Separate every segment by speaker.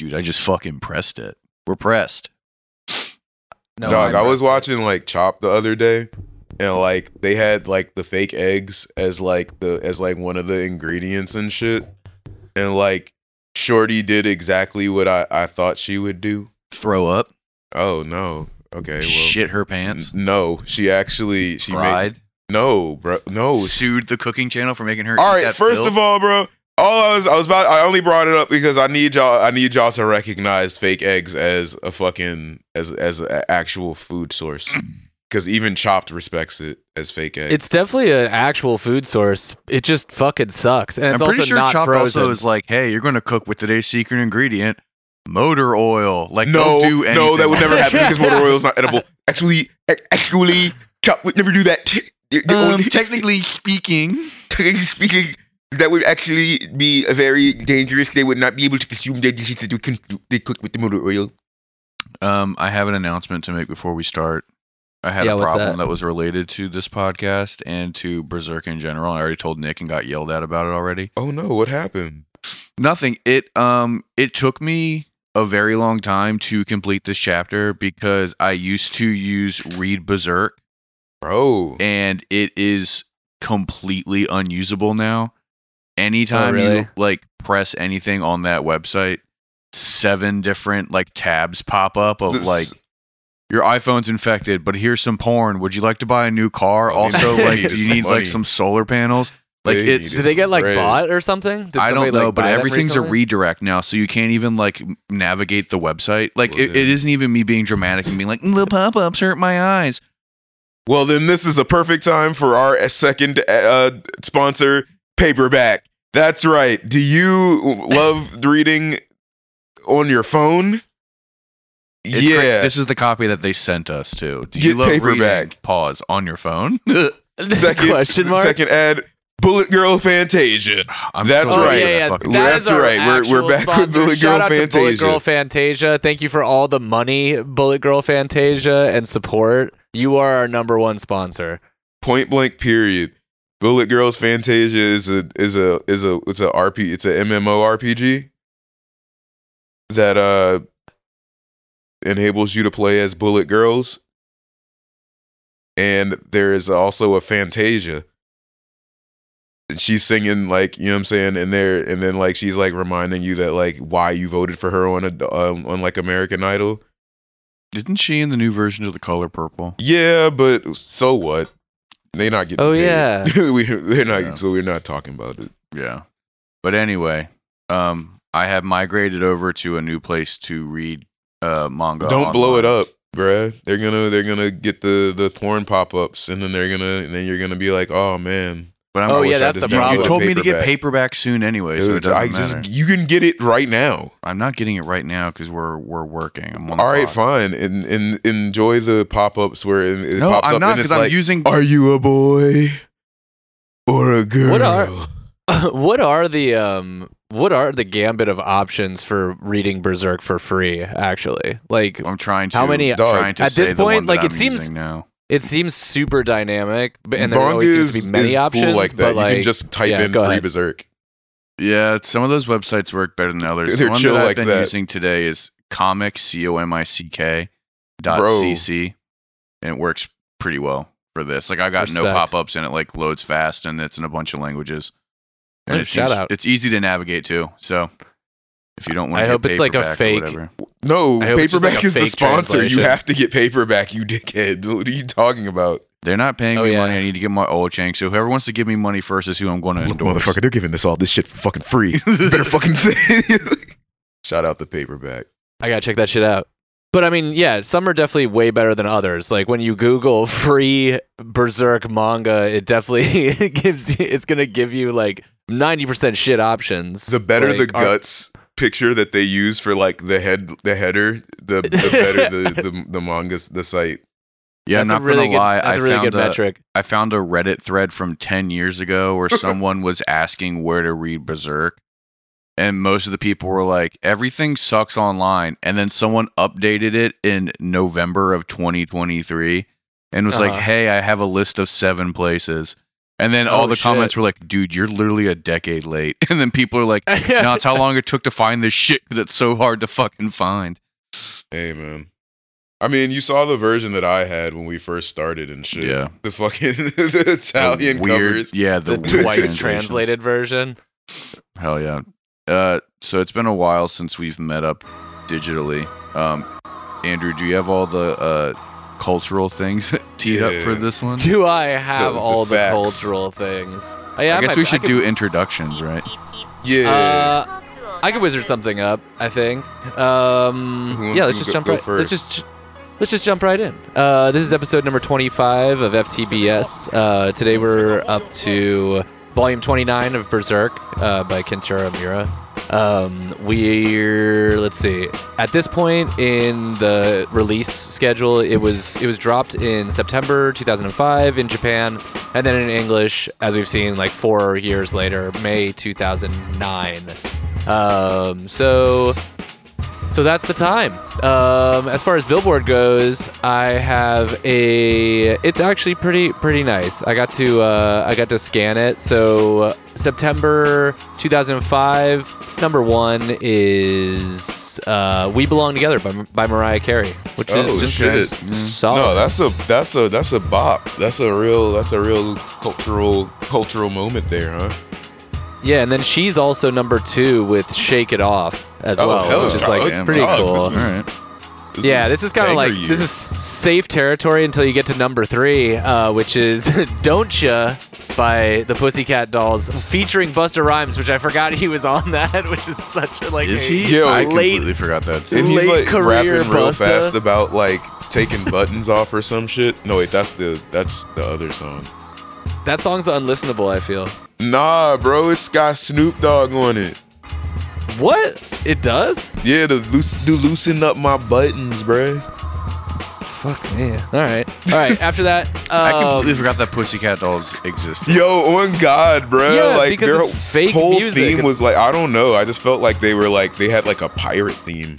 Speaker 1: dude, I just fucking pressed it. We're pressed.
Speaker 2: No,
Speaker 3: Dog, I was
Speaker 2: pressed it.
Speaker 3: watching like Chop the other day, and like they had like the fake eggs as like the as like one of the ingredients and shit, and like Shorty did exactly what I I thought she would do.
Speaker 1: Throw up,
Speaker 3: Oh no, okay, well,
Speaker 1: shit her pants,
Speaker 3: n- no, she actually she made
Speaker 1: cried,
Speaker 3: no, bro, no.
Speaker 1: sued the cooking channel for making her.
Speaker 3: All
Speaker 1: eat
Speaker 3: right,
Speaker 1: that
Speaker 3: first
Speaker 1: filth.
Speaker 3: of all, bro. All I was, I was about, I only brought it up because I need y'all, I need y'all to recognize fake eggs as a fucking, as as an actual food source. Because even Chopped respects it as fake eggs.
Speaker 2: It's definitely an actual food source. It just fucking sucks, and
Speaker 1: I'm
Speaker 2: it's
Speaker 1: pretty
Speaker 2: also
Speaker 1: sure
Speaker 2: not
Speaker 1: Chopped
Speaker 2: frozen.
Speaker 1: also is like, hey, you're going to cook with today's secret ingredient, motor oil. Like,
Speaker 3: no,
Speaker 1: don't do anything.
Speaker 3: no, that would never happen because motor
Speaker 2: Yeah.
Speaker 3: oil is not edible. Actually, actually, Chopped would never do that.
Speaker 1: Um, technically speaking,
Speaker 3: technically speaking, that would actually be a very dangerous. They would not be able to consume their dishes that they con- they cook with the motor oil.
Speaker 1: um, I have an announcement to make before we start. I had
Speaker 2: Yeah,
Speaker 1: a problem
Speaker 2: that?
Speaker 1: that? was related to this podcast and to Berserk in general. I already told Nick and got yelled at about it already.
Speaker 3: Oh no, what happened?
Speaker 1: Nothing. It um it took me a very long time to complete this chapter because I used to use Read Berserk
Speaker 3: Bro,
Speaker 1: and it is completely unusable now. Anytime
Speaker 2: really?
Speaker 1: you like press anything on that website, seven different like tabs pop up of
Speaker 3: This-
Speaker 1: like your iPhone's infected, but here's some porn. Would you like to buy a new car?
Speaker 3: Oh,
Speaker 1: Also, like do you need
Speaker 3: money.
Speaker 1: like some solar panels? Like
Speaker 3: They
Speaker 1: it's
Speaker 3: needed
Speaker 2: Did they get like
Speaker 3: bread.
Speaker 2: bought or something? Did
Speaker 1: I don't know,
Speaker 2: like,
Speaker 1: but everything's a redirect now, so you can't even like navigate the website. Like
Speaker 3: Well,
Speaker 1: it, it isn't even me being dramatic and being like the pop-ups hurt my eyes.
Speaker 3: Well, then this is a perfect time for our second uh, sponsor, Paperback. That's right. Do you love reading on your phone?
Speaker 1: It's
Speaker 3: yeah.
Speaker 1: great. This is the copy that they sent us to. Do
Speaker 3: Get
Speaker 1: you love
Speaker 3: paperback.
Speaker 1: reading? Pause on your phone.
Speaker 3: second
Speaker 2: question mark.
Speaker 3: Second ad, Bullet Girl Fantasia.
Speaker 1: I'm
Speaker 3: That's
Speaker 1: so
Speaker 3: right.
Speaker 2: Oh, yeah, yeah.
Speaker 3: That-
Speaker 2: That is
Speaker 3: right. We're- we're
Speaker 2: actual
Speaker 3: back with
Speaker 2: sponsor.
Speaker 3: Bullet
Speaker 2: Shout
Speaker 3: Girl
Speaker 2: out to Bullet Girl Fantasia. Thank you for all the money, Bullet Girl Fantasia, and support. You are our number one sponsor.
Speaker 3: Point blank. Period. Bullet Girls Fantasia is a is a is a it's a RP it's a MMO RPG that uh enables you to play as Bullet Girls, and there is also a Fantasia. She's singing like you know what I'm saying, and there and then like she's like reminding you that like why you voted for her on a um, on like American Idol.
Speaker 1: Isn't she in the new version of the color purple?
Speaker 3: Yeah, but so what? They not getting.
Speaker 2: Oh,
Speaker 3: paid.
Speaker 2: yeah.
Speaker 3: we they're not.
Speaker 1: Yeah.
Speaker 3: So we're not talking about it.
Speaker 1: Yeah. But anyway, um, I have migrated over to a new place to read uh manga.
Speaker 3: Don't blow it up, bruh. They're gonna they're gonna get the the porn pop ups, and then they're gonna and then you're gonna be like, oh man.
Speaker 1: But I'm
Speaker 2: Oh, yeah, that's the
Speaker 1: You-
Speaker 2: problem.
Speaker 1: You
Speaker 3: downloaded
Speaker 1: told me to get
Speaker 3: paperback.
Speaker 1: paperback soon anyway, so it
Speaker 3: Dude,
Speaker 1: doesn't
Speaker 3: I
Speaker 1: matter.
Speaker 3: just you can get it right now.
Speaker 1: I'm not getting it right now because we're we're working. I'm on the
Speaker 3: All right,
Speaker 1: clock.
Speaker 3: fine, and and enjoy the pop ups where it, it
Speaker 1: No,
Speaker 3: pops
Speaker 1: I'm
Speaker 3: up
Speaker 1: not
Speaker 3: and it's
Speaker 1: because I'm
Speaker 3: like,
Speaker 1: using.
Speaker 3: are you a boy or a girl?
Speaker 2: What are- what are the um what are the gambit of options for reading Berserk for free? Actually, like
Speaker 1: I'm trying to.
Speaker 2: How many-
Speaker 3: Dog,
Speaker 1: Trying to
Speaker 2: at
Speaker 1: say
Speaker 2: this
Speaker 1: the
Speaker 2: point,
Speaker 1: one that
Speaker 2: like, it
Speaker 1: I'm
Speaker 2: seems-
Speaker 1: using now.
Speaker 2: It seems super dynamic, but and there
Speaker 3: Manga
Speaker 2: always seems to be many options.
Speaker 3: cool like that.
Speaker 2: But
Speaker 3: you
Speaker 2: like,
Speaker 3: can just type
Speaker 2: yeah,
Speaker 3: in free
Speaker 2: ahead.
Speaker 3: berserk.
Speaker 1: Yeah, some of those websites work better than others.
Speaker 3: They're
Speaker 1: the one
Speaker 3: chill
Speaker 1: that I've
Speaker 3: like
Speaker 1: been
Speaker 3: that.
Speaker 1: using today is comic c o m i c k dot
Speaker 3: Bro.
Speaker 1: cc, and it works pretty well for this. Like I got no pop ups and it like loads fast and it's in a bunch of languages. And it
Speaker 2: shout
Speaker 1: seems-
Speaker 2: out.
Speaker 1: It's easy to navigate too. So if you don't want,
Speaker 2: I hope it's like a fake-
Speaker 1: whatever.
Speaker 3: No,
Speaker 2: I hope it's just
Speaker 3: paperback
Speaker 2: like
Speaker 3: is the sponsor. You have to get paperback, you dickhead. What are you talking about?
Speaker 1: They're not paying
Speaker 2: Oh,
Speaker 1: me
Speaker 2: yeah.
Speaker 1: money. I need to get my oil change. So whoever wants to give me money first is who I'm going to
Speaker 3: Look,
Speaker 1: endorse.
Speaker 3: motherfucker, they're giving this all this shit for fucking free. You better fucking say. Shout out the paperback.
Speaker 2: I gotta check that shit out. But I mean, yeah, some are definitely way better than others. Like when you Google free Berserk manga, it definitely gives you. It's gonna give you like ninety percent shit options.
Speaker 3: The better
Speaker 2: Like,
Speaker 3: the
Speaker 2: are-
Speaker 3: guts picture that they use for like the head, the header, the, the better the, the the manga, the site.
Speaker 1: yeah,
Speaker 2: that's
Speaker 1: not
Speaker 2: a really
Speaker 1: gonna
Speaker 2: good,
Speaker 1: lie.
Speaker 2: That's
Speaker 1: I
Speaker 2: a really
Speaker 1: found
Speaker 2: good
Speaker 1: a,
Speaker 2: metric.
Speaker 1: I found a Reddit thread from 10 years ago where someone was asking where to read Berserk. And most of the people were like, everything sucks online. And then someone updated it in November of 2023 and was
Speaker 2: Uh-huh.
Speaker 1: like, hey, I have a list of seven places. And then all
Speaker 2: Oh,
Speaker 1: the
Speaker 2: shit.
Speaker 1: comments were like, dude, you're literally a decade late. And then people are like, no, it's how long it took to find this shit that's so hard to fucking find.
Speaker 3: Hey man. I mean, you saw the version that I had when we first started and shit.
Speaker 1: Yeah.
Speaker 3: The fucking the Italian
Speaker 1: The weird,
Speaker 3: covers.
Speaker 1: Yeah, the,
Speaker 2: the twice translated version.
Speaker 1: Hell yeah. Uh, so it's been a while since we've met up digitally. Um, Andrew, do you have all the uh, cultural things teed up for this one?
Speaker 2: Do I have
Speaker 3: The- the
Speaker 2: all the,
Speaker 3: facts.
Speaker 2: cultural things? Oh, yeah,
Speaker 1: I guess
Speaker 2: might-
Speaker 1: we should
Speaker 2: could-
Speaker 1: do introductions, right?
Speaker 3: Yeah.
Speaker 2: Uh, I could wizard something up. I think. Um,
Speaker 3: Who-
Speaker 2: yeah, let's just
Speaker 3: go-
Speaker 2: jump
Speaker 3: go
Speaker 2: right. Let's just let's just jump right in. Uh, this is episode number 25 of FTBS. Uh, today we're up to volume 29 of Berserk uh, by Kentaro Miura. Um, we're let's see. At this point in the release schedule, it was it was dropped in September 2005 in Japan, and then in English, as we've seen, like four years later, May 2009. Um, so so that's the time. Um, as far as Billboard goes, I have a. It's actually pretty pretty nice. I got to uh, I got to scan it. So uh, September 2005, number one is uh, "We Belong Together" by, by Mariah Carey, which
Speaker 3: Oh,
Speaker 2: is just
Speaker 3: shit.
Speaker 1: Mm.
Speaker 2: solid.
Speaker 3: no, that's a that's a that's a bop. That's a real that's a real cultural cultural moment there, huh?
Speaker 2: Yeah, and then she's also number two with "Shake It Off" as
Speaker 3: Oh,
Speaker 2: well,
Speaker 3: hell
Speaker 2: which is like
Speaker 1: Damn,
Speaker 2: pretty
Speaker 3: dog,
Speaker 2: cool.
Speaker 3: this was-
Speaker 1: right.
Speaker 3: This
Speaker 2: yeah, this is kind of like
Speaker 3: year.
Speaker 2: this is safe territory until you get to number three, uh, which is "Don't Ya" by the Pussycat Dolls, featuring Busta Rhymes, which I forgot he was on that, which is such a like.
Speaker 1: Is
Speaker 2: a-
Speaker 1: he?
Speaker 3: Yo,
Speaker 1: I
Speaker 2: late-
Speaker 1: completely forgot that. Too.
Speaker 3: and he's
Speaker 2: late
Speaker 3: like
Speaker 2: career
Speaker 3: rapping real
Speaker 2: Busta.
Speaker 3: fast about like taking buttons off or some shit. No, wait, that's the that's the other song.
Speaker 2: That song's unlistenable. I feel.
Speaker 3: Nah, bro, it's got Snoop Dogg on it.
Speaker 2: What it does?
Speaker 3: Yeah, to, loose, to loosen up my buttons, bro.
Speaker 2: Fuck me. All right, all right. After that,
Speaker 1: I
Speaker 2: um,
Speaker 1: completely forgot that Pussycat Dolls existed.
Speaker 3: Yo, on God, bro.
Speaker 2: Yeah,
Speaker 3: like
Speaker 2: because
Speaker 3: their
Speaker 2: it's fake
Speaker 3: whole
Speaker 2: music.
Speaker 3: theme was like I don't know. I just felt like they were like they had like a pirate theme.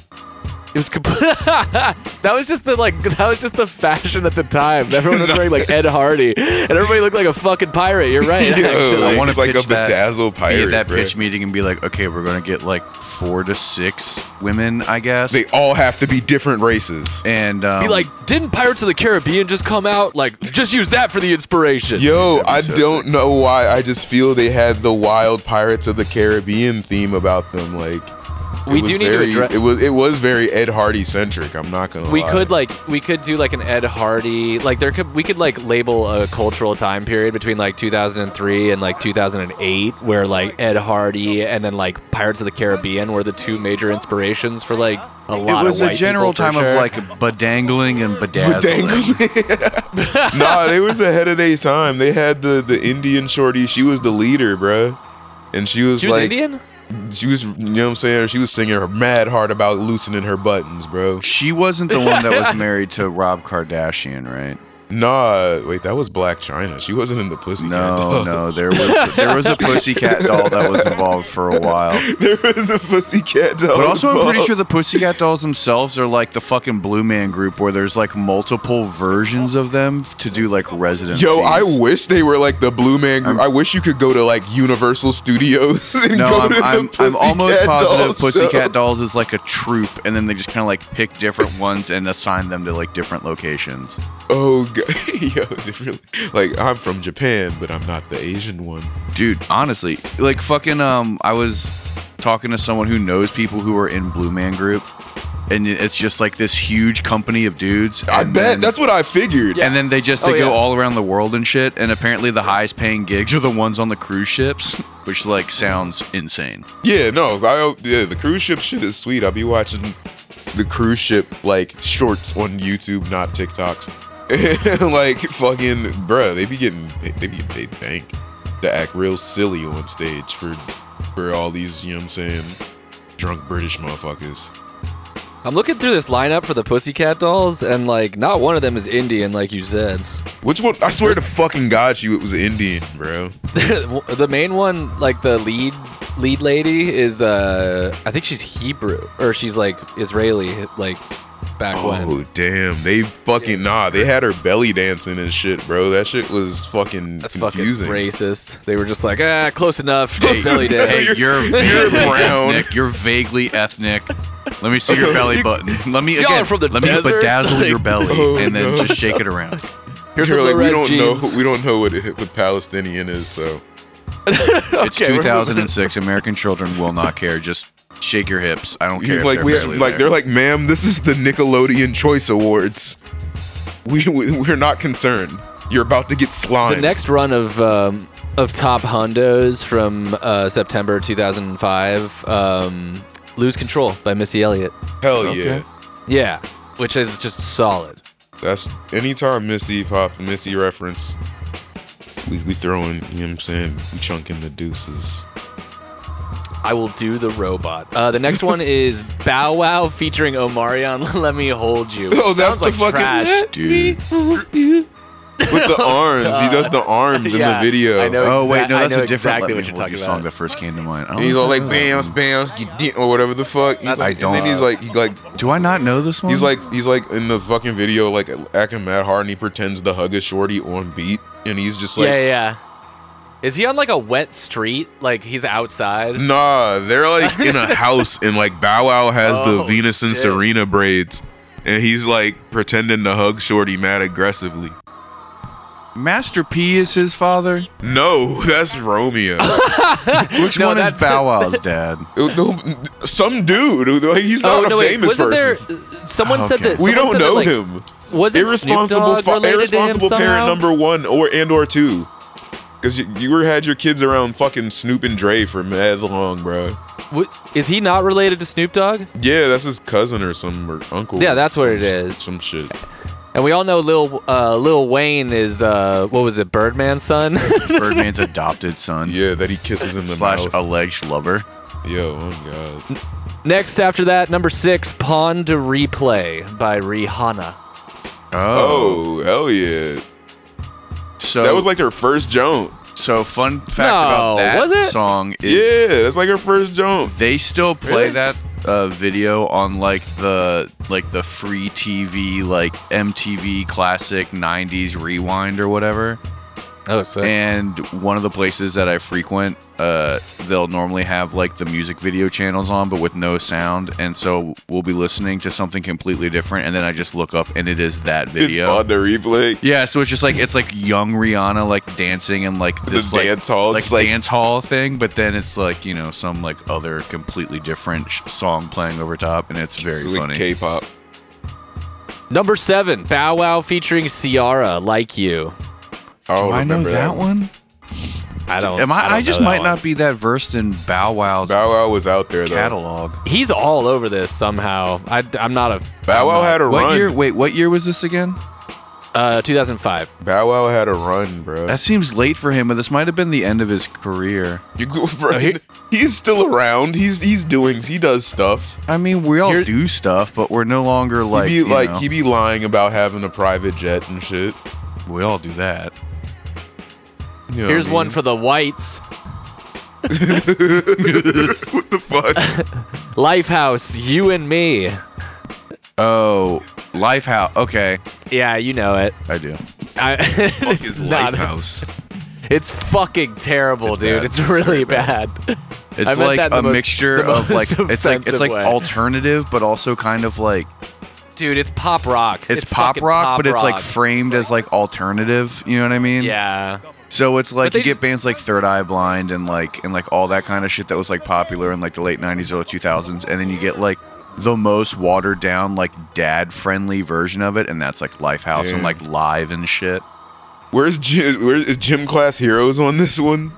Speaker 2: It was complete. that was just the like. That was just the fashion at the time. Everyone was wearing like Ed Hardy, and everybody looked like a fucking pirate. You're right.
Speaker 3: Yo,
Speaker 2: actually.
Speaker 1: I wanna
Speaker 3: like a
Speaker 1: pitch that-
Speaker 3: bedazzled
Speaker 1: Be
Speaker 3: pirate.
Speaker 1: at that
Speaker 3: bro.
Speaker 1: pitch meeting and be like, okay, we're gonna get like four to six women, I guess.
Speaker 3: They all have to be different races.
Speaker 1: and um,
Speaker 2: Be like, didn't Pirates of the Caribbean just come out? Like, just use that for the inspiration.
Speaker 3: Yo, I
Speaker 1: so
Speaker 3: don't know why. I just feel they had the wild Pirates of the Caribbean theme about them. Like it
Speaker 2: we do need
Speaker 3: very,
Speaker 2: to address.
Speaker 3: It was it was very Ed Hardy centric. I'm not gonna.
Speaker 2: we
Speaker 3: lie.
Speaker 2: could like we could do like an Ed Hardy like there could we could like label a cultural time period between like 2003 and like 2008 where like Ed Hardy and then like Pirates of the Caribbean were the two major inspirations for like a lot. Of people.
Speaker 1: It was
Speaker 2: of
Speaker 1: a general time
Speaker 2: sure.
Speaker 1: of like bedangling and bedazzling.
Speaker 3: Bedangling. nah, they was ahead of their time. They had the the Indian shorty. She was the leader, bruh. And she was
Speaker 2: she was
Speaker 3: like,
Speaker 2: Indian.
Speaker 3: She was, you know what I'm saying? She was singing her mad hard about loosening her buttons, bro.
Speaker 1: She wasn't the one that was married to Rob Kardashian, right?
Speaker 3: Nah, wait, that was Blac Chyna. She wasn't in the pussy.
Speaker 1: No, no, there was there was a Pussycat doll that was involved for a while.
Speaker 3: there was a pussycat doll.
Speaker 1: But also, I'm pretty sure the Pussycat Dolls themselves are like the fucking Blue Man Group, where there's like multiple versions of them to do like residencies.
Speaker 3: Yo, I wish they were like the Blue Man Group. i wish you could go to like Universal Studios and
Speaker 1: No,
Speaker 3: go
Speaker 1: I'm,
Speaker 3: to the
Speaker 1: I'm, I'm almost positive
Speaker 3: Dolls
Speaker 1: Pussycat
Speaker 3: show.
Speaker 1: Dolls is like a troupe, and then they just kind of like pick different ones and assign them to like different locations.
Speaker 3: Oh, God. yo, different. Like I'm from Japan, but I'm not the Asian one.
Speaker 1: Dude, honestly, like fucking um I was talking to someone who knows people who are in Blue Man Group and it's just like this huge company of dudes.
Speaker 3: I bet
Speaker 1: then-
Speaker 3: that's what I figured.
Speaker 2: Yeah.
Speaker 1: And then they just
Speaker 2: Oh,
Speaker 1: they go
Speaker 2: yeah.
Speaker 1: all around the world and shit. And apparently the highest paying gigs are the ones on the cruise ships, which like sounds insane.
Speaker 3: Yeah, no, I yeah, the cruise ship shit is sweet. I'll be watching the cruise ship like shorts on YouTube, not TikToks. like fucking bruh, they be getting they be paid bank to act real silly on stage for for all these, you know what I'm saying, drunk British motherfuckers.
Speaker 2: I'm looking through this lineup for the Pussycat Dolls, and like not one of them is Indian, like you said.
Speaker 3: Which one? I swear to fucking God, she was Indian, bro.
Speaker 2: the main one, like the lead lead lady, is uh, I think she's Hebrew or she's like Israeli, like. Back when.
Speaker 3: Oh damn! They fucking nah. They had her belly dancing and shit, bro. That shit was fucking
Speaker 2: That's
Speaker 3: confusing.
Speaker 2: fucking racist. They were just like, ah, close enough. Just belly
Speaker 1: Hey,
Speaker 2: dance.
Speaker 1: you're
Speaker 3: You're
Speaker 1: vaguely
Speaker 3: brown.
Speaker 1: ethnic. You're vaguely ethnic. Let me see your belly button. Let me
Speaker 2: Y'all
Speaker 1: again.
Speaker 2: are from the
Speaker 1: let
Speaker 2: desert?
Speaker 1: me bedazzle
Speaker 2: Like-
Speaker 1: your belly
Speaker 3: Oh,
Speaker 1: and then
Speaker 3: no.
Speaker 1: just shake it around.
Speaker 2: Here's
Speaker 3: You're
Speaker 2: some
Speaker 3: like, we
Speaker 2: low-res
Speaker 3: don't know. We don't know what it, what Palestinian is. So
Speaker 1: It's
Speaker 2: Okay,
Speaker 1: 2006. American children will not care. Just shake your hips. I don't care. if
Speaker 3: like
Speaker 1: they're
Speaker 3: we
Speaker 1: barely
Speaker 3: like
Speaker 1: there.
Speaker 3: they're like, ma'am, this is the Nickelodeon Choice Awards. We, we we're not concerned. You're about to get slimed.
Speaker 2: The next run of um, of top hundos from uh, September 2005, um, "Lose Control" by Missy Elliott.
Speaker 3: Hell
Speaker 1: Okay.
Speaker 3: yeah.
Speaker 2: Yeah, which is just solid.
Speaker 3: That's anytime Missy pop Missy reference. We we throwing, you know what I'm saying? We chunking the deuces.
Speaker 2: I will do the robot. Uh, the next one is Bow Wow featuring Omarion. Let me hold you.
Speaker 3: Oh, that's
Speaker 2: Sounds
Speaker 3: the
Speaker 2: like
Speaker 3: fucking
Speaker 2: trash.
Speaker 3: let
Speaker 1: Dude.
Speaker 3: me hold you. With the arms. He does the arms in the video.
Speaker 2: I know.
Speaker 1: Oh wait,
Speaker 2: exa-
Speaker 1: no,
Speaker 2: I
Speaker 1: that's
Speaker 2: know
Speaker 1: a different
Speaker 2: exactly
Speaker 1: Let
Speaker 2: what you're
Speaker 1: Hold
Speaker 2: talking
Speaker 1: You
Speaker 2: about.
Speaker 1: song that first came to mind. I
Speaker 3: And he's all like
Speaker 1: that
Speaker 3: bounce, bounce, get di- or whatever the fuck. He's like,
Speaker 1: I
Speaker 3: and then
Speaker 1: don't-
Speaker 3: he's like, he like,
Speaker 1: Do I not know this one?
Speaker 3: he's like, he's like in the fucking video, like acting mad hard, and he pretends to hug a shorty on beat, and he's just like,
Speaker 2: yeah, yeah, yeah. Is he on like a wet street? Like he's outside?
Speaker 3: Nah, they're like in a house, and like Bow Wow has the
Speaker 2: Oh,
Speaker 3: Venus and
Speaker 2: shit.
Speaker 3: Serena braids, and he's like pretending to hug Shorty mad aggressively.
Speaker 1: Master P is his father.
Speaker 3: No, that's Romeo.
Speaker 1: Which
Speaker 2: No,
Speaker 1: one is Bow Wow's dad?
Speaker 3: Uh, some dude, like, he's not
Speaker 2: oh
Speaker 3: a
Speaker 2: no! Wait,
Speaker 3: famous
Speaker 2: wasn't
Speaker 3: person.
Speaker 2: there? Someone said
Speaker 1: Okay.
Speaker 2: that
Speaker 3: we don't
Speaker 2: said
Speaker 3: know
Speaker 2: that, like,
Speaker 3: him.
Speaker 2: Was it
Speaker 3: Irresponsible,
Speaker 2: Snoop Dogg
Speaker 3: fa- irresponsible
Speaker 2: to him
Speaker 3: parent number one, or and or two. Because you, you were had your kids around fucking Snoop and Dre for mad long, bro.
Speaker 2: What- Is he not related to Snoop Dogg?
Speaker 3: Yeah, that's his cousin or some or uncle.
Speaker 2: Yeah, that's what
Speaker 3: some
Speaker 2: it.
Speaker 3: Some shit.
Speaker 2: And we all know Lil uh, Lil Wayne is uh, what was it, Birdman's son?
Speaker 1: Birdman's adopted son.
Speaker 3: Yeah, that he kisses in the
Speaker 1: slash
Speaker 3: mouth.
Speaker 1: alleged lover.
Speaker 3: Yo, oh god.
Speaker 2: Next after that, number six, Pon de Replay by Rihanna.
Speaker 3: Oh, hell yeah.
Speaker 1: so
Speaker 3: that was like her first jump.
Speaker 1: so. Fun fact
Speaker 2: No,
Speaker 1: about that
Speaker 2: was it?
Speaker 1: song is
Speaker 3: Yeah, that's like her first jump.
Speaker 1: they still play
Speaker 3: Really?
Speaker 1: that uh, video on like the like the free TV like MTV classic '90s rewind or whatever.
Speaker 2: Oh, so
Speaker 1: And one of the places that I frequent, uh, they'll normally have like the music video channels on, but with no sound. And so we'll be listening to something completely different, and then I just look up, and it is that video
Speaker 3: It's
Speaker 1: video.
Speaker 3: on the replay.
Speaker 1: Yeah, so it's just like it's like young Rihanna like dancing and like
Speaker 3: The
Speaker 1: this like
Speaker 3: dance hall.
Speaker 1: like
Speaker 3: like,
Speaker 1: dance hall thing, but then it's like you know some like other completely different sh- song playing over top, and it's very
Speaker 3: it's like
Speaker 1: funny.
Speaker 3: K-pop.
Speaker 2: number seven, Bow Wow featuring Ciara, Like You.
Speaker 3: I don't
Speaker 1: I know
Speaker 3: remember
Speaker 1: that one?
Speaker 2: I don't.
Speaker 1: Am I?
Speaker 2: don't
Speaker 1: I, just
Speaker 2: know
Speaker 1: might
Speaker 2: one.
Speaker 1: not be that versed in Bow Wow's
Speaker 3: Bow Wow was out there though.
Speaker 1: catalog.
Speaker 2: He's all over this somehow. I, am not a.
Speaker 3: Bow Wow had a
Speaker 1: What
Speaker 3: run.
Speaker 1: year? Wait, what year was this again?
Speaker 2: Uh, 2005.
Speaker 3: Bow Wow had a run, bro.
Speaker 1: That seems late for him, but this might have been the end of his career.
Speaker 3: you go, bro.
Speaker 2: No, he-
Speaker 3: he's still around. He's he's doing. He does stuff.
Speaker 1: I mean, we all
Speaker 2: Here-
Speaker 1: do stuff, but we're no longer like
Speaker 3: he be
Speaker 1: you
Speaker 3: like
Speaker 1: know,
Speaker 3: he be lying about having a private jet and shit.
Speaker 1: we all do that.
Speaker 3: You know
Speaker 2: Here's
Speaker 3: I
Speaker 2: one for the whites.
Speaker 3: what the fuck?
Speaker 2: Lifehouse, you and me.
Speaker 1: Oh, Lifehouse. Okay,
Speaker 2: Yeah, you know it.
Speaker 1: I do.
Speaker 2: I,
Speaker 3: Fuck
Speaker 2: it's
Speaker 3: is
Speaker 2: not-
Speaker 3: Lifehouse?
Speaker 2: It's fucking terrible,
Speaker 1: It's
Speaker 2: dude.
Speaker 1: bad.
Speaker 2: It's really bad.
Speaker 1: It's
Speaker 2: I meant
Speaker 1: like
Speaker 2: that
Speaker 1: a
Speaker 2: most-
Speaker 1: mixture of like it's like it's like
Speaker 2: way.
Speaker 1: alternative, but also kind of like
Speaker 2: Dude, it's pop rock.
Speaker 1: it's, pop rock,
Speaker 2: pop
Speaker 1: but it's like framed as like alternative. You know what I mean?
Speaker 2: Yeah.
Speaker 1: So it's like you
Speaker 2: they
Speaker 1: get bands like Third Eye Blind and like and like all that kind of shit that was like popular in like the late '90s, early 2000s, and then you get like the most watered down like dad friendly version of it, and that's like Lifehouse and like live and shit.
Speaker 3: Where's gym? Where is gym class heroes on this one?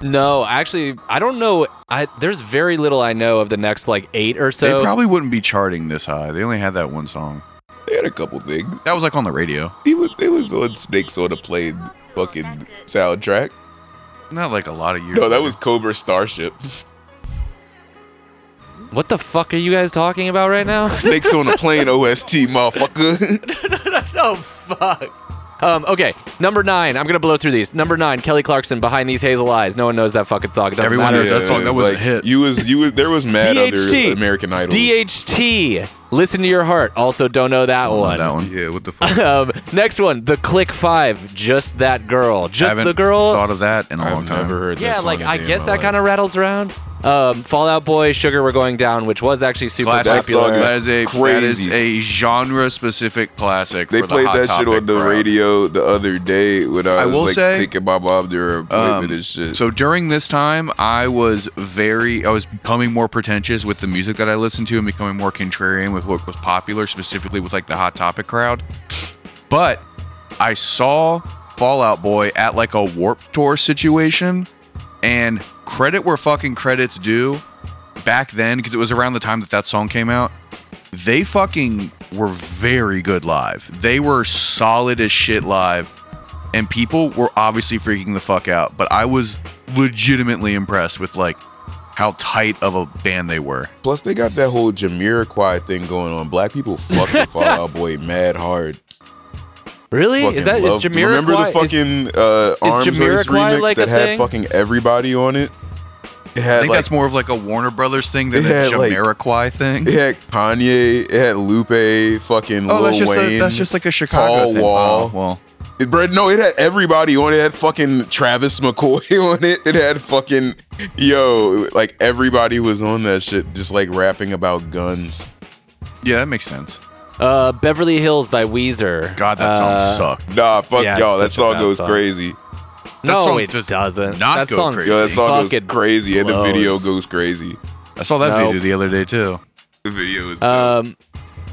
Speaker 2: No, actually, I don't know. I there's very little I know of the next like eight or so.
Speaker 1: they probably wouldn't be charting this high. They only had that one song.
Speaker 3: They had a couple things.
Speaker 1: That was like on the radio.
Speaker 3: He was they was on Snakes on a Plane fucking soundtrack.
Speaker 1: Not like a lot of years.
Speaker 3: No, that
Speaker 1: later.
Speaker 3: was Cobra Starship.
Speaker 2: what the fuck are you guys talking about right now?
Speaker 3: Snakes on a Plane OST, motherfucker.
Speaker 2: no, no, no, no, fuck. Um, okay, number nine. I'm gonna blow through these. Number nine, Kelly Clarkson, "Behind These Hazel Eyes." No one knows that fucking song. It doesn't
Speaker 1: Everyone
Speaker 2: matter.
Speaker 1: knows that song. That was a hit.
Speaker 3: You was you was there was mad
Speaker 2: DHT.
Speaker 3: other American Idols.
Speaker 2: DHT,
Speaker 4: Listen to your heart. Also, don't know that
Speaker 1: Don't know
Speaker 4: one.
Speaker 1: that one.
Speaker 3: Yeah, what the fuck?
Speaker 4: um, next one, the Click Five. Just that girl. Just
Speaker 1: Haven't
Speaker 4: the girl.
Speaker 1: Thought of that in a long
Speaker 3: I've
Speaker 1: time.
Speaker 3: never heard that
Speaker 4: yeah,
Speaker 3: song
Speaker 4: like
Speaker 3: a
Speaker 4: I
Speaker 3: day in
Speaker 4: guess that kind of rattles around. Um, Fall Out Boy, Sugar, We're Going Down, which was actually super
Speaker 1: Classic.
Speaker 3: That song
Speaker 4: popular.
Speaker 3: is
Speaker 1: That is a that is a genre specific classic.
Speaker 3: They
Speaker 1: for the
Speaker 3: played
Speaker 1: Hot
Speaker 3: that shit on the
Speaker 1: crowd.
Speaker 3: radio the other day when I
Speaker 1: I
Speaker 3: was
Speaker 1: will
Speaker 3: like
Speaker 1: say,
Speaker 3: taking my mom to her appointment
Speaker 1: Um,
Speaker 3: and shit.
Speaker 1: So during this time, I was very, I was becoming more pretentious with the music that I listened to and becoming more contrarian with what was popular, specifically with like the Hot Topic crowd. But I saw Fallout Boy at like a Warp Tour situation, and credit where fucking credits due. Back then, because it was around the time that that song came out, they fucking were very good live. They were solid as shit live and people were obviously freaking the fuck out but i was legitimately impressed with like how tight of a band they were
Speaker 3: Plus, they got that whole Jamiroquai thing going on. Black people fucking Fall Out Boy mad hard.
Speaker 4: Really?
Speaker 3: Fucking
Speaker 4: Is that is
Speaker 3: love-
Speaker 4: Jamiroquai?
Speaker 3: Remember the fucking uh, Arms Race
Speaker 4: Jamiroquai
Speaker 3: remix
Speaker 4: like
Speaker 3: that
Speaker 4: a
Speaker 3: had
Speaker 4: thing?
Speaker 3: fucking everybody on it? It
Speaker 1: i
Speaker 3: had
Speaker 1: think
Speaker 3: like
Speaker 1: that's more of like a warner brothers thing than
Speaker 3: It
Speaker 1: a
Speaker 3: had, like-
Speaker 1: jamiroquai thing
Speaker 3: it had Kanye, it had Lupe, fucking
Speaker 1: oh
Speaker 3: Lil
Speaker 1: that's just,
Speaker 3: Wayne.
Speaker 1: a, that's just like a chicago
Speaker 3: Paul
Speaker 1: thing
Speaker 3: Wall.
Speaker 1: oh, well
Speaker 3: It, bro, no, it had everybody on it. It had fucking Travis McCoy on it. It had fucking yo, like everybody was on that shit, just like rapping about guns.
Speaker 1: yeah that makes sense
Speaker 4: uh, Beverly Hills by Weezer.
Speaker 1: god that song
Speaker 4: Uh,
Speaker 1: sucked
Speaker 3: Nah, fuck
Speaker 4: Yeah,
Speaker 3: y'all. That song goes
Speaker 4: song.
Speaker 3: crazy.
Speaker 1: That
Speaker 4: no,
Speaker 1: song
Speaker 4: it
Speaker 1: does
Speaker 4: doesn't.
Speaker 1: not
Speaker 4: that
Speaker 1: go
Speaker 4: song
Speaker 1: crazy.
Speaker 3: Yo, that song goes
Speaker 4: fucking
Speaker 3: crazy, and the video goes crazy.
Speaker 1: i saw that
Speaker 4: Nope.
Speaker 1: video the other day too
Speaker 3: The video is.
Speaker 4: Um,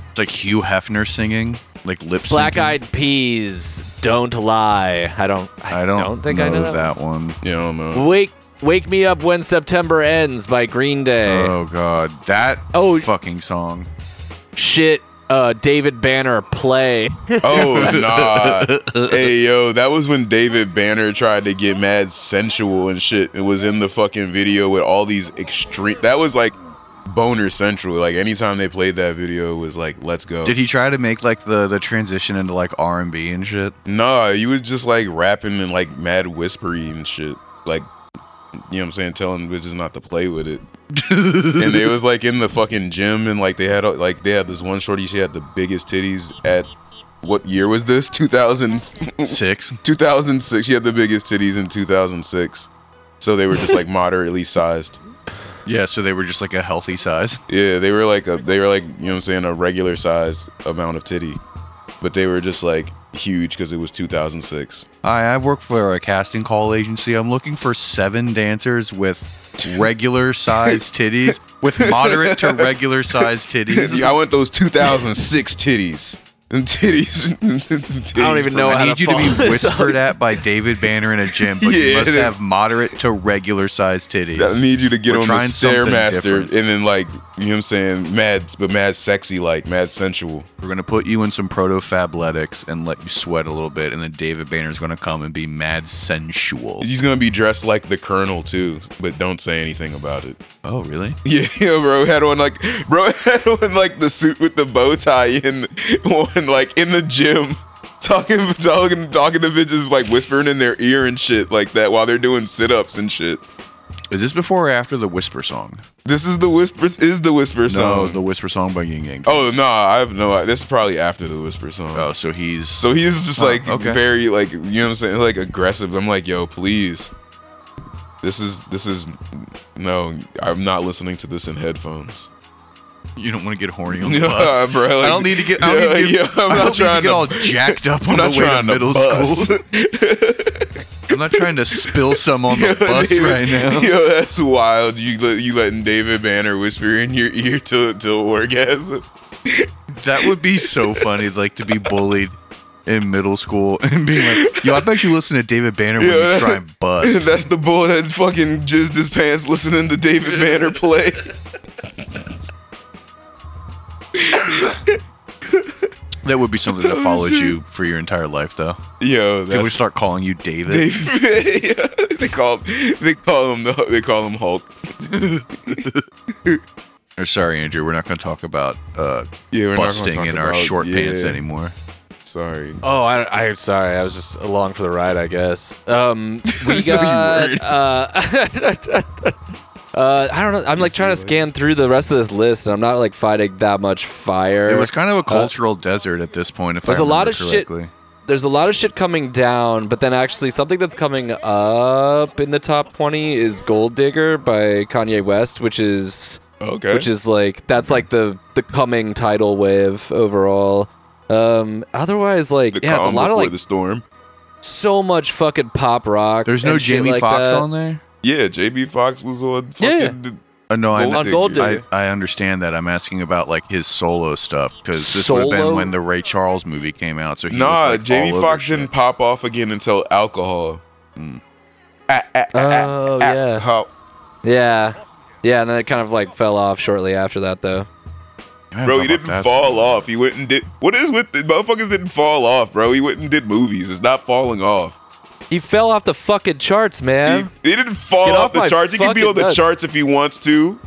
Speaker 1: it's like hugh hefner singing like lip
Speaker 4: Black. Eyed Peas, Don't Lie. I don't. I,
Speaker 1: i don't,
Speaker 4: think I know that.
Speaker 1: one.
Speaker 3: yeah, I don't know.
Speaker 4: Wake, Wake Me Up When September Ends by Green Day.
Speaker 1: oh god that
Speaker 4: Oh.
Speaker 1: fucking song
Speaker 4: Shit. Uh, David Banner play.
Speaker 3: Oh nah. hey yo, that was when David Banner tried to get mad sensual and shit. It was in the fucking video with all these extreme. That was like boner central. Like anytime they played that video, it was like, let's go.
Speaker 1: Did he try to make like the the transition into like R and B and shit?
Speaker 3: Nah, he was just like rapping and like mad whispery and shit. Like, you know what I'm saying? Telling bitches not to play with it. And they was like in the fucking gym and like they had uh, like they had this one shorty. She had the biggest titties at. What year was this?
Speaker 1: 2006
Speaker 3: 2006 She had the biggest titties in 2006. So they were just like moderately sized.
Speaker 1: Yeah, so they were just like a healthy size.
Speaker 3: Yeah, they were like a they were like, you know what I'm saying, a regular sized amount of titty. But they were just like huge because it was 2006.
Speaker 1: Hi, I work for a casting call agency. I'm looking for seven dancers with regular sized titties, with moderate to regular sized titties.
Speaker 3: I want those 2006 titties. Them titties.
Speaker 4: I don't even know
Speaker 1: I
Speaker 4: how
Speaker 1: need you to be whispered at by David Banner in a gym, but you
Speaker 3: Yeah,
Speaker 1: must have moderate to regular sized titties.
Speaker 3: I need you to get
Speaker 1: We're
Speaker 3: on the
Speaker 1: trying something
Speaker 3: Stairmaster
Speaker 1: different.
Speaker 3: and then like, you know what I'm saying, mad but mad sexy like, mad sensual.
Speaker 1: We're gonna put you in some proto fabletics and let you sweat a little bit, and then David Banner's gonna come and be mad sensual.
Speaker 3: He's gonna be dressed like the Colonel too, but don't say anything about it.
Speaker 1: Oh, really?
Speaker 3: Yeah, yeah, bro had on like bro had on like the suit with the bow tie in on like in the gym. Talking, talking, talking to bitches like whispering in their ear and shit like that while they're doing sit ups and shit.
Speaker 1: Is this before or after the Whisper song?
Speaker 3: This is the whisper. Is the whisper
Speaker 1: No,
Speaker 3: song?
Speaker 1: the Whisper song by Ying Yang.
Speaker 3: oh no, I have no. Idea. This is probably after the whisper song.
Speaker 1: Oh, so he's
Speaker 3: So he's just
Speaker 1: Oh,
Speaker 3: like
Speaker 1: okay.
Speaker 3: very like you know what I'm saying, like aggressive. I'm like, yo, please. This is this is no. I'm not listening to this in headphones.
Speaker 1: you don't want to get horny on the
Speaker 3: Yeah,
Speaker 1: bus.
Speaker 3: bro.
Speaker 1: I don't need to get. I don't
Speaker 3: Yeah,
Speaker 1: need to get,
Speaker 3: yeah, I'm
Speaker 1: I
Speaker 3: not
Speaker 1: don't need to
Speaker 3: trying
Speaker 1: get
Speaker 3: to-
Speaker 1: all jacked up
Speaker 3: I'm
Speaker 1: on
Speaker 3: not
Speaker 1: the way to
Speaker 3: trying to
Speaker 1: middle
Speaker 3: bust.
Speaker 1: school. I'm not trying to spill some on the
Speaker 3: Yo,
Speaker 1: bus
Speaker 3: David-
Speaker 1: right now.
Speaker 3: Yo, that's wild. You let you letting David Banner whisper in your ear till till orgasm.
Speaker 1: That would be so funny, like to be bullied in middle school and being like, "Yo, I bet you listen to David Banner when
Speaker 3: Yeah,
Speaker 1: you
Speaker 3: that-
Speaker 1: try and bust."
Speaker 3: That's the bull that fucking jizzed his pants listening to David Banner play.
Speaker 1: That would be something that
Speaker 3: Oh,
Speaker 1: follows you for your entire life, though.
Speaker 3: Yo,
Speaker 1: People would
Speaker 3: that's
Speaker 1: start calling you David.
Speaker 3: David. they call they call him the they call him Hulk.
Speaker 1: Or sorry, Andrew, we're not going to talk about uh,
Speaker 3: Yeah, we're not
Speaker 1: busting
Speaker 3: talk
Speaker 1: in our
Speaker 3: about-
Speaker 1: short pants anymore.
Speaker 3: Sorry.
Speaker 4: Oh, I, I'm sorry. I was just along for the ride, I guess. Um, we got.
Speaker 3: weren't.
Speaker 4: Uh,
Speaker 2: Uh, I don't know. I'm like trying to scan through the rest of this list, and I'm not like fighting that much fire.
Speaker 1: It was kind of a cultural desert at this point. If
Speaker 2: There's
Speaker 1: I
Speaker 2: a lot of shit- There's a lot of shit coming down, but then actually something that's coming up in the top 20 is Gold Digger by Kanye West, which is
Speaker 3: Okay.
Speaker 2: which is like that's like the the coming tidal wave overall. Um, otherwise, like
Speaker 3: the
Speaker 2: yeah, it's a lot of like
Speaker 3: the storm.
Speaker 2: so much fucking pop rock.
Speaker 1: There's no Jamie
Speaker 2: like
Speaker 1: Foxx on there.
Speaker 3: Yeah, Jamie Foxx was on
Speaker 2: Yeah.
Speaker 3: fucking
Speaker 1: Uh, no, I,
Speaker 3: Gold
Speaker 2: on Gold
Speaker 3: Digger.
Speaker 2: Digger.
Speaker 1: I, I understand that. I'm asking about like his solo stuff because this would have
Speaker 2: Solo?
Speaker 1: been when the Ray Charles movie came out. So he
Speaker 3: Nah,
Speaker 1: was, like,
Speaker 3: Jamie
Speaker 1: all over
Speaker 3: Foxx
Speaker 1: shit.
Speaker 3: didn't pop off again until alcohol.
Speaker 1: Hmm.
Speaker 3: Ah, ah, ah, ah,
Speaker 2: Oh yeah,
Speaker 3: alcohol.
Speaker 2: yeah, yeah, and then it kind of like fell off shortly after that, though.
Speaker 1: Man,
Speaker 3: Bro,
Speaker 1: talk
Speaker 3: he
Speaker 1: about
Speaker 3: didn't
Speaker 1: fast
Speaker 3: fall off. He went and did. What is with the motherfuckers didn't fall off, bro? He went and did movies. It's not falling off.
Speaker 2: He fell off the fucking charts, man.
Speaker 3: he didn't fall
Speaker 2: Get
Speaker 3: off,
Speaker 2: off
Speaker 3: the
Speaker 2: my
Speaker 3: charts. He can be
Speaker 2: fucking
Speaker 3: on the
Speaker 2: nuts.
Speaker 3: charts if he wants to.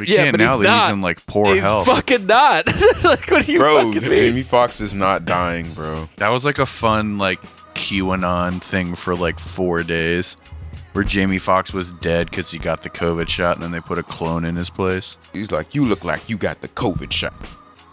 Speaker 1: We
Speaker 2: yeah,
Speaker 1: can't
Speaker 2: but
Speaker 1: now
Speaker 2: he's
Speaker 1: that
Speaker 2: not.
Speaker 1: he's in like poor
Speaker 2: he's
Speaker 1: health.
Speaker 2: fucking not. like, what do you
Speaker 3: Bro,
Speaker 2: fucking mean?
Speaker 3: Jamie Foxx is not dying, bro.
Speaker 1: That was like a fun like QAnon thing for like four days, where Jamie Foxx was dead because he got the COVID shot, and then they put a clone in his place.
Speaker 3: He's like, you look like you got the COVID shot,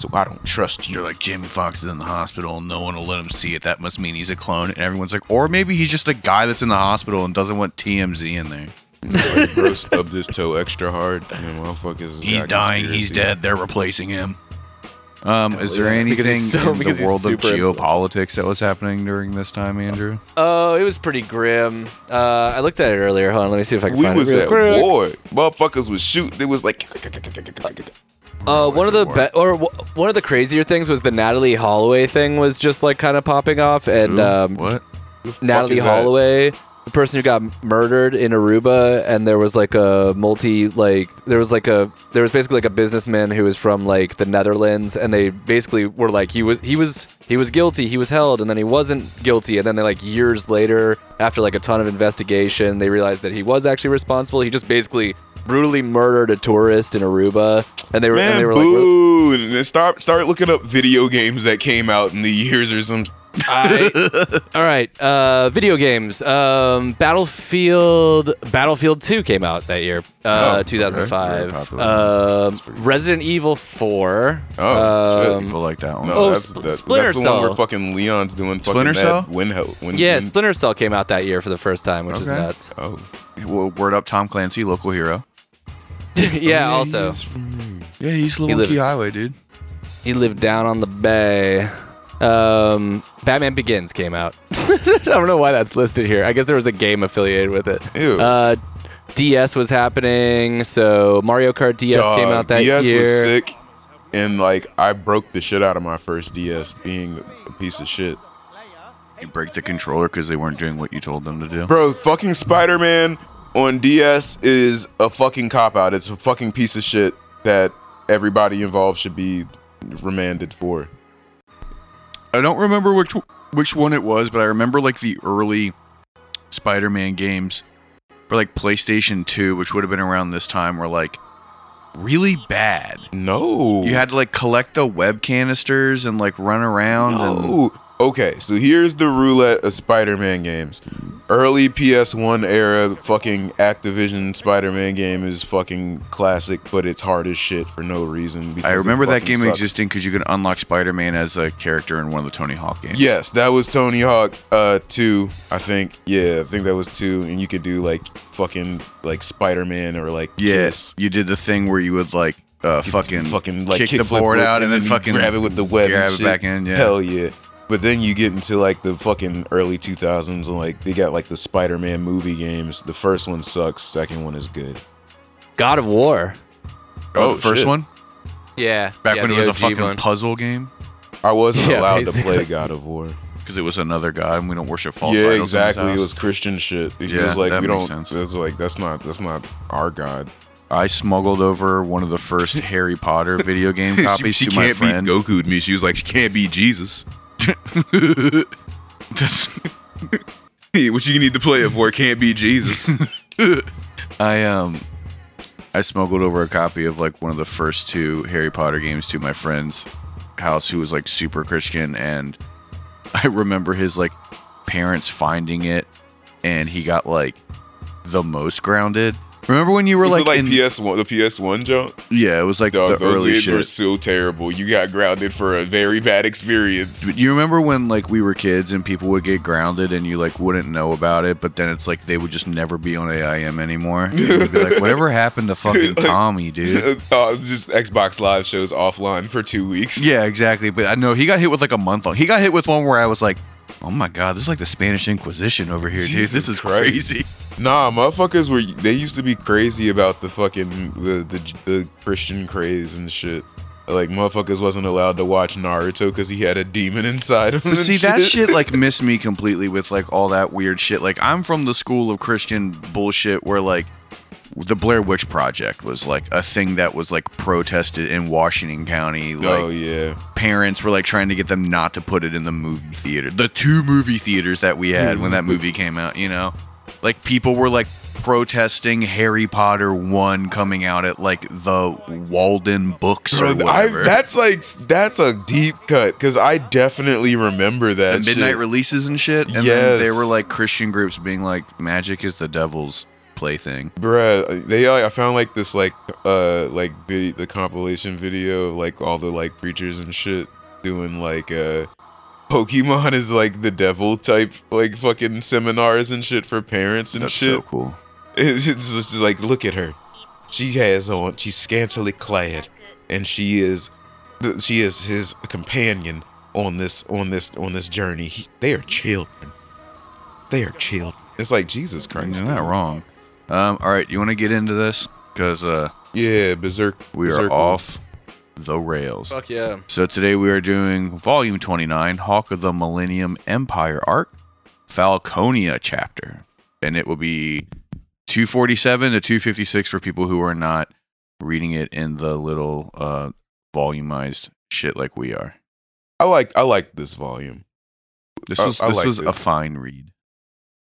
Speaker 3: so I don't trust you.
Speaker 1: They're like Jamie Foxx is in the hospital, no one will let him see it. That must mean he's a clone. And everyone's like, or maybe he's just a guy that's in the hospital and doesn't want TMZ in there.
Speaker 3: Like, bro, stubbed his toe extra hard. And motherfuckers.
Speaker 1: He's
Speaker 3: got
Speaker 1: dying. He's dead. They're replacing him. Um, is there anything
Speaker 2: so-
Speaker 1: in the world of
Speaker 2: super influential.
Speaker 1: geopolitics that was happening during this time, Andrew?
Speaker 2: Oh, it was pretty grim. Uh, I looked at it earlier. Hold on, let me see if I can
Speaker 3: We
Speaker 2: find
Speaker 3: was
Speaker 2: it. real
Speaker 3: at
Speaker 2: quick.
Speaker 3: war. Motherfuckers was shooting. It was like.
Speaker 2: Uh, one of the be- or w- one of the crazier things was the Natalee Holloway thing was just like kind of popping off, and
Speaker 1: Who?
Speaker 2: um,
Speaker 1: what?
Speaker 3: Natalee
Speaker 2: Holloway. that? Person who got murdered in Aruba, and there was like a multi like there was like a there was basically like a businessman who was from like the Netherlands, and they basically were like he was he was he was guilty, he was held, and then he wasn't guilty, and then they like years later, after like a ton of investigation, they realized that he was actually responsible. He just basically brutally murdered a tourist in Aruba, and they were and
Speaker 3: Man,
Speaker 2: they were like. "Well,
Speaker 3: boo! and start start looking up video games that came out in the years or some.
Speaker 2: I, all right, uh, video games. Um, Battlefield Battlefield 2 came out that year, uh,
Speaker 3: Oh, okay.
Speaker 2: 2005.
Speaker 1: Very popular.
Speaker 2: Um, Resident Evil 4.
Speaker 3: Oh, shit.
Speaker 2: um,
Speaker 1: People like that one.
Speaker 3: No,
Speaker 2: Oh,
Speaker 3: that's,
Speaker 2: Sp-
Speaker 3: that,
Speaker 2: Splinter
Speaker 3: that's the one where
Speaker 2: Cell.
Speaker 3: fucking Leon's doing fucking
Speaker 1: Splinter
Speaker 3: that
Speaker 1: Cell?
Speaker 3: Win hell. Win,
Speaker 2: yeah,
Speaker 3: win-
Speaker 2: Splinter Cell came out that year for the first time, which is
Speaker 1: Okay.
Speaker 2: nuts.
Speaker 3: Oh,
Speaker 1: Well, word up, Tom Clancy, local hero.
Speaker 2: yeah, also
Speaker 1: Yeah, he's
Speaker 2: He
Speaker 1: Little
Speaker 2: lives-
Speaker 1: Key Highway, dude.
Speaker 2: he lived down on the bay. Um, Batman Begins came out. I don't know why that's listed here. I guess there was a game affiliated with it.
Speaker 3: ew.
Speaker 2: Uh, DS was happening, so Mario Kart DS came out that
Speaker 3: DS
Speaker 2: year.
Speaker 3: was sick, and like I broke the shit out of my first DS, being a piece of shit.
Speaker 1: You break the controller because they weren't doing what you told them to do.
Speaker 3: Bro, fucking Spider Man on DS is a fucking cop out. It's a fucking piece of shit that everybody involved should be remanded for.
Speaker 1: I don't remember which which one it was, but I remember like the early Spider-Man games for like PlayStation 2, which would have been around this time, were like really bad.
Speaker 3: No.
Speaker 1: You had to like collect the web canisters and like run around and
Speaker 3: Okay, so here's the roulette of Spider-Man games. Early PS1 era fucking Activision Spider-Man game is fucking classic, but it's hard as shit for no reason. because
Speaker 1: I remember that game
Speaker 3: sucks.
Speaker 1: existing because you could unlock Spider-Man as a character in one of the Tony Hawk games.
Speaker 3: Yes, that was Tony Hawk uh 2, I think. Yeah, I think that was 2 and you could do like fucking like Spider-Man or like
Speaker 1: Yes, you did the thing where you would like uh, fucking
Speaker 3: fucking like
Speaker 1: kick the board out and then
Speaker 3: you
Speaker 1: fucking
Speaker 3: grab it with the web
Speaker 1: grab
Speaker 3: and
Speaker 1: it back in, yeah.
Speaker 3: Hell yeah. But then you get into like the fucking early 2000s and like they got like the Spider-Man movie games. The first one sucks, second one is good.
Speaker 2: God of War.
Speaker 1: Oh,
Speaker 3: Oh,
Speaker 1: the first
Speaker 3: shit.
Speaker 1: one
Speaker 2: Yeah.
Speaker 1: back
Speaker 2: yeah,
Speaker 1: when it
Speaker 2: the
Speaker 1: was a fucking
Speaker 2: one.
Speaker 1: puzzle game
Speaker 3: I wasn't
Speaker 2: Yeah,
Speaker 3: allowed to play God of War.
Speaker 1: because it was another guy and we don't worship false
Speaker 3: yeah,
Speaker 1: idols in his
Speaker 3: exactly. It was Christian shit. It
Speaker 1: Yeah,
Speaker 3: was like
Speaker 1: that
Speaker 3: we
Speaker 1: makes
Speaker 3: don't
Speaker 1: sense.
Speaker 3: it's like that's not that's not our god.
Speaker 1: I smuggled over one of the first Harry Potter video game copies to my friend.
Speaker 3: Goku to me. She was like, she can't beat Jesus.
Speaker 1: That's-
Speaker 3: what you need to play it for? Can't be Jesus.
Speaker 1: I um I smuggled over a copy of like one of the first two Harry Potter games to my friend's house who was like super Christian and I remember his like parents finding it and he got like the most grounded Remember when you were
Speaker 3: Was
Speaker 1: like,
Speaker 3: it like
Speaker 1: in,
Speaker 3: PS one, the PS one jump?
Speaker 1: yeah, it was like
Speaker 3: Dog,
Speaker 1: the early shit.
Speaker 3: were so terrible. You got grounded for a very bad experience.
Speaker 1: You remember when like we were kids and people would get grounded and you like wouldn't know about it, but then it's like they would just never be on AIM anymore. You'd be like, whatever happened to fucking Tommy, dude?
Speaker 3: uh, just Xbox Live shows offline for two weeks.
Speaker 1: Yeah, exactly. But I know he got hit with like a month long. He got hit with one where I was like, oh my god, this is like the Spanish Inquisition over here, dude. This is crazy.
Speaker 3: Nah, motherfuckers were they used to be crazy about the fucking the the, the Christian craze and shit. Like motherfuckers wasn't allowed to watch Naruto because he had a demon inside him.
Speaker 1: See, that shit like missed me completely with like all that weird shit. Like I'm from the school of Christian bullshit where like the Blair Witch Project was like a thing that was like protested in Washington County. Oh, like
Speaker 3: oh yeah,
Speaker 1: parents were like trying to get them not to put it in the movie theater. The two movie theaters that we had when that movie came out, you know? Like people were like protesting Harry Potter 1 coming out at like the Walden Books or
Speaker 3: Bro, I,
Speaker 1: whatever.
Speaker 3: that's like that's a deep cut because I definitely remember
Speaker 1: the
Speaker 3: that
Speaker 1: midnight
Speaker 3: shit.
Speaker 1: releases and shit. And then they were like Christian groups being like, magic is the devil's plaything.
Speaker 3: Bruh, they I found like this like uh like the the compilation video of like all the like preachers and shit doing like uh Pokemon is like the devil type like fucking seminars and shit for parents and
Speaker 1: That's
Speaker 3: shit.
Speaker 1: so cool.
Speaker 3: It's just like look at her. She has on she's scantily clad and she is she is his companion on this on this on this journey. He, they are children. They are children. It's like Jesus Christ.
Speaker 1: You're not wrong. Um, all right, you want to get into this? Because uh,
Speaker 3: Yeah, berserk.
Speaker 1: we are off the rails.
Speaker 4: Fuck yeah.
Speaker 1: So today we are doing Volume 29, Hawk of the Millennium Empire arc, Falconia chapter, and it will be 247 to 256 for people who are not reading it in the little uh, volumized shit like we are.
Speaker 3: I like I like this volume.
Speaker 1: This
Speaker 3: I-
Speaker 1: was
Speaker 3: I
Speaker 1: this
Speaker 3: liked
Speaker 1: was
Speaker 3: it.
Speaker 1: a fine read,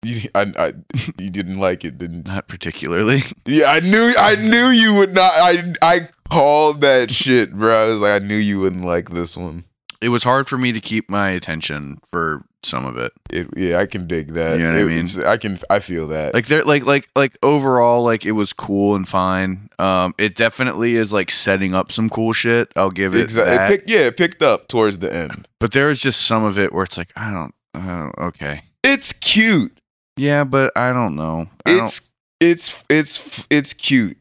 Speaker 3: You, I, I, you didn't like it, didn't?
Speaker 1: not particularly.
Speaker 3: Yeah, I knew I knew you would not. I I called that shit, bro. I was like, I knew you wouldn't like this one.
Speaker 1: It was hard for me to keep my attention for some of it.
Speaker 3: It, yeah, I can dig that.
Speaker 1: You know what I mean?
Speaker 3: I can. I feel that.
Speaker 1: like there like like like overall like it was cool and fine um it definitely is like setting up some cool shit i'll give it
Speaker 3: exactly.
Speaker 1: that.
Speaker 3: It picked, yeah, it picked up towards the end.
Speaker 1: but there is just some of it where it's like i don't oh, okay
Speaker 3: It's cute.
Speaker 1: Yeah but i don't know I don't-
Speaker 3: It's it's it's it's cute.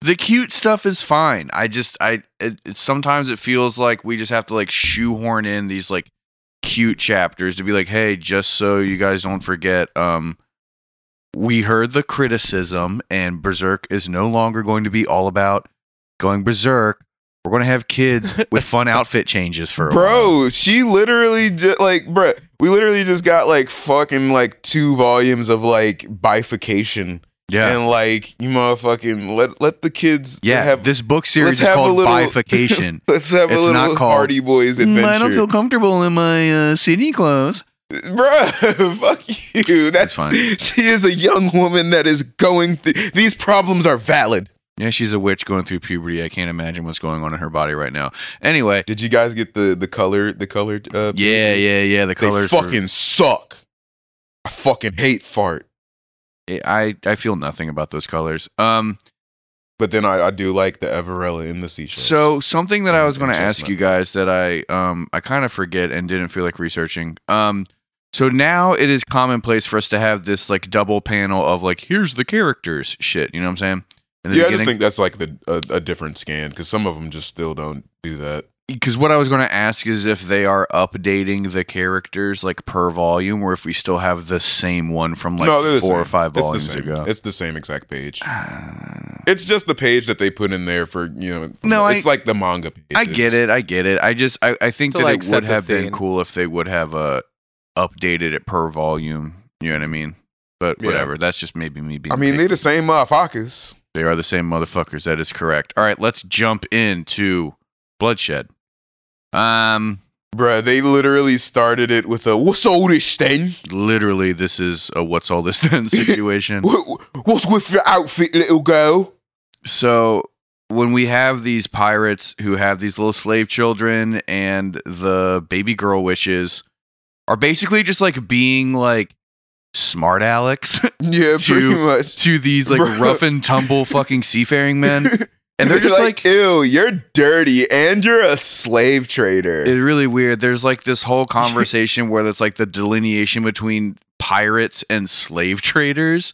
Speaker 1: the cute stuff is fine i just i it, it sometimes it feels like we just have to like shoehorn in these like cute chapters to be like hey just so you guys don't forget um we heard the criticism and berserk is no longer going to be all about going berserk we're going to have kids with fun outfit changes for a while.
Speaker 3: Bro, she literally just like, bro, we literally just got like fucking like two volumes of like bifurcation.
Speaker 1: yeah
Speaker 3: And like, you motherfucking let let the kids
Speaker 1: yeah
Speaker 3: have
Speaker 1: this book series is called
Speaker 3: little-
Speaker 1: bifurcation
Speaker 3: let's have a little Hardy Boys adventure.
Speaker 1: "Mm, i don't feel comfortable in my uh, city clothes
Speaker 3: Bruh, fuck you. That's
Speaker 1: fine.
Speaker 3: She is a young woman that is going th- these problems are valid.
Speaker 1: Yeah she's a witch going through puberty i can't imagine what's going on in her body right now anyway
Speaker 3: Did you guys get the the color the colored uh
Speaker 1: Yeah, yeah, yeah. The
Speaker 3: They
Speaker 1: colors. were-
Speaker 3: fucking suck. I fucking hate fart.
Speaker 1: I I feel nothing about those colors. Um.
Speaker 3: But then I, I do like the Everella in the seashells.
Speaker 1: So something that I was going to ask you guys that I um I kind of forget and didn't feel like researching. Um. So now it is commonplace for us to have this like double panel of like here's the characters shit. You know what I'm saying? In the
Speaker 3: yeah, I just think that's like the a, a different scan because some of them just still don't do that.
Speaker 1: because what I was going to ask is if they are updating the characters like per volume, or if we still have the same one from like
Speaker 3: no, they're the
Speaker 1: four or
Speaker 3: same.
Speaker 1: five
Speaker 3: It's
Speaker 1: volumes
Speaker 3: the same.
Speaker 1: ago.
Speaker 3: It's the same exact page. It's just the page that they put in there for you know.
Speaker 1: No, I-
Speaker 3: it's like the manga page.
Speaker 1: I get it. I get it. I just I, I think
Speaker 4: To,
Speaker 1: that
Speaker 4: like,
Speaker 1: it
Speaker 4: set
Speaker 1: would
Speaker 4: the
Speaker 1: have been
Speaker 4: scene.
Speaker 1: cool if they would have uh updated it per volume. You know what I mean? But
Speaker 4: Yeah.
Speaker 1: whatever. That's just maybe me being.
Speaker 3: I mean, they're the same motherfuckers.
Speaker 1: They are the same motherfuckers. That is correct. All right, let's jump into bloodshed. Um,
Speaker 3: Bruh, they literally started it with a "What's all this then?
Speaker 1: literally, this is a what's all this then situation.
Speaker 3: What, what's with your outfit, little girl?"
Speaker 1: so when we have these pirates who have these little slave children and the baby girl wishes are basically just like being like smart Alex
Speaker 3: Yeah,
Speaker 1: To-
Speaker 3: pretty much.
Speaker 1: to these like
Speaker 3: Bro.
Speaker 1: rough and tumble fucking seafaring men. And they're just like,
Speaker 3: ew, you're dirty and you're a slave trader.
Speaker 1: it's really weird. There's like this whole conversation where it's like the delineation between pirates and slave traders,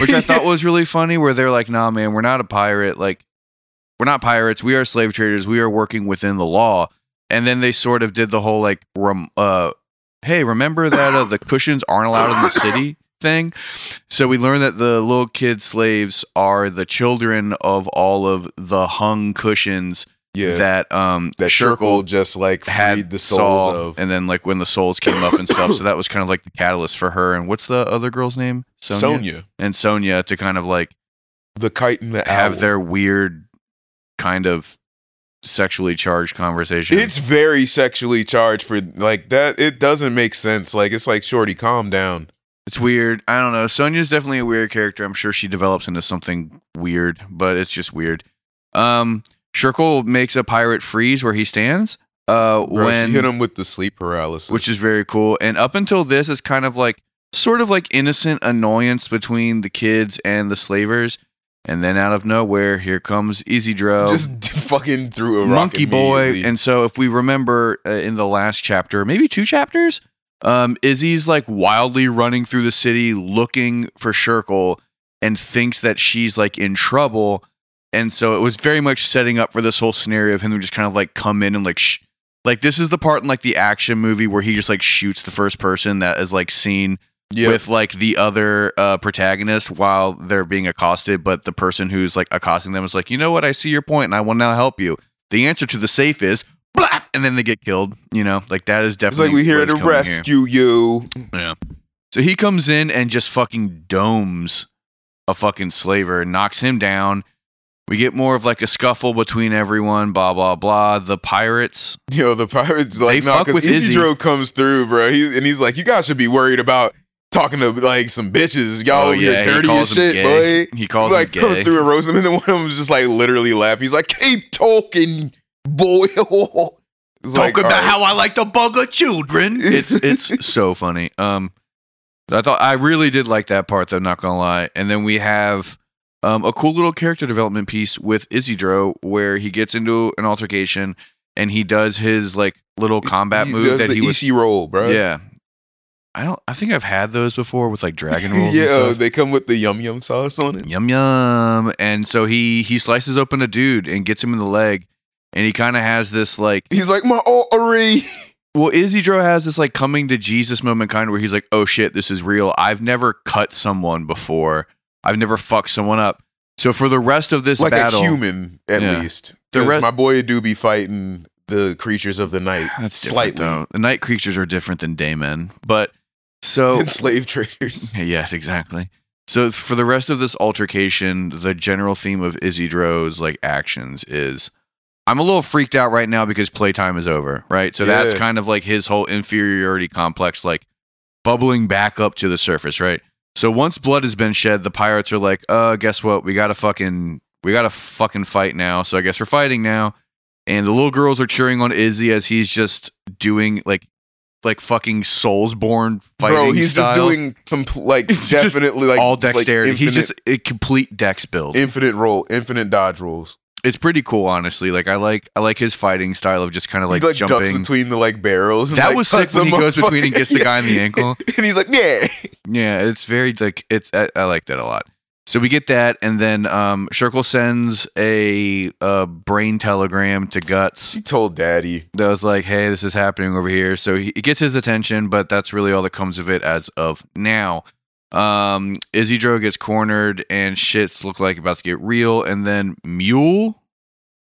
Speaker 1: which I thought was really funny. Where they're like, "Nah, man, we're not a pirate. Like, we're not pirates. We are slave traders. We are working within the law." And then they sort of did the whole like, rem- uh, "Hey, remember that uh, the Kushans aren't allowed in the city." thing so we learned that the little kid slaves are the children of all of the hung Kushans
Speaker 3: yeah.
Speaker 1: that um
Speaker 3: that
Speaker 1: Shirkle
Speaker 3: Shirkle just like
Speaker 1: had
Speaker 3: the souls
Speaker 1: Saul,
Speaker 3: of.
Speaker 1: and then like when the souls came up and stuff. So that was kind of like the catalyst for her. And what's the other girl's name?
Speaker 3: Sonia.
Speaker 1: and Sonia to kind of like
Speaker 3: The kite and the
Speaker 1: have
Speaker 3: owl.
Speaker 1: their weird kind of sexually charged conversation.
Speaker 3: It's very sexually charged for like that. It doesn't make sense. Like it's like, shorty, calm down.
Speaker 1: it's weird. I don't know. Sonia's definitely a weird character. I'm sure she develops into something weird, but it's just weird. Um, Shirkle makes a pirate freeze where he stands. Uh,
Speaker 3: Bro,
Speaker 1: when
Speaker 3: she hit him with the sleep paralysis.
Speaker 1: which is very cool. And up until this, it's kind of like sort of like innocent annoyance between the kids and the slavers. And then out of nowhere, here comes Easy Dro,
Speaker 3: just fucking threw a rock
Speaker 1: Monkey Boy.
Speaker 3: immediately.
Speaker 1: And so, if we remember uh, in the last chapter, maybe two chapters, um, Izzy's like wildly running through the city looking for Shirkle and thinks that she's like in trouble. And so it was very much setting up for this whole scenario of him just kind of like come in and like, sh- like this is the part in like the action movie where he just like shoots the first person that is like seen
Speaker 3: yeah,
Speaker 1: with like the other uh, protagonist while they're being accosted, but the person who's like accosting them is like, you know what, I see your point and I will now help you. The answer to the safe is blap, and then they get killed. You know, like that is
Speaker 3: it's
Speaker 1: definitely
Speaker 3: like we here to
Speaker 1: coming here.
Speaker 3: rescue you.
Speaker 1: Yeah. So he comes in and just fucking domes a fucking slaver, knocks him down. We get more of like a scuffle between everyone, blah blah blah. The pirates,
Speaker 3: Yo, the pirates like
Speaker 1: They
Speaker 3: no, because. Comes through, bro. He, and he's like, you guys should be worried about talking to like some bitches. Y'all
Speaker 1: Oh, yeah, he
Speaker 3: dirty
Speaker 1: calls
Speaker 3: as shit,
Speaker 1: gay.
Speaker 3: boy.
Speaker 1: he calls
Speaker 3: like
Speaker 1: him
Speaker 3: comes through and roasts him, and then one of them was just like literally laugh. He's like, "Keep talking, boy." it's
Speaker 1: Talk about
Speaker 3: all right.
Speaker 1: how I like to bug a children. It's it's so funny. Um, I thought I really did like that part though. Not gonna lie. And then we have um a cool little character development piece with Isidro where he gets into an altercation and he does his like little combat
Speaker 3: He
Speaker 1: move that he was.
Speaker 3: Ishi roll, bro.
Speaker 1: Yeah. I don't. I think I've had those before with like dragon rolls.
Speaker 3: yeah.
Speaker 1: and stuff.
Speaker 3: They come with the yum yum sauce on it.
Speaker 1: Yum yum. And so he he slices open a dude and gets him in the leg, and he kind of has this like
Speaker 3: He's like my artery.
Speaker 1: Well, Isidro has this like coming to Jesus moment kind of where he's like, oh shit, this is real. I've never cut someone before. I've never fucked someone up. So for the rest of this
Speaker 3: like
Speaker 1: battle,
Speaker 3: a human at
Speaker 1: Yeah.
Speaker 3: least.
Speaker 1: the rest-
Speaker 3: my boy do be fighting the creatures of the night
Speaker 1: that's
Speaker 3: slightly
Speaker 1: though. The night creatures are different than daymen, but so
Speaker 3: than slave traders.
Speaker 1: yes, exactly. So for the rest of this altercation, the general theme of Isidro's like actions is I'm a little freaked out right now because playtime is over, right? So that's kind of like his whole inferiority complex like bubbling back up to the surface, right? So once blood has been shed, the pirates are like, "Uh, guess what? We got to fucking we got to fucking fight now." So I guess we're fighting now. And the little girls are cheering on Izzy as he's just doing like like fucking Soulsborne fighting
Speaker 3: Bro, he's just doing compl- like
Speaker 1: It's
Speaker 3: definitely like
Speaker 1: all
Speaker 3: just, like,
Speaker 1: dexterity. he's just a complete dex build.
Speaker 3: infinite roll, infinite dodge rolls.
Speaker 1: it's pretty cool, honestly. Like I like I like his fighting style of just kind of like,
Speaker 3: he like ducks
Speaker 1: jumping.
Speaker 3: between the like barrels. and,
Speaker 1: That
Speaker 3: like,
Speaker 1: was sick when he goes between and gets the guy in the ankle.
Speaker 3: and he's like, yeah.
Speaker 1: Yeah, it's very like it's I, I like that a lot. So we get that, and then um Shirkle sends a, a brain telegram to Guts
Speaker 3: She told daddy.
Speaker 1: that was like, "Hey, this is happening over here." So he, it gets his attention, but that's really all that comes of it as of now. Um, Isidro gets cornered, and shits look like about to get real, and then Mule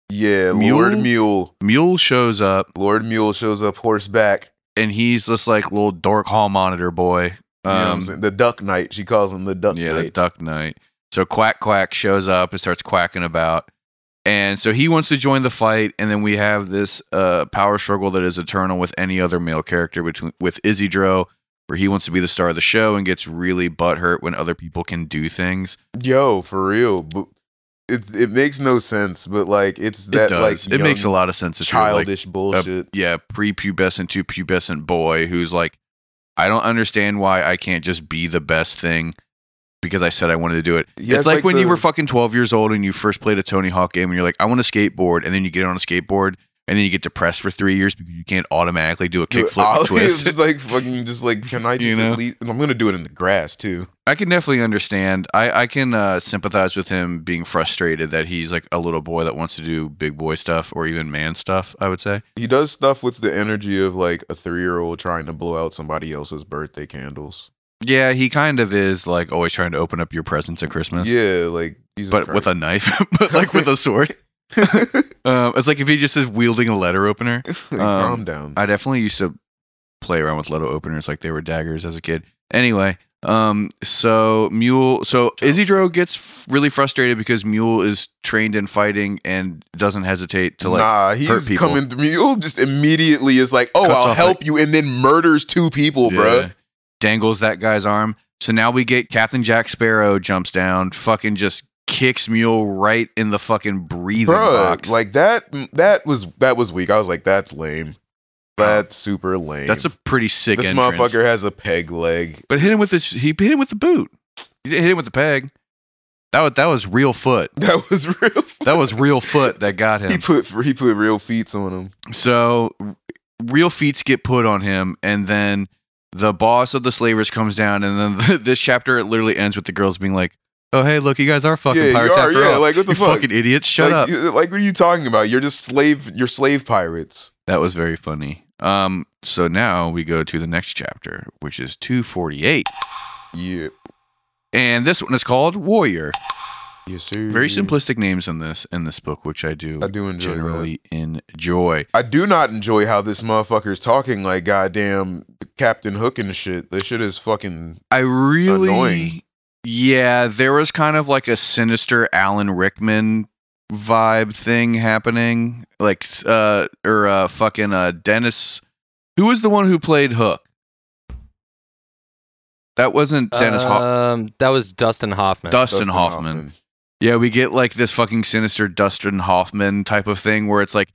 Speaker 3: Yeah,
Speaker 1: Mule?
Speaker 3: Lord Mule.
Speaker 1: Mule shows up,
Speaker 3: Lord Mule shows up horseback.
Speaker 1: and he's just like little dork hall monitor boy.
Speaker 3: You know
Speaker 1: Um,
Speaker 3: the Duck Knight. She calls him the Duck
Speaker 1: yeah, the Duck Knight. So Quack Quack shows up and starts quacking about. And so he wants to join the fight, and then we have this uh, power struggle that is eternal with any other male character between with Isidro, where he wants to be the star of the show and gets really butthurt when other people can do things.
Speaker 3: Yo, for real. It it makes no sense, but like it's that
Speaker 1: does.
Speaker 3: like
Speaker 1: it makes a lot of sense. You're, like,
Speaker 3: childish
Speaker 1: a-
Speaker 3: bullshit.
Speaker 1: yeah, prepubescent to pubescent boy who's like I don't understand why I can't just be the best thing because I said I wanted to do it.
Speaker 3: He
Speaker 1: it's
Speaker 3: has,
Speaker 1: like,
Speaker 3: like,
Speaker 1: when you were fucking 12 years old and you first played a Tony Hawk game and you're like, I want to skateboard. And then you get on a skateboard and then you get depressed for three years because you can't automatically do a kickflip twist.
Speaker 3: It's just like fucking, just like, can I
Speaker 1: You
Speaker 3: just
Speaker 1: know?
Speaker 3: at least? I'm gonna do it in the grass too.
Speaker 1: I can definitely understand. I, I can uh, sympathize with him being frustrated that he's like a little boy that wants to do big boy stuff or even man stuff, I would say.
Speaker 3: He does stuff with the energy of like a three year old trying to blow out somebody else's birthday candles.
Speaker 1: Yeah, he kind of is like always trying to open up your presents at Christmas.
Speaker 3: Yeah, like Jesus
Speaker 1: but with a knife, but like with a sword. Um, it's like if he just is wielding a letter opener.
Speaker 3: Calm
Speaker 1: um,
Speaker 3: down.
Speaker 1: I definitely used to play around with letter openers like they were daggers as a kid. Anyway, um, so Mule, so Isidro gets f- really frustrated because Mule is trained in fighting and doesn't hesitate to like.
Speaker 3: nah,
Speaker 1: hurt people.
Speaker 3: coming through. Mule just immediately is like, "Oh,
Speaker 1: Cuts
Speaker 3: I'll help you," and then murders two people,
Speaker 1: Yeah.
Speaker 3: bruh.
Speaker 1: Dangles that guy's arm. So now we get Captain Jack Sparrow jumps down, fucking just kicks Mule right in the fucking breathing
Speaker 3: Bruh,
Speaker 1: box.
Speaker 3: like that. That was that was weak. I was like, "That's lame. That's super lame."
Speaker 1: That's a pretty sick
Speaker 3: this
Speaker 1: entrance.
Speaker 3: motherfucker has a peg leg.
Speaker 1: But hit him with this. He hit him with the boot. He didn't hit him with the peg. That was that was real foot.
Speaker 3: That was real. Foot.
Speaker 1: That was real foot that got him.
Speaker 3: he put he put real feet on him.
Speaker 1: So real feats get put on him, and then the boss of the slavers comes down, and then this chapter it literally ends with the girls being like, "Oh hey, look, you guys are fucking
Speaker 3: Yeah,
Speaker 1: pirates
Speaker 3: are,
Speaker 1: after
Speaker 3: yeah,
Speaker 1: all.
Speaker 3: like, what the
Speaker 1: you
Speaker 3: fuck?
Speaker 1: fucking idiots, shut
Speaker 3: like,
Speaker 1: up."
Speaker 3: Like, what are you talking about? You're just slave. You're slave pirates.
Speaker 1: That was very funny. Um, so now we go to the next chapter, which is two forty eight,
Speaker 3: Yeah.
Speaker 1: and this one is called Warrior.
Speaker 3: Yes, sir.
Speaker 1: Very simplistic names in this in this book, which I do
Speaker 3: I do enjoy that.
Speaker 1: generally enjoy.
Speaker 3: I do not enjoy how this motherfucker's talking like goddamn Captain Hook and shit. This shit is fucking.
Speaker 1: I really,
Speaker 3: Annoying.
Speaker 1: yeah, there was kind of like a sinister Alan Rickman vibe thing happening, like uh or uh fucking uh Dennis. Who was the one who played Hook? That wasn't Dennis Hoff.
Speaker 4: Um, that was Dustin Hoffman.
Speaker 1: Dustin, Hoffman. Yeah, we get like this fucking sinister Dustin Hoffman type of thing where it's like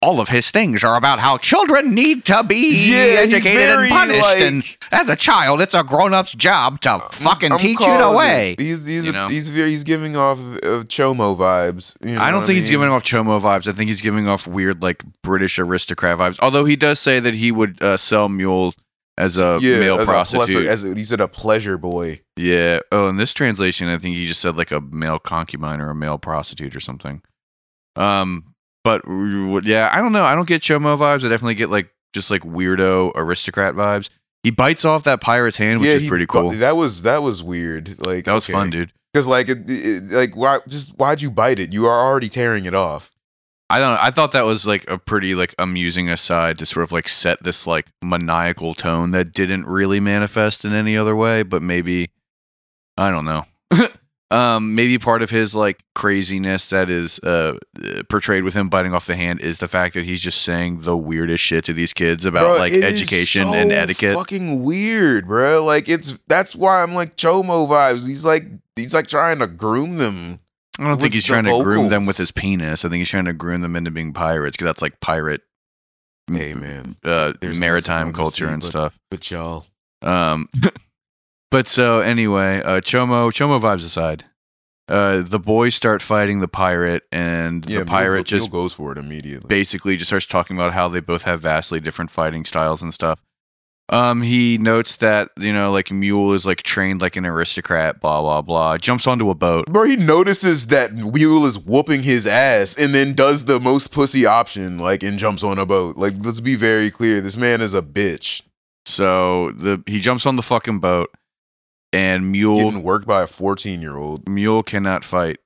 Speaker 1: all of his things are about how children need to be
Speaker 3: Yeah,
Speaker 1: educated and punished,
Speaker 3: like-
Speaker 1: and as a child, it's a grown-up's job to fucking
Speaker 3: I'm
Speaker 1: teach you the way.
Speaker 3: it. He's he's
Speaker 1: You know?
Speaker 3: he's he's giving off uh, Chomo vibes. You know
Speaker 1: I don't think he's
Speaker 3: mean?
Speaker 1: giving off Chomo vibes. I think he's giving off weird, like British aristocrat vibes. Although he does say that he would uh, sell Mule as a
Speaker 3: yeah,
Speaker 1: male
Speaker 3: as
Speaker 1: prostitute.
Speaker 3: A pleasure, as a, he said, a pleasure boy.
Speaker 1: yeah. Oh, in this translation, I think he just said like a male concubine or a male prostitute or something. Um, but yeah, I don't know. I don't get Chomo vibes. I definitely get like just like weirdo aristocrat vibes. He bites off that pirate's hand, which
Speaker 3: yeah,
Speaker 1: is
Speaker 3: he-
Speaker 1: pretty cool.
Speaker 3: That was that was weird. Like
Speaker 1: That was fun, dude.
Speaker 3: Because like it, it- like why just why'd you bite it? You are already tearing it off.
Speaker 1: I don't know. I thought that was like a pretty like amusing aside to sort of like set this like maniacal tone that didn't really manifest in any other way, but maybe I don't know. um maybe part of his like craziness that is uh uh, portrayed with him biting off the hand is the fact that he's just saying the weirdest shit to these kids about
Speaker 3: Bruh,
Speaker 1: like education
Speaker 3: so
Speaker 1: and etiquette.
Speaker 3: Fucking weird, bro. Like it's that's why I'm like Chomo vibes. He's like he's like trying to groom them.
Speaker 1: I don't think he's trying to groom them with his penis. I think he's trying to groom them into being pirates because that's like pirate
Speaker 3: Hey man,
Speaker 1: uh
Speaker 3: There's
Speaker 1: maritime culture
Speaker 3: sea
Speaker 1: and
Speaker 3: but-
Speaker 1: stuff.
Speaker 3: but y'all.
Speaker 1: Um, but so anyway, uh, Chomo Chomo vibes aside, uh, the boys start fighting the pirate, and
Speaker 3: Yeah,
Speaker 1: the pirate just
Speaker 3: goes for it immediately.
Speaker 1: basically just starts talking about how they both have vastly different fighting styles and stuff. Um, he notes that you know, like Mule is like trained like an aristocrat, blah blah blah. Jumps onto a boat.
Speaker 3: Bro, he notices that Mule is whooping his ass and then does the most pussy option, like, and jumps on a boat. Like, let's be very clear. This man is a bitch.
Speaker 1: So the he jumps on the fucking boat, and Mule
Speaker 3: Getting worked by a 14 year old.
Speaker 1: Mule cannot fight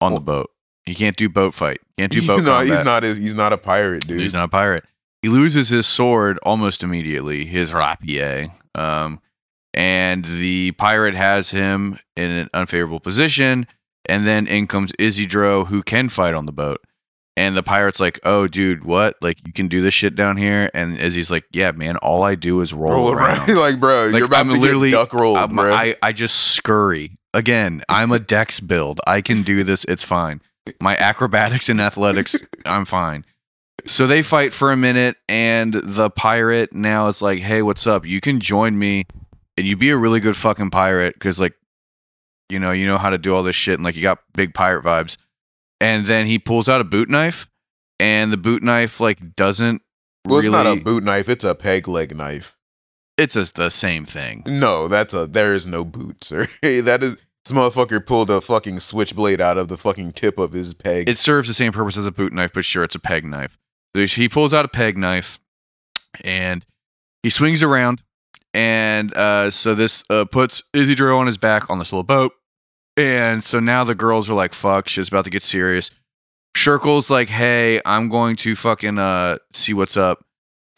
Speaker 1: on the boat. He can't do boat fight. Can't do boat
Speaker 3: no, he's not a he's not a pirate, dude.
Speaker 1: He's not a pirate. He loses his sword almost immediately, his rapier. Um, and the pirate has him in an unfavorable position. And then in comes Isidro, who can fight on the boat. And the pirate's like, "Oh, dude, what? Like, you can do this shit down here?" And Izzy's like, "Yeah, man. All I do is roll,
Speaker 3: Roll
Speaker 1: around.
Speaker 3: around. like, bro,
Speaker 1: Like,
Speaker 3: you're about
Speaker 1: I'm
Speaker 3: to
Speaker 1: literally-
Speaker 3: get duck rolled,
Speaker 1: I'm-
Speaker 3: bro.
Speaker 1: I, I just scurry. Again, I'm a dex build. I can do this. It's fine. My acrobatics and athletics, I'm fine. So they fight for a minute, and the pirate now is like, "Hey, what's up? You can join me, and you be a really good fucking pirate because, like, you know, you know how to do all this shit, and like, you got big pirate vibes." And then he pulls out a boot knife, and the boot knife like doesn't
Speaker 3: Well, it's
Speaker 1: really.
Speaker 3: not a boot knife. It's a peg leg knife.
Speaker 1: it's just the same thing.
Speaker 3: No, that's a. There is no boot, sir. that is. This motherfucker pulled a fucking switchblade out of the fucking tip of his peg.
Speaker 1: It serves the same purpose as a boot knife, but sure, it's a peg knife. So he pulls out a peg knife, and he swings around, and uh, so this uh, puts Izzy Drill on his back on this little boat, and so now the girls are like, "Fuck, shit's about to get serious." Shirkle's like, "Hey, I'm going to fucking uh see what's up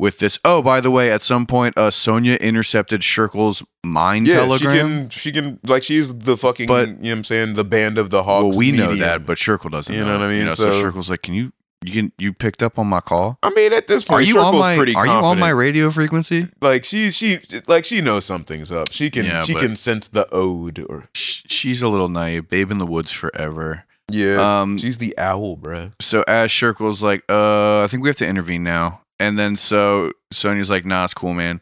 Speaker 1: with this." Oh, by the way, at some point, uh, Sonia intercepted Shirkle's mind
Speaker 3: yeah,
Speaker 1: telegram.
Speaker 3: she can. She can. Like she's the fucking.
Speaker 1: But-
Speaker 3: you know what I'm saying? The band of the hawks.
Speaker 1: well, we know that, but Shirkle doesn't.
Speaker 3: You know what I mean?
Speaker 1: so,
Speaker 3: So-
Speaker 1: Shirkle's like, "Can you you can you picked up on my call?"
Speaker 3: I mean, at this point,
Speaker 1: Are you on
Speaker 3: Circle's
Speaker 1: my
Speaker 3: pretty
Speaker 1: Are you on my radio frequency?
Speaker 3: like she she like she knows something's up. She can
Speaker 1: Yeah,
Speaker 3: she
Speaker 1: but-
Speaker 3: can sense the ode or
Speaker 1: Sh- She's a little naive. Babe in the woods forever.
Speaker 3: yeah.
Speaker 1: Um.
Speaker 3: she's the owl, bruh.
Speaker 1: So Ash Shirkle's like, uh, I think we have to intervene now. And then so Sonia's like, Nah, it's cool, man.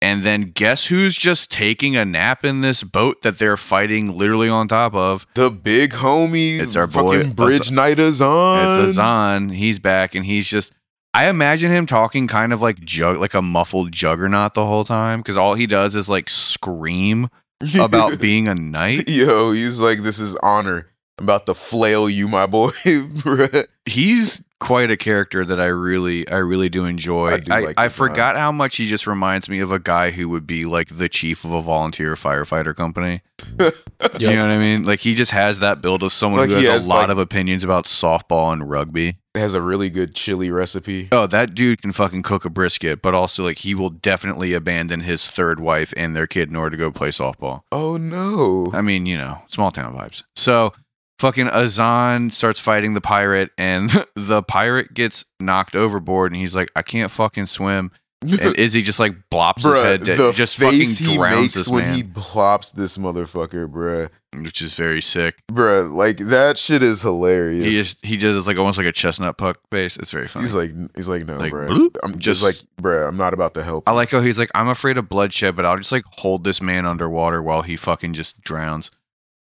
Speaker 1: And then guess who's just taking a nap in this boat that they're fighting literally on top of?
Speaker 3: The big homie.
Speaker 1: It's our boy,
Speaker 3: Bridge Knight Azan.
Speaker 1: It's Azan. He's back, and he's just. I imagine him talking kind of like jug, like a muffled juggernaut the whole time, because all he does is like scream about being a knight.
Speaker 3: Yo, he's like, this is honor. I'm about to flail you, my boy.
Speaker 1: he's quite a character that I really, I really do enjoy.
Speaker 3: I
Speaker 1: I,
Speaker 3: do
Speaker 1: I,
Speaker 3: like Azan.
Speaker 1: forgot how much he just reminds me of a guy who would be like the chief of a volunteer firefighter company. You know what I mean? Like he just has that build of someone
Speaker 3: Like
Speaker 1: who has,
Speaker 3: has,
Speaker 1: a lot
Speaker 3: like-
Speaker 1: of opinions about softball and rugby.
Speaker 3: has a really good chili recipe.
Speaker 1: Oh, that dude can fucking cook a brisket, but also like he will definitely abandon his third wife and their kid in order to go play softball.
Speaker 3: Oh no.
Speaker 1: I mean, you know, small town vibes. So fucking Azan starts fighting the pirate and the pirate gets knocked overboard and he's like, I can't fucking swim. And Izzy just like blops his
Speaker 3: Bruh,
Speaker 1: head,
Speaker 3: the
Speaker 1: dead, just fucking
Speaker 3: face he
Speaker 1: drowns
Speaker 3: makes
Speaker 1: this
Speaker 3: when
Speaker 1: man,
Speaker 3: he plops this motherfucker, bruh.
Speaker 1: which is very sick.
Speaker 3: Bruh, like that shit is hilarious.
Speaker 1: He just he does like almost like a chestnut puck face. It's very funny.
Speaker 3: He's like, he's like, no,
Speaker 1: Like,
Speaker 3: bruh.
Speaker 1: bloop,
Speaker 3: I'm
Speaker 1: just-
Speaker 3: just like, bruh, I'm not about to help.
Speaker 1: I like how he's like, I'm afraid of bloodshed, but I'll just like hold this man underwater while he fucking just drowns,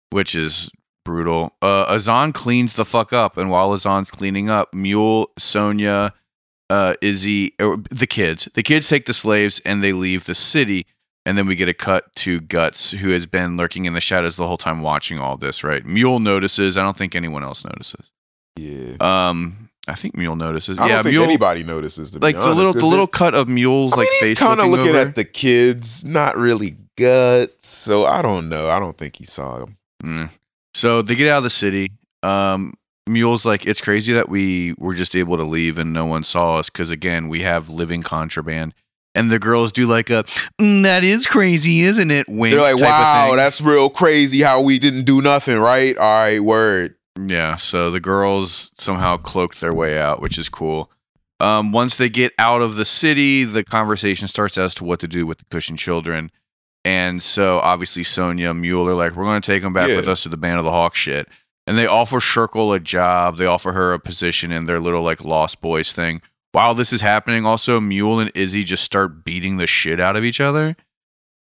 Speaker 1: which is brutal. Uh, Azan cleans the fuck up, and while Azan's cleaning up, Mule, Sonia, uh, Izzy, or the kids, the kids take the slaves and they leave the city. And then we get a cut to Guts, who has been lurking in the shadows the whole time watching all this, right? Mule notices. I don't think anyone else notices.
Speaker 3: yeah.
Speaker 1: Um, I think Mule notices.
Speaker 3: I
Speaker 1: yeah,
Speaker 3: don't think
Speaker 1: Mule.
Speaker 3: anybody notices.
Speaker 1: Like the
Speaker 3: honest,
Speaker 1: the little
Speaker 3: they're-
Speaker 1: cut of Mule's
Speaker 3: I
Speaker 1: like
Speaker 3: mean, he's
Speaker 1: face
Speaker 3: kind of
Speaker 1: looking
Speaker 3: looking at the kids, not really guts. So I don't know. I don't think he saw them.
Speaker 1: Mm. So they get out of the city. Um, Mule's like, it's crazy that we were just able to leave and no one saw us because again, we have living contraband. And the girls do like a, "Mm, that is crazy, isn't it? Wink.
Speaker 3: They're like,
Speaker 1: type of
Speaker 3: wow,
Speaker 1: thing.
Speaker 3: that's real crazy how we didn't do nothing, right? All right, word.
Speaker 1: yeah. So the girls somehow cloaked their way out, which is cool. Um, once they get out of the city, the conversation starts as to what to do with the Kushan children. And so obviously Sonia Mule are like, we're going to take them back
Speaker 3: Yeah.
Speaker 1: with us to the Band of the Hawk shit. And they offer Shirkle a job. They offer her a position in their little like Lost Boys thing. While this is happening, also Mule and Izzy just start beating the shit out of each other.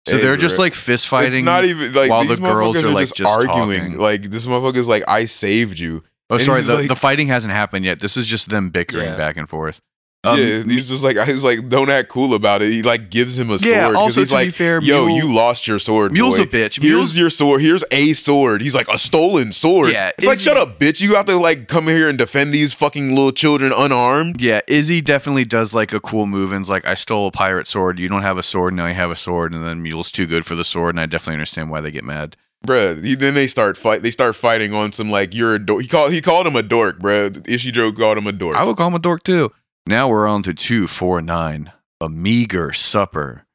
Speaker 1: So
Speaker 3: Hey,
Speaker 1: they're just like fist fighting.
Speaker 3: It's not even like
Speaker 1: while
Speaker 3: these
Speaker 1: the girls are,
Speaker 3: are,
Speaker 1: like,
Speaker 3: just,
Speaker 1: just
Speaker 3: arguing.
Speaker 1: talking.
Speaker 3: Like this motherfucker's like, I saved you.
Speaker 1: oh,
Speaker 3: and
Speaker 1: sorry, the,
Speaker 3: like-
Speaker 1: the fighting hasn't happened yet. This is just them bickering
Speaker 4: Yeah.
Speaker 1: back and forth. Um,
Speaker 3: yeah, he's just like, he's like, don't act cool about it. He like gives him a
Speaker 1: Yeah,
Speaker 3: sword
Speaker 1: also,
Speaker 3: he's
Speaker 1: to be
Speaker 3: like,
Speaker 1: fair,
Speaker 3: yo,
Speaker 1: Mule-
Speaker 3: you lost your sword.
Speaker 1: Mule's
Speaker 3: boy.
Speaker 1: a bitch.
Speaker 3: Here's your sword. Here's a sword. He's like a stolen sword.
Speaker 1: Yeah,
Speaker 3: it's like shut up, bitch. You have to like come here and defend these fucking little children unarmed.
Speaker 1: Yeah, Izzy definitely does like a cool move and's like, I stole a pirate sword. You don't have a sword. Now you have a sword. And then Mule's too good for the sword. And I definitely understand why they get mad.
Speaker 3: Bruh, then they start fight. They start fighting on some like you're a dork. He called he called him a dork, bruh. Ishidro called him a dork.
Speaker 1: I would call him a dork too. Now we're on to 249, a meager supper.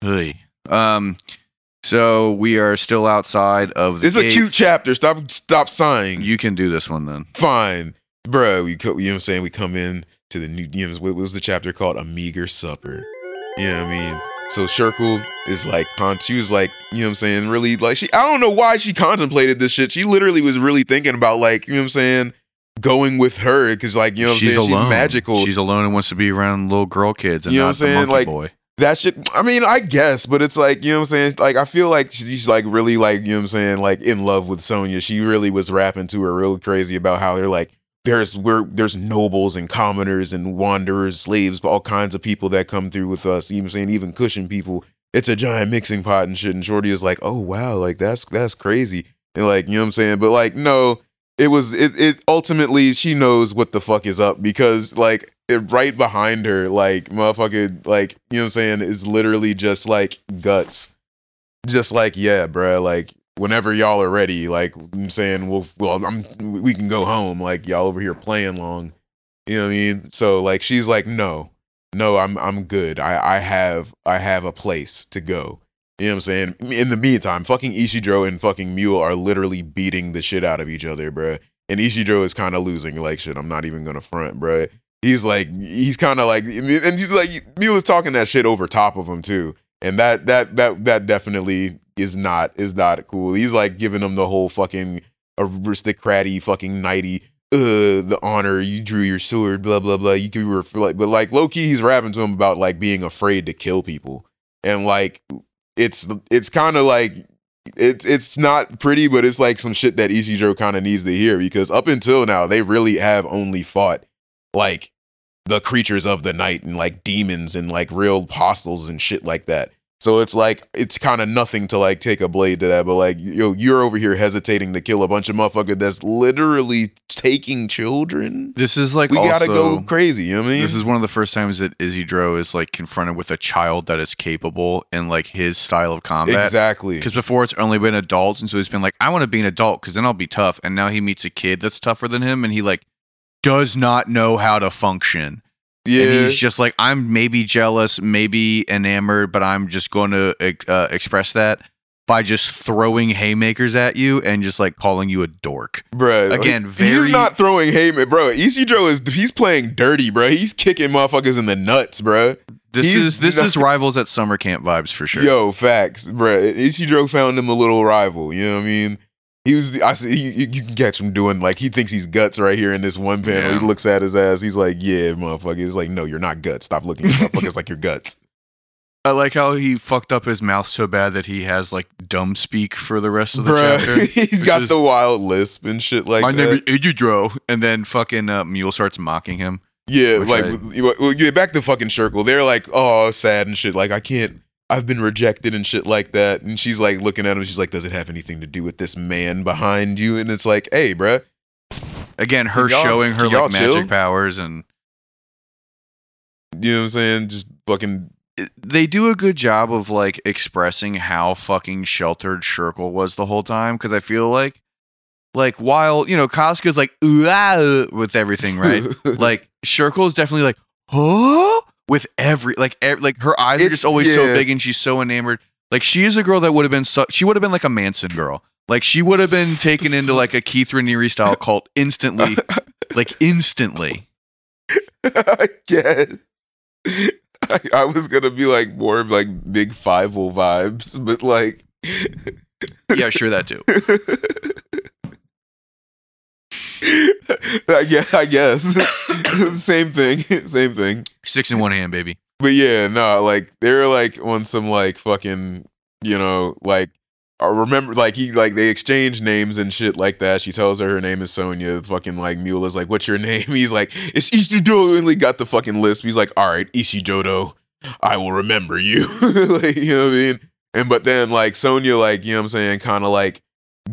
Speaker 1: Hey. Um, so we are still outside of the
Speaker 3: it's a cute chapter. Stop stop sighing.
Speaker 1: You can do this one then.
Speaker 3: Fine, bro. We co- you know what I'm saying. We come in to the new. You know what was the chapter called? A meager supper. You know what I mean. So Shirkle is like, was like, you know what I'm saying, really like she. I don't know why she contemplated this shit. She literally was really thinking about like, you know what I'm saying, going with her because like you know what I'm
Speaker 1: she's
Speaker 3: saying?
Speaker 1: Alone.
Speaker 3: she's magical.
Speaker 1: She's alone and wants to be around little girl kids and
Speaker 3: You know
Speaker 1: not
Speaker 3: what I'm saying? Like,
Speaker 1: boy.
Speaker 3: that shit i mean i guess but it's like you know what i'm saying? Like i feel like she's like really like you know what i'm saying? Like in love with sonia. She really was rapping to her real crazy about how they're like there's we're there's nobles and commoners and wanderers slaves all kinds of people that come through with us you know what i'm saying? Even Kushan people. It's a giant mixing pot and shit. And shorty is like oh wow like that's that's crazy. And like you know what i'm saying? But like no it was it, it ultimately she knows what the fuck is up because like it, right behind her like motherfucker like you know what i'm saying is literally just like guts. Just like yeah bruh like whenever y'all are ready like i'm saying well well i'm we can go home like y'all over here playing long you know what i mean? So like she's like no no i'm i'm good. I i have i have a place to go you know what I'm saying? In the meantime, fucking Ishidro and fucking Mule are literally beating the shit out of each other, bruh. And Ishidro is kind of losing like shit. I'm not even gonna front, bruh. He's like, he's kind of like, and he's like, Mule is talking that shit over top of him too, and that that that that definitely is not is not cool. He's like giving him the whole fucking aristocraty fucking knighty. Uh, the honor you drew your sword, blah blah blah. You were like, but like low key, he's rapping to him about like being afraid to kill people, and like it's it's kind of like it's it's not pretty, but it's like some shit that Ishidro kind of needs to hear because up until now they really have only fought like the creatures of the night and like demons and like real apostles and shit like that. So it's like it's kind of nothing to like take a blade to that, but like yo, you're over here hesitating to kill a bunch of motherfucker that's literally taking children.
Speaker 1: This is like
Speaker 3: We gotta go crazy. You know what I mean?
Speaker 1: This is one of the first times that Isidro is like confronted with a child that is capable in like his style of combat.
Speaker 3: exactly.
Speaker 1: Because before it's only been adults, and so he's been like, I want to be an adult because then I'll be tough. And now he meets a kid that's tougher than him, and he like does not know how to function.
Speaker 3: Yeah.
Speaker 1: And he's just like, I'm maybe jealous, maybe enamored, but I'm just going to uh, express that by just throwing haymakers at you and just like calling you a dork.
Speaker 3: Bro,
Speaker 1: Again,
Speaker 3: he's
Speaker 1: very-
Speaker 3: not throwing haymaker, bro. Ishidro is he's playing dirty, bro. He's kicking motherfuckers in the nuts, bro.
Speaker 1: This
Speaker 3: He's
Speaker 1: is this
Speaker 3: not-
Speaker 1: is rivals at summer camp vibes for sure.
Speaker 3: Yo, facts, bro. Ishidro found him a little rival. You know what I mean? He was. I see. He, you can catch him doing like he thinks he's guts right here in this one panel.
Speaker 1: Yeah.
Speaker 3: He looks at his ass. He's like, "Yeah, motherfucker." He's like, "No, you're not guts. Stop looking at motherfuckers like you're guts."
Speaker 1: I like how he fucked up his mouth so bad that he has like dumb speak for the rest of the
Speaker 3: Bruh,
Speaker 1: chapter.
Speaker 3: he's got
Speaker 1: is-
Speaker 3: the wild lisp and shit like
Speaker 1: My
Speaker 3: that.
Speaker 1: name is Ididro, and then fucking uh, Mule starts mocking him.
Speaker 3: Yeah, like
Speaker 1: I-
Speaker 3: w- well, yeah, back to fucking Circle. They're like, oh, sad and shit. Like I can't. I've been rejected and shit like that. And she's like looking at him. She's like, does it have anything to do with this man behind you? And it's like, hey, bruh.
Speaker 1: Again, her showing her like magic
Speaker 3: chill?
Speaker 1: powers, and
Speaker 3: You know what I'm saying? Just fucking.
Speaker 1: they do a good job of like expressing how fucking sheltered Shirkle was the whole time. Because I feel like, like while you know Casca's like "Ooh, ah, uh," with everything, right? like Shirkle is definitely like, huh? With every like ev- like her eyes are
Speaker 3: It's-
Speaker 1: just always so
Speaker 3: yeah.
Speaker 1: big and she's so enamored. Like she is a girl that would have been so she would have been like a Manson girl. Like she would have been taken into like a Keith Raniere style cult instantly. like instantly.
Speaker 3: I guess. I, I was gonna be like more of like big five vibes, but like.
Speaker 1: Yeah, sure that too.
Speaker 3: I guess, I guess. same thing, same thing.
Speaker 1: Six in one hand, baby.
Speaker 3: But yeah, no, like they're like on some like fucking, you know, like I remember like he like they exchange names and shit like that. She tells her her name is Sonia. Fucking like Mule is like, "What's your name?" He's like, "It's Ishijodo." And he got the fucking list. He's like, "All right, Ishijodo, I will remember you." like, you know what I mean? And but then like Sonia, like you know what I'm saying, kind of like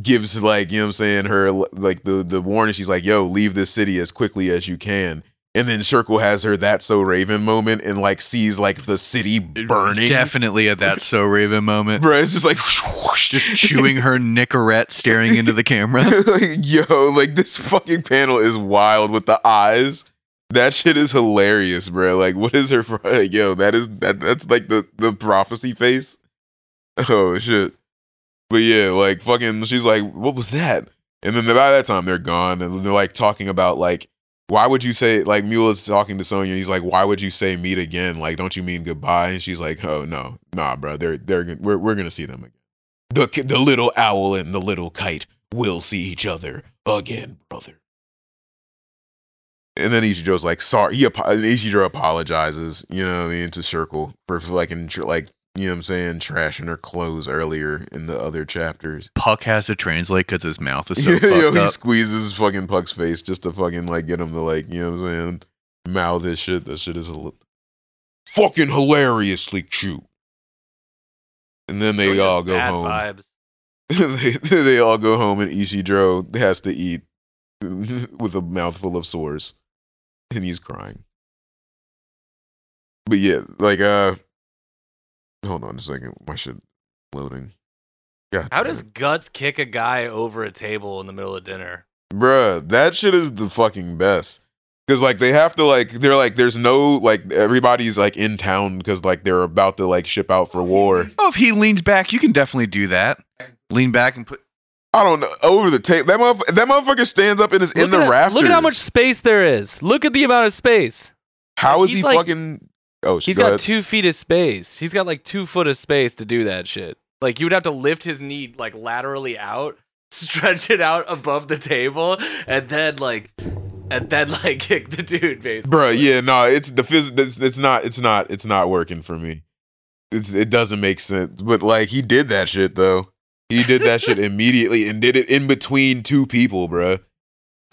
Speaker 3: gives like you know what I'm saying her like the the warning. She's like, "Yo, leave this city as quickly as you can." And then Circle has her that so Raven moment and like sees like the city burning.
Speaker 1: Definitely at that so Raven moment.
Speaker 3: Bro, it's just like
Speaker 1: Just chewing her Nicorette, staring into the camera.
Speaker 3: like, yo, like this fucking panel is wild with the eyes. That shit is hilarious, bro. Like, what is her? Like, yo, that is that. That's like the the prophecy face. Oh shit. But yeah, like fucking. She's like, what was that? And then by that time they're gone, and they're like talking about like, why would you say like Mule is talking to Sonia? And he's like, why would you say meet again? Like, don't you mean goodbye? And she's like, oh no, nah, bro. They're they're we're we're gonna see them again. The the little owl and the little kite will see each other again, brother. And then Ichijo's like, sorry. He apologizes, you know what I mean, to Circle for, like, like, you know what I'm saying, trashing her clothes earlier in the other chapters.
Speaker 1: Puck has to translate because his mouth is so
Speaker 3: Yo,
Speaker 1: fucked
Speaker 3: he
Speaker 1: up.
Speaker 3: squeezes fucking Puck's face just to fucking like get him to like, you know what I'm saying, mouth his shit. That shit is hil- fucking hilariously cute. And then they all go
Speaker 2: bad
Speaker 3: home.
Speaker 2: Vibes.
Speaker 3: they, they all go home and Ishidro has to eat with a mouthful of sores. And he's crying. But yeah, like uh hold on a second. My shit loading. God
Speaker 2: How does
Speaker 3: it.
Speaker 2: Guts kick a guy over a table in the middle of dinner?
Speaker 3: Bruh, that shit is the fucking best. Cause like they have to like they're like there's no like everybody's like in town because like they're about to like ship out for war.
Speaker 1: Oh, if he leans back, you can definitely do that. Lean back and put.
Speaker 3: I don't know over the tape. That motherf- that motherfucker stands up and is in the
Speaker 2: at,
Speaker 3: rafters.
Speaker 2: Look at how much space there is. Look at the amount of space.
Speaker 3: How is
Speaker 2: he's
Speaker 3: he
Speaker 2: like-
Speaker 3: fucking? Oh,
Speaker 2: He's
Speaker 3: go
Speaker 2: got
Speaker 3: ahead.
Speaker 2: two feet of space. He's got like two foot of space to do that shit. Like you would have to lift his knee like laterally out, stretch it out above the table, and then like, and then like kick the dude basically.
Speaker 3: Bruh, yeah, no, it's the phys- it's, it's not it's not it's not working for me. It's it doesn't make sense. But like he did that shit though. He did that shit immediately and did it in between two people, bruh.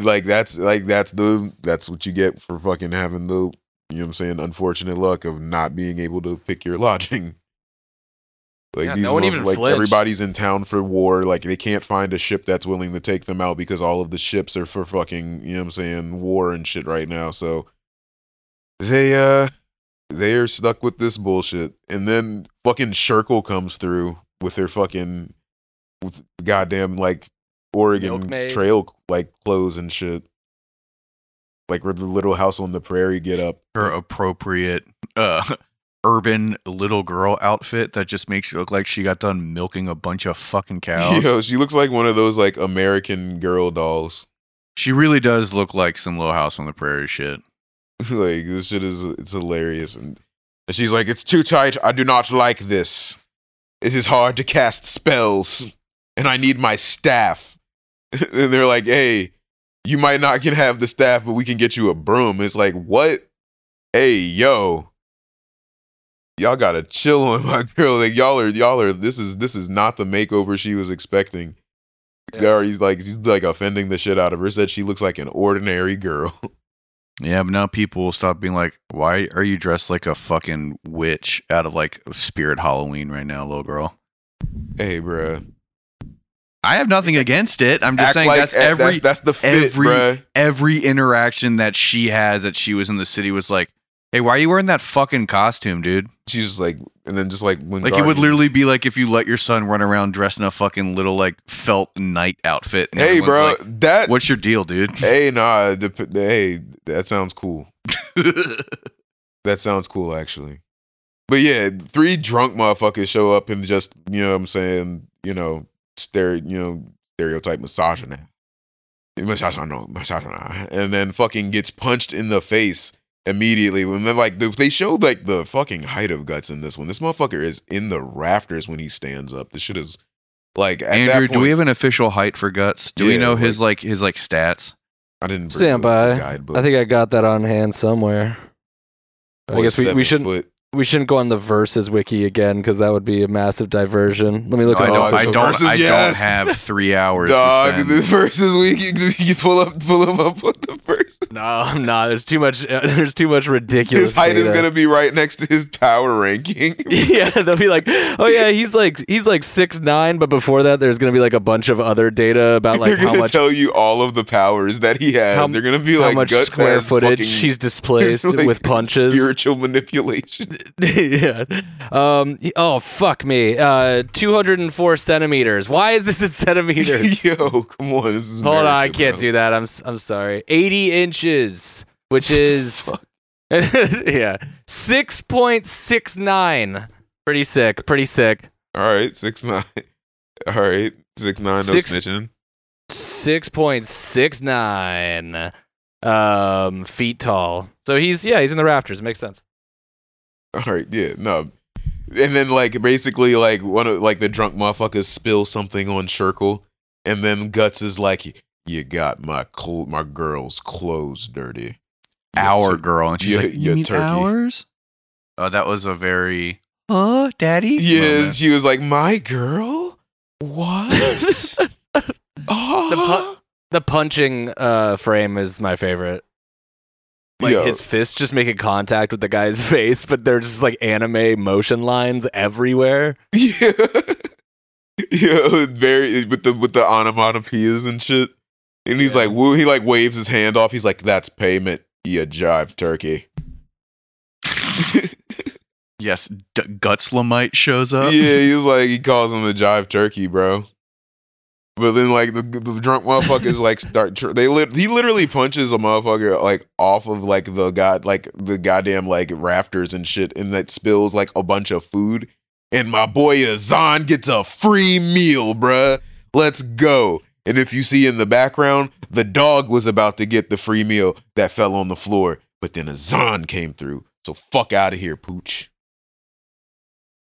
Speaker 3: Like that's like that's the that's what you get for fucking having the you know what I'm saying unfortunate luck of not being able to pick your lodging. Like
Speaker 2: Yeah,
Speaker 3: these
Speaker 2: no
Speaker 3: like
Speaker 2: flinched.
Speaker 3: everybody's in town for war. Like they can't find a ship that's willing to take them out because all of the ships are for fucking you know what I'm saying war and shit right now. So they uh they are stuck with this bullshit. And then fucking Shirkle comes through with their fucking with goddamn like Oregon
Speaker 2: Milkmaid.
Speaker 3: trail like clothes and shit. Like where the little house on the prairie get up.
Speaker 1: her appropriate uh urban little girl outfit that just makes it look like she got done milking a bunch of fucking cows.
Speaker 3: Yo, she looks like one of those like American girl dolls.
Speaker 1: She really does look like some little house on the prairie shit.
Speaker 3: like this shit is it's hilarious and, and she's like it's too tight i do not like this it is hard to cast spells and i need my staff and they're like hey you might not can have the staff but we can get you a broom. It's like what? Hey yo. Y'all gotta chill on my girl. Like y'all are y'all are this is this is not the makeover she was expecting.
Speaker 2: Yeah.
Speaker 3: He's like he's like offending the shit out of her said she looks like an ordinary girl.
Speaker 1: Yeah, but now people will stop being like, "Why are you dressed like a fucking witch out of like Spirit Halloween right now, little girl?"
Speaker 3: hey bruh
Speaker 1: I have nothing against it. I'm just
Speaker 3: Act
Speaker 1: saying
Speaker 3: like-
Speaker 1: that's every
Speaker 3: that's, that's the fit,
Speaker 1: every-
Speaker 3: bruh.
Speaker 1: every interaction that she had that she was in the city was like, "Hey, why are you wearing that fucking costume, dude?"
Speaker 3: She's just like, and then just like when
Speaker 1: Like it would literally be like if you let your son run around dressed in a fucking little like felt night outfit. and
Speaker 3: Hey, bro,
Speaker 1: like,
Speaker 3: that.
Speaker 1: what's your deal, dude?
Speaker 3: Hey, nah. The, the- hey, that sounds cool. That sounds cool, actually. But yeah, three drunk motherfuckers show up and just, you know what I'm saying, you know, stere- you know, stereotype misogyny. Misogyny, misogyny. And then fucking gets punched in the face immediately. When they're like, they showed like the fucking height of guts in this one. This motherfucker is in the rafters when he stands up. This shit is like, at
Speaker 1: Andrew,
Speaker 3: that point,
Speaker 1: do we have an official height for guts? Do we know his like his like stats?
Speaker 3: I didn't
Speaker 5: Stand
Speaker 3: the- the
Speaker 5: by. I think I got that on hand somewhere. I guess we, we shouldn't
Speaker 3: foot.
Speaker 5: We shouldn't go on the verses wiki again because that would be a massive diversion. Let me look
Speaker 1: No,
Speaker 5: at
Speaker 3: Dog,
Speaker 1: don't. I don't.
Speaker 3: versus
Speaker 1: I
Speaker 3: yes.
Speaker 1: don't have three hours.
Speaker 3: Dog, the
Speaker 1: spend.
Speaker 3: verses week, you, you pull up, pull him up with the verse.
Speaker 2: No, I'm not. There's too much. Uh, there's too much ridiculous.
Speaker 3: His height is gonna be right next to his power ranking.
Speaker 2: yeah, they'll be like, oh yeah, he's like he's like six nine, but before that, there's gonna be like a bunch of other data about like
Speaker 3: They're
Speaker 2: how much
Speaker 3: tell you all of the powers that he has.
Speaker 2: How-
Speaker 3: They're gonna be
Speaker 2: how
Speaker 3: like
Speaker 2: much square footage
Speaker 3: fucking,
Speaker 2: he's displaced
Speaker 3: like,
Speaker 2: with punches.
Speaker 3: spiritual manipulation.
Speaker 2: yeah. Um. Oh fuck me. Uh. Two hundred and four centimeters. Why is this in centimeters?
Speaker 3: Yo, come on, this is
Speaker 2: Hold on, I can't
Speaker 3: bro.
Speaker 2: do that. I'm I'm sorry. Eighty inches, which is yeah, six point six nine. Pretty sick. Pretty sick.
Speaker 3: All right, six nine. All right, six nine. No
Speaker 2: Six-
Speaker 3: snitching.
Speaker 2: Six point six nine. Um, feet tall. So he's yeah, he's in the rafters. Makes sense.
Speaker 3: All right, yeah, no. And then like basically like one of like the drunk motherfuckers spill something on Shirkle, and then Guts is like, "You got my cl- my girl's clothes dirty."
Speaker 1: our
Speaker 3: tur-
Speaker 1: girl, and she's
Speaker 3: yeah,
Speaker 1: like,
Speaker 3: yeah,
Speaker 1: "You mean
Speaker 3: turkey."
Speaker 1: ours?" Uh, that was a very, "Huh, daddy?"
Speaker 3: Yeah,
Speaker 1: moment.
Speaker 3: she was like, "My girl, what?" oh,
Speaker 2: The punching uh, frame is my favorite. Like
Speaker 3: Yo.
Speaker 2: his fist just making contact with the guy's face, but they're just like anime motion lines everywhere.
Speaker 3: yeah, yeah, very with the with the onomatopoeias and shit. And he's
Speaker 2: Yeah.
Speaker 3: like, woo, he like waves his hand off. He's like, "That's payment, you jive turkey."
Speaker 1: yes, D- Gutslamite shows up.
Speaker 3: yeah, he was like, he calls him the jive turkey, bro. But then, like the, the drunk motherfuckers, like start. Tr- they lit- he literally punches a motherfucker like off of like the god, like the goddamn like rafters and shit, and that spills like a bunch of food. And my boy Azan gets a free meal, bruh. Let's go. And if you see in the background, the dog was about to get the free meal that fell on the floor, but then Azan came through. So fuck out of here, pooch.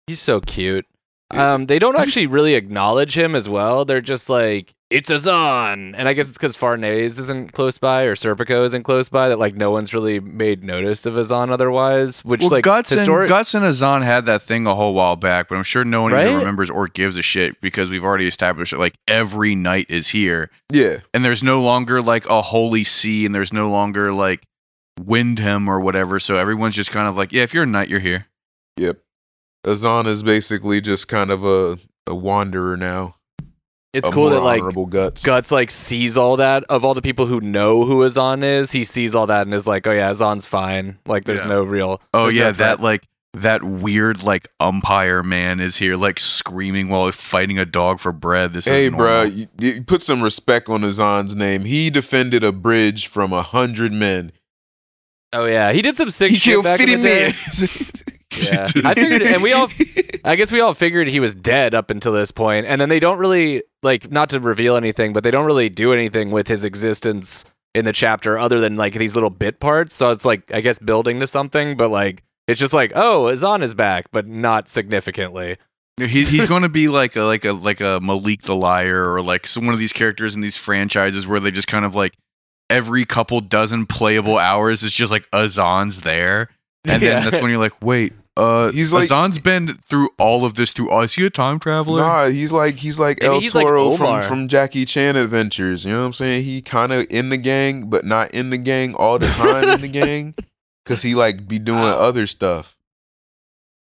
Speaker 2: He's so cute. Um, they don't actually really acknowledge him as well. They're just like, it's Azan. And I guess it's because Farnese isn't close by or Serpico isn't close by that like no one's really made notice of Azan otherwise. Which
Speaker 1: Well,
Speaker 2: like
Speaker 1: Guts
Speaker 2: historic-
Speaker 1: and Guts and Azan had that thing a whole while back, but I'm sure no one even remembers or gives a shit because we've already established it. Like every night is here,
Speaker 3: Yeah.
Speaker 1: and there's no longer like a Holy See, and there's no longer like Windham or whatever. So everyone's just kind of like, yeah, if you're a knight, you're here.
Speaker 3: Yep. Azan is basically just kind of a, a wanderer now.
Speaker 2: it's
Speaker 3: a
Speaker 2: cool that like
Speaker 3: guts.
Speaker 2: Guts like sees all that of all the people who know who Azan is. He sees all that and is like, oh yeah, Azan's fine. Like there's
Speaker 1: Yeah.
Speaker 2: no real.
Speaker 1: Oh
Speaker 2: there's no
Speaker 1: yeah, that like that weird like umpire man is here, like screaming while fighting a dog for bread. This
Speaker 3: Hey,
Speaker 1: is
Speaker 3: bro,
Speaker 1: normal.
Speaker 3: you, you put some respect on Azan's name. He defended a bridge from a hundred men.
Speaker 2: Oh yeah, he did some sick
Speaker 3: He
Speaker 2: shit
Speaker 3: killed
Speaker 2: back in
Speaker 3: fifty
Speaker 2: the day.
Speaker 3: men.
Speaker 2: Yeah, I figured, and we all, I guess we all figured he was dead up until this point, and then they don't really like not to reveal anything, but they don't really do anything with his existence in the chapter other than like these little bit parts. So it's like I guess building to something, but like it's just like oh, Azan is back, but not significantly.
Speaker 1: He's he's going to be like a like a like a Malik the liar or like some one of these characters in these franchises where they just kind of like every couple dozen playable hours is just like Azan's there, and
Speaker 2: Yeah.
Speaker 1: then that's when you're like, wait, uh,
Speaker 3: He's like-
Speaker 1: Azan's been through all of this through. Oh, is he a time traveler?
Speaker 3: Nah, he's like he's like
Speaker 2: Maybe
Speaker 3: El
Speaker 2: he's like
Speaker 3: Toro from,
Speaker 2: Omar.
Speaker 3: from Jackie Chan Adventures. You know what I'm saying? He kind of in the gang, but not in the gang all the time in the gang, because he like be doing
Speaker 2: Wow.
Speaker 3: other stuff.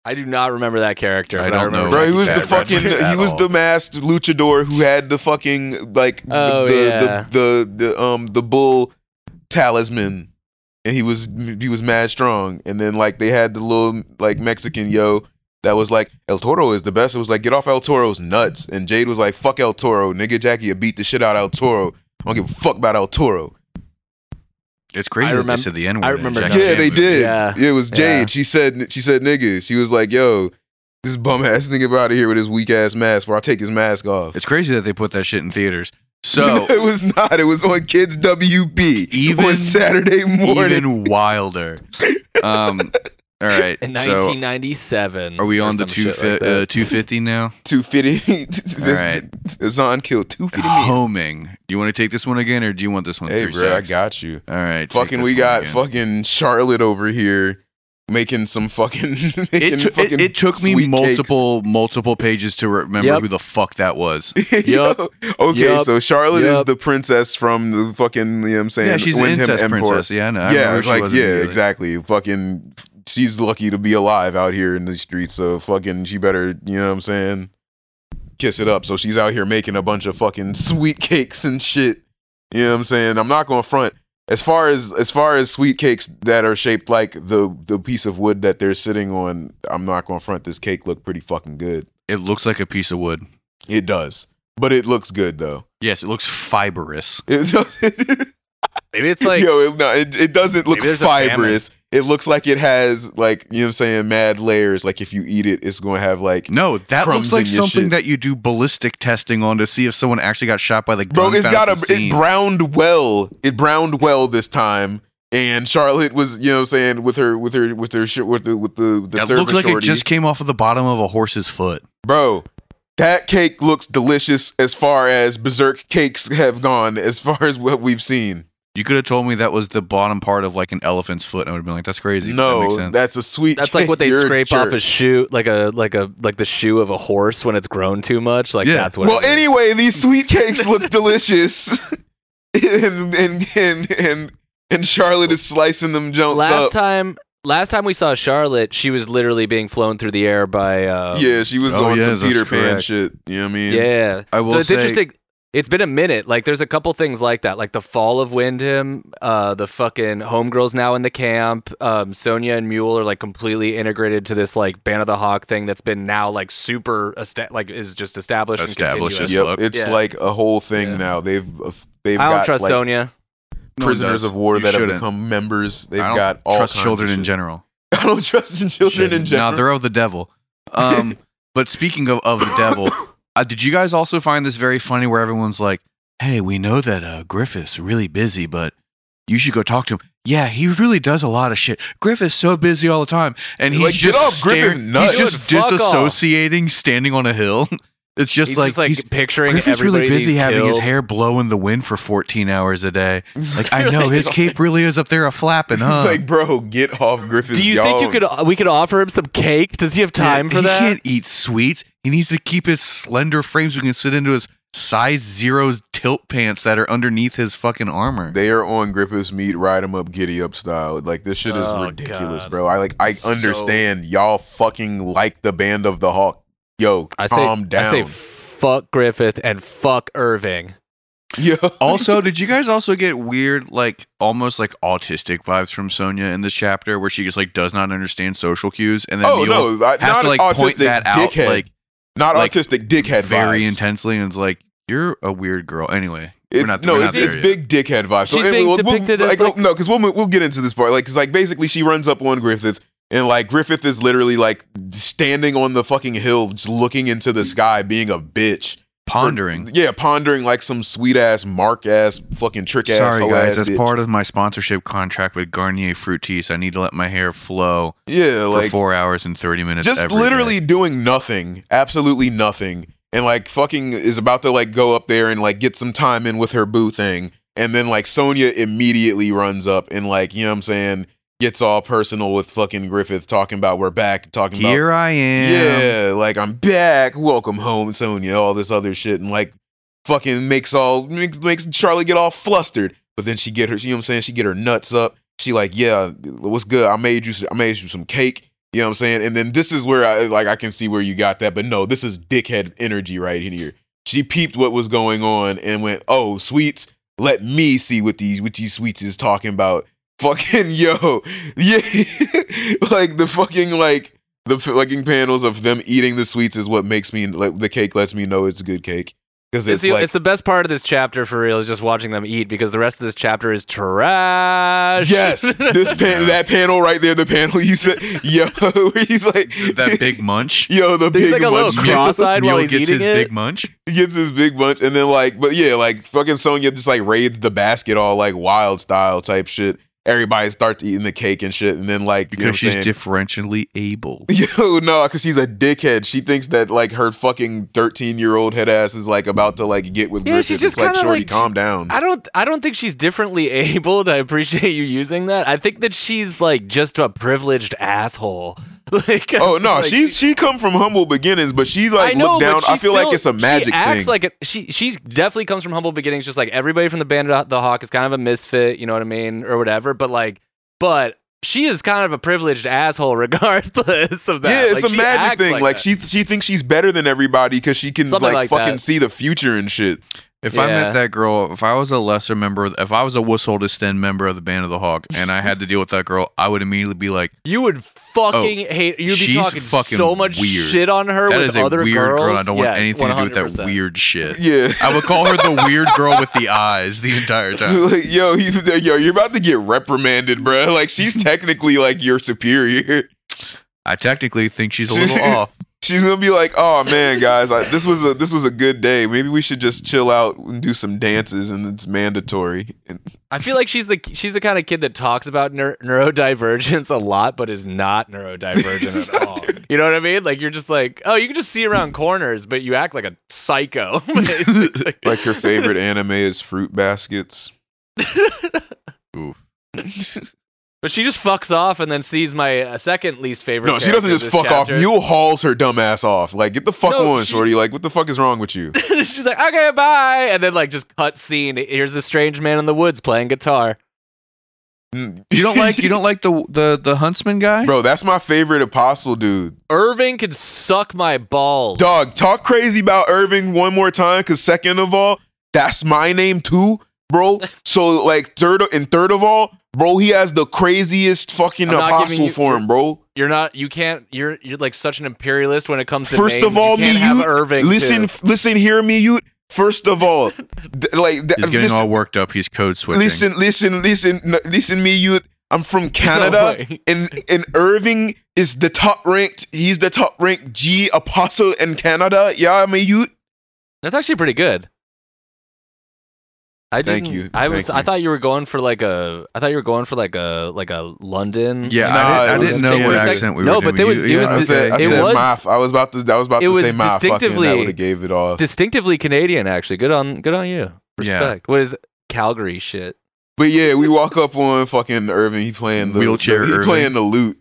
Speaker 2: I do not remember that character.
Speaker 1: I
Speaker 2: but
Speaker 1: don't know.
Speaker 2: remember
Speaker 3: Bro, he
Speaker 1: Jackie
Speaker 3: was the
Speaker 1: Chan
Speaker 3: fucking
Speaker 1: reference
Speaker 3: he was
Speaker 1: all.
Speaker 3: the masked luchador who had the fucking like
Speaker 2: Oh,
Speaker 3: the, the,
Speaker 2: yeah.
Speaker 3: the, the the um the bull talisman and he was he was mad strong and then like they had the little like Mexican yo that was like El Toro is the best. It was like get off El Toro's nuts and Jade was like fuck El Toro, nigga Jackie you beat the shit out of El Toro. I don't give a fuck about El Toro.
Speaker 1: It's crazy
Speaker 2: I
Speaker 1: that
Speaker 2: remem-
Speaker 1: they said the N word.
Speaker 2: I remember
Speaker 1: Jackie.
Speaker 3: Yeah,
Speaker 1: Chan
Speaker 3: they did.
Speaker 2: Yeah.
Speaker 3: It was Jade.
Speaker 2: Yeah.
Speaker 3: She said she said niggas. She was like, yo, this bum ass nigga out of here with his weak ass mask where I take his mask off.
Speaker 1: It's crazy that they put that shit in theaters. So
Speaker 3: it was not. It was on Kids WB
Speaker 1: Even-
Speaker 3: on Saturday morning.
Speaker 1: even wilder. Um, all right.
Speaker 2: in
Speaker 1: so
Speaker 2: 1997.
Speaker 1: are we on the two
Speaker 2: shit like
Speaker 1: uh, 250 now?
Speaker 3: two fifty. this
Speaker 1: right.
Speaker 3: Zon killed two fifty men.
Speaker 1: Homing. Do you want to take this one again, or do you want this one?
Speaker 3: Hey,
Speaker 1: three
Speaker 3: bro, I got you.
Speaker 1: All right.
Speaker 3: Fucking, we got
Speaker 1: again.
Speaker 3: fucking Charlotte over here making some fucking.
Speaker 1: It,
Speaker 3: making
Speaker 1: took- it,
Speaker 3: fucking
Speaker 1: it took me
Speaker 3: sweet
Speaker 1: multiple multiple pages to remember
Speaker 2: Yep.
Speaker 1: who the fuck that was.
Speaker 3: cakes.
Speaker 2: Yup.
Speaker 3: Yo, Okay,
Speaker 2: Yup.
Speaker 3: so Charlotte is the princess from the fucking. You know what I'm saying?
Speaker 1: yeah, she's an
Speaker 3: Windham
Speaker 1: incest
Speaker 3: Empire.
Speaker 1: princess. Yeah, I know. I
Speaker 3: yeah,
Speaker 1: remember
Speaker 3: like yeah,
Speaker 1: immediately.
Speaker 3: exactly. Fucking, she's lucky to be alive out here in the streets. So fucking, she better, you know what I'm saying, kiss it up. So she's out here making a bunch of fucking sweet cakes and shit. You know what I'm saying? I'm not going to front. As far as as far as sweet cakes that are shaped like the the piece of wood that they're sitting on, I'm not going to front. This cake look pretty fucking good.
Speaker 1: It looks like a piece of wood.
Speaker 3: It does, but it looks good though.
Speaker 1: Yes, it looks fibrous.
Speaker 3: It.
Speaker 2: Maybe it's like
Speaker 3: Yo, it, no, it, it doesn't look
Speaker 2: Maybe there's a famine.
Speaker 3: fibrous. It looks like it has like you know what I'm saying, mad layers. Like if you eat it, it's going to have like.
Speaker 1: No, that looks like something
Speaker 3: shit.
Speaker 1: that you do ballistic testing on to see if someone actually got shot by the
Speaker 3: Bro, it's got a it browned well. It browned well this time. And Charlotte was, you know, what I'm saying with her, with her, with her, shit, with the, with the, the
Speaker 1: That
Speaker 3: servant
Speaker 1: looks like
Speaker 3: shorty.
Speaker 1: it just came off of the bottom of a horse's foot.
Speaker 3: bro. That cake looks delicious as far as berserk cakes have gone. As far as what we've seen,
Speaker 1: You could have told me that was the bottom part of like an elephant's foot, and I would have been like, "That's crazy." that
Speaker 3: No,
Speaker 1: makes sense.
Speaker 3: that's a sweet.
Speaker 2: That's like what they
Speaker 3: You're a
Speaker 2: scrape off a shoe, like a like a like the shoe of a horse when it's grown too much. Like
Speaker 1: Yeah.
Speaker 2: that's what.
Speaker 3: Well,
Speaker 2: it is.
Speaker 3: anyway, these sweet cakes look delicious, and and and and and Charlotte is slicing them jumps
Speaker 2: last
Speaker 3: up.
Speaker 2: time, last time we saw Charlotte, she was literally being flown through the air by. Uh,
Speaker 3: yeah, she was
Speaker 1: Oh,
Speaker 3: on
Speaker 1: yeah,
Speaker 3: some
Speaker 1: that's
Speaker 3: Peter Pan shit. You know what I mean?
Speaker 2: Yeah.
Speaker 1: I will
Speaker 2: so it's
Speaker 1: say-
Speaker 2: interesting. It's been a minute. Like, there's a couple things like that, like the fall of Windham, uh, the fucking homegirls now in the camp. Um, Sonia and Mule are like completely integrated to this like Band of the Hawk thing that's been now like super esta- like is just established. and
Speaker 1: Established
Speaker 2: continuous.
Speaker 3: Yep, it's
Speaker 2: Yeah.
Speaker 3: like a whole thing
Speaker 2: Yeah.
Speaker 3: now. They've uh, they've
Speaker 2: I don't
Speaker 3: got
Speaker 2: trust
Speaker 3: like
Speaker 2: Sonia.
Speaker 3: Prisoners
Speaker 1: does.
Speaker 3: of war
Speaker 1: You
Speaker 3: that have
Speaker 1: shouldn't.
Speaker 3: become members. They've
Speaker 1: I don't
Speaker 3: got all
Speaker 1: trust
Speaker 3: kinds
Speaker 1: children
Speaker 3: of
Speaker 1: in general.
Speaker 3: I don't trust in children in general.
Speaker 1: Now they're of the devil. Um, but speaking of of the devil, uh, did you guys also find this very funny? Where everyone's like, "Hey, we know that uh, Griffith's really busy, but you should go talk to him." Yeah, he really does a lot of shit. Griffith's so busy all the time, and he's
Speaker 3: Like,
Speaker 1: just
Speaker 3: off Griffith's
Speaker 1: staring-
Speaker 3: nuts.
Speaker 1: He's just
Speaker 2: Dude, fuck off.
Speaker 1: disassociating, standing on a hill. It's just
Speaker 2: He's
Speaker 1: like,
Speaker 2: just like
Speaker 1: he's,
Speaker 2: picturing
Speaker 1: Griffith's really busy
Speaker 2: he's
Speaker 1: having his hair blow in the wind for 14 hours a day. Like I know his cape really is up there a flapping, huh?
Speaker 3: like, bro, get off Griffith's.
Speaker 2: Do you think you could? We could offer him some cake? Does he have time
Speaker 1: Yeah,
Speaker 2: for
Speaker 1: he
Speaker 2: that?
Speaker 1: He can't eat sweets. He needs to keep his slender frame so he can sit into his size zeros tilt pants that are underneath his fucking armor.
Speaker 3: They are on Griffith's meat, ride 'em up, giddy up style. Like this shit is
Speaker 2: Oh,
Speaker 3: ridiculous,
Speaker 2: God.
Speaker 3: bro. I like I
Speaker 2: So-
Speaker 3: understand y'all fucking like the band of the Hawk. Yo,
Speaker 2: I say,
Speaker 3: calm down.
Speaker 2: I say, fuck Griffith and fuck Irving.
Speaker 3: Yo.
Speaker 1: also, did you guys also get weird, like almost like autistic vibes from Sonia in this chapter, where she just like does not understand social cues, and then
Speaker 3: oh
Speaker 1: Neil
Speaker 3: no, I-
Speaker 1: has
Speaker 3: not
Speaker 1: to like
Speaker 3: autistic
Speaker 1: point that out, like
Speaker 3: not
Speaker 1: like,
Speaker 3: autistic dickhead
Speaker 1: very
Speaker 3: vibes.
Speaker 1: intensely, and it's like you're a weird girl. Anyway,
Speaker 3: It's
Speaker 1: not,
Speaker 3: no, it's, it's big dickhead vibes.
Speaker 2: She's
Speaker 3: and
Speaker 2: being
Speaker 3: we'll- we'll-
Speaker 2: depicted as,
Speaker 3: like,
Speaker 2: like-
Speaker 3: no, because we'll we'll get into this part. Like, because like basically she runs up on Griffith, and like Griffith is literally like standing on the fucking hill, just looking into the sky, being a bitch. For-
Speaker 1: pondering.
Speaker 3: yeah, pondering like some sweet ass, mark ass, fucking trick ass.
Speaker 1: Sorry, guys. As part of my sponsorship contract with Garnier Fructis, I need to let my hair flow
Speaker 3: yeah,
Speaker 1: for
Speaker 3: like
Speaker 1: four hours and thirty minutes.
Speaker 3: just literally
Speaker 1: day.
Speaker 3: doing nothing, absolutely nothing, and like fucking is about to like go up there and like get some time in with her boo thing, and then like Sonia immediately runs up and like you know what I'm saying gets all personal with fucking Griffith talking about we're back, talking about
Speaker 1: Here I am.
Speaker 3: yeah, like I'm back, welcome home, Sonia, all this other shit, and like fucking makes all makes, makes Charlie get all flustered. But then she get her, you know what I'm saying? She get her nuts up. She like, yeah, what's good? I made you, I made you some cake. You know what I'm saying? And then this is where I like I can see where you got that, but no, this is dickhead energy right here. She peeped what was going on and went, oh, sweets. Let me see what these what these sweets is talking about. Fucking yo, yeah, like the fucking like the fucking panels of them eating the sweets is what makes me like the cake lets me know it's a good cake because
Speaker 2: It's
Speaker 3: it's,
Speaker 2: the,
Speaker 3: like
Speaker 2: it's the best part of this chapter for real is just watching them eat because the rest of this chapter is trash.
Speaker 3: yes, this pan that panel right there, the panel you said, yo, where he's like
Speaker 1: That big munch.
Speaker 3: yo, the
Speaker 2: He's
Speaker 3: big
Speaker 2: like a little
Speaker 3: munch.
Speaker 2: cross-eyed while he's
Speaker 1: gets
Speaker 2: eating
Speaker 1: his
Speaker 2: it.
Speaker 1: big munch.
Speaker 3: He gets his big munch, and then like, but yeah, like fucking Sonia just like raids the basket all like wild style type shit. Everybody starts eating the cake and shit, and then like you know
Speaker 1: Because she's
Speaker 3: saying?
Speaker 1: differentially able.
Speaker 3: Yo, no, because she's a dickhead. She thinks that like her fucking thirteen year old head ass is like about to like get with
Speaker 2: Yeah, she just
Speaker 3: it's like, shorty,
Speaker 2: like-
Speaker 3: calm down.
Speaker 2: I don't I don't think she's differently abled. I appreciate you using that. I think that she's like just a privileged asshole. like
Speaker 3: Oh no,
Speaker 2: like,
Speaker 3: she she come from humble beginnings, but she like
Speaker 2: I know,
Speaker 3: look down. I feel like it's a magic
Speaker 2: she acts
Speaker 3: thing.
Speaker 2: like a, she she's definitely comes from humble beginnings, just like everybody from the band of the Hawk is kind of a misfit, you know what I mean, or whatever. But like, but she is kind of a privileged asshole regardless of that.
Speaker 3: yeah, it's
Speaker 2: Like,
Speaker 3: a magic thing.
Speaker 2: Like,
Speaker 3: Like, she she thinks she's better than everybody because she can
Speaker 2: Something
Speaker 3: like,
Speaker 2: like
Speaker 3: fucking
Speaker 2: that.
Speaker 3: see the future and shit.
Speaker 1: If I met that girl, if I was a lesser member, if I was a Wussoldistan member of the Band of the Hawk, and I had to deal with that girl, I would immediately be like,
Speaker 2: you would fucking oh, hate. You'd be talking
Speaker 1: fucking
Speaker 2: so much
Speaker 1: weird.
Speaker 2: shit on her
Speaker 1: "That
Speaker 2: with
Speaker 1: is a
Speaker 2: other
Speaker 1: weird
Speaker 2: girls.
Speaker 1: girl. I don't want
Speaker 2: Yes,
Speaker 1: anything to do with that weird shit."
Speaker 3: Yeah.
Speaker 1: I would call her the weird girl with the eyes the entire time.
Speaker 3: like, yo, you, yo, you're about to get reprimanded, bro. Like she's technically like your superior.
Speaker 1: I technically think she's a little off.
Speaker 3: She's gonna be like, "Oh man, guys, I, this was a this was a good day. Maybe we should just chill out and do some dances, and it's mandatory." And,
Speaker 2: I feel like she's the she's the kind of kid that talks about neur- neurodivergence a lot, but is not neurodivergent at all. You know what I mean? Like you're just like, oh, you can just see around corners, but you act like a psycho.
Speaker 3: like her favorite anime is Fruit Baskets.
Speaker 1: Oof.
Speaker 2: But she just fucks off and then sees my uh, second least favorite.
Speaker 3: No, she doesn't just
Speaker 2: this
Speaker 3: fuck off.
Speaker 2: chapter.
Speaker 3: Mule hauls her dumb ass off. Like, get the fuck
Speaker 2: No,
Speaker 3: on,
Speaker 2: she-
Speaker 3: shorty. Like, what the fuck is wrong with you?
Speaker 2: She's like, okay, bye, and then like just cut scene. Here's a strange man in the woods playing guitar.
Speaker 3: Mm.
Speaker 1: You don't like you don't like the the the huntsman guy?
Speaker 3: Bro, that's my favorite apostle dude.
Speaker 2: Irving could suck my balls.
Speaker 3: Dog, talk crazy about Irving one more time, cause second of all, that's my name too, bro. So like third and third of all, bro, he has the craziest fucking
Speaker 2: I'm
Speaker 3: apostle
Speaker 2: you-
Speaker 3: form, bro.
Speaker 2: You're not. You can't. You're. You're like such an imperialist when it comes to
Speaker 3: First
Speaker 2: names.
Speaker 3: of all,
Speaker 2: you can't
Speaker 3: me, you
Speaker 2: Irving.
Speaker 3: listen,
Speaker 2: too.
Speaker 3: listen, hear me, you. First of all, d- like th-
Speaker 1: He's getting
Speaker 3: listen,
Speaker 1: all worked up. He's code switching.
Speaker 3: listen, listen, listen, n- listen, me, you. I'm from Canada,
Speaker 2: way.
Speaker 3: and and Irving is the top ranked. He's the top ranked G apostle in Canada. Yeah, me, you.
Speaker 2: That's actually pretty good. I
Speaker 3: Thank
Speaker 2: didn't-
Speaker 3: you,
Speaker 2: I was.
Speaker 3: thank
Speaker 2: I
Speaker 3: you.
Speaker 2: thought you were going for like a. I thought you were going for like a like a London.
Speaker 1: Yeah,
Speaker 3: Nah,
Speaker 1: I, didn't, I didn't know
Speaker 3: Canada.
Speaker 1: what
Speaker 3: It was
Speaker 1: accent we
Speaker 2: no,
Speaker 1: were
Speaker 2: but there was-
Speaker 1: You-
Speaker 2: it was
Speaker 3: I said, I
Speaker 2: it
Speaker 3: said
Speaker 2: was-
Speaker 3: math. I was about to. I was about
Speaker 2: it
Speaker 3: to
Speaker 2: was
Speaker 3: say math. Fucking, that
Speaker 2: distinctively-
Speaker 3: would have gave it all.
Speaker 2: distinctively Canadian. Actually, good on good on you.
Speaker 1: Yeah.
Speaker 2: Respect. What is th- Calgary shit?
Speaker 3: But yeah, we walk up on fucking Irving. He playing the
Speaker 1: Wheelchair
Speaker 3: the- He
Speaker 1: Irving.
Speaker 3: playing the lute.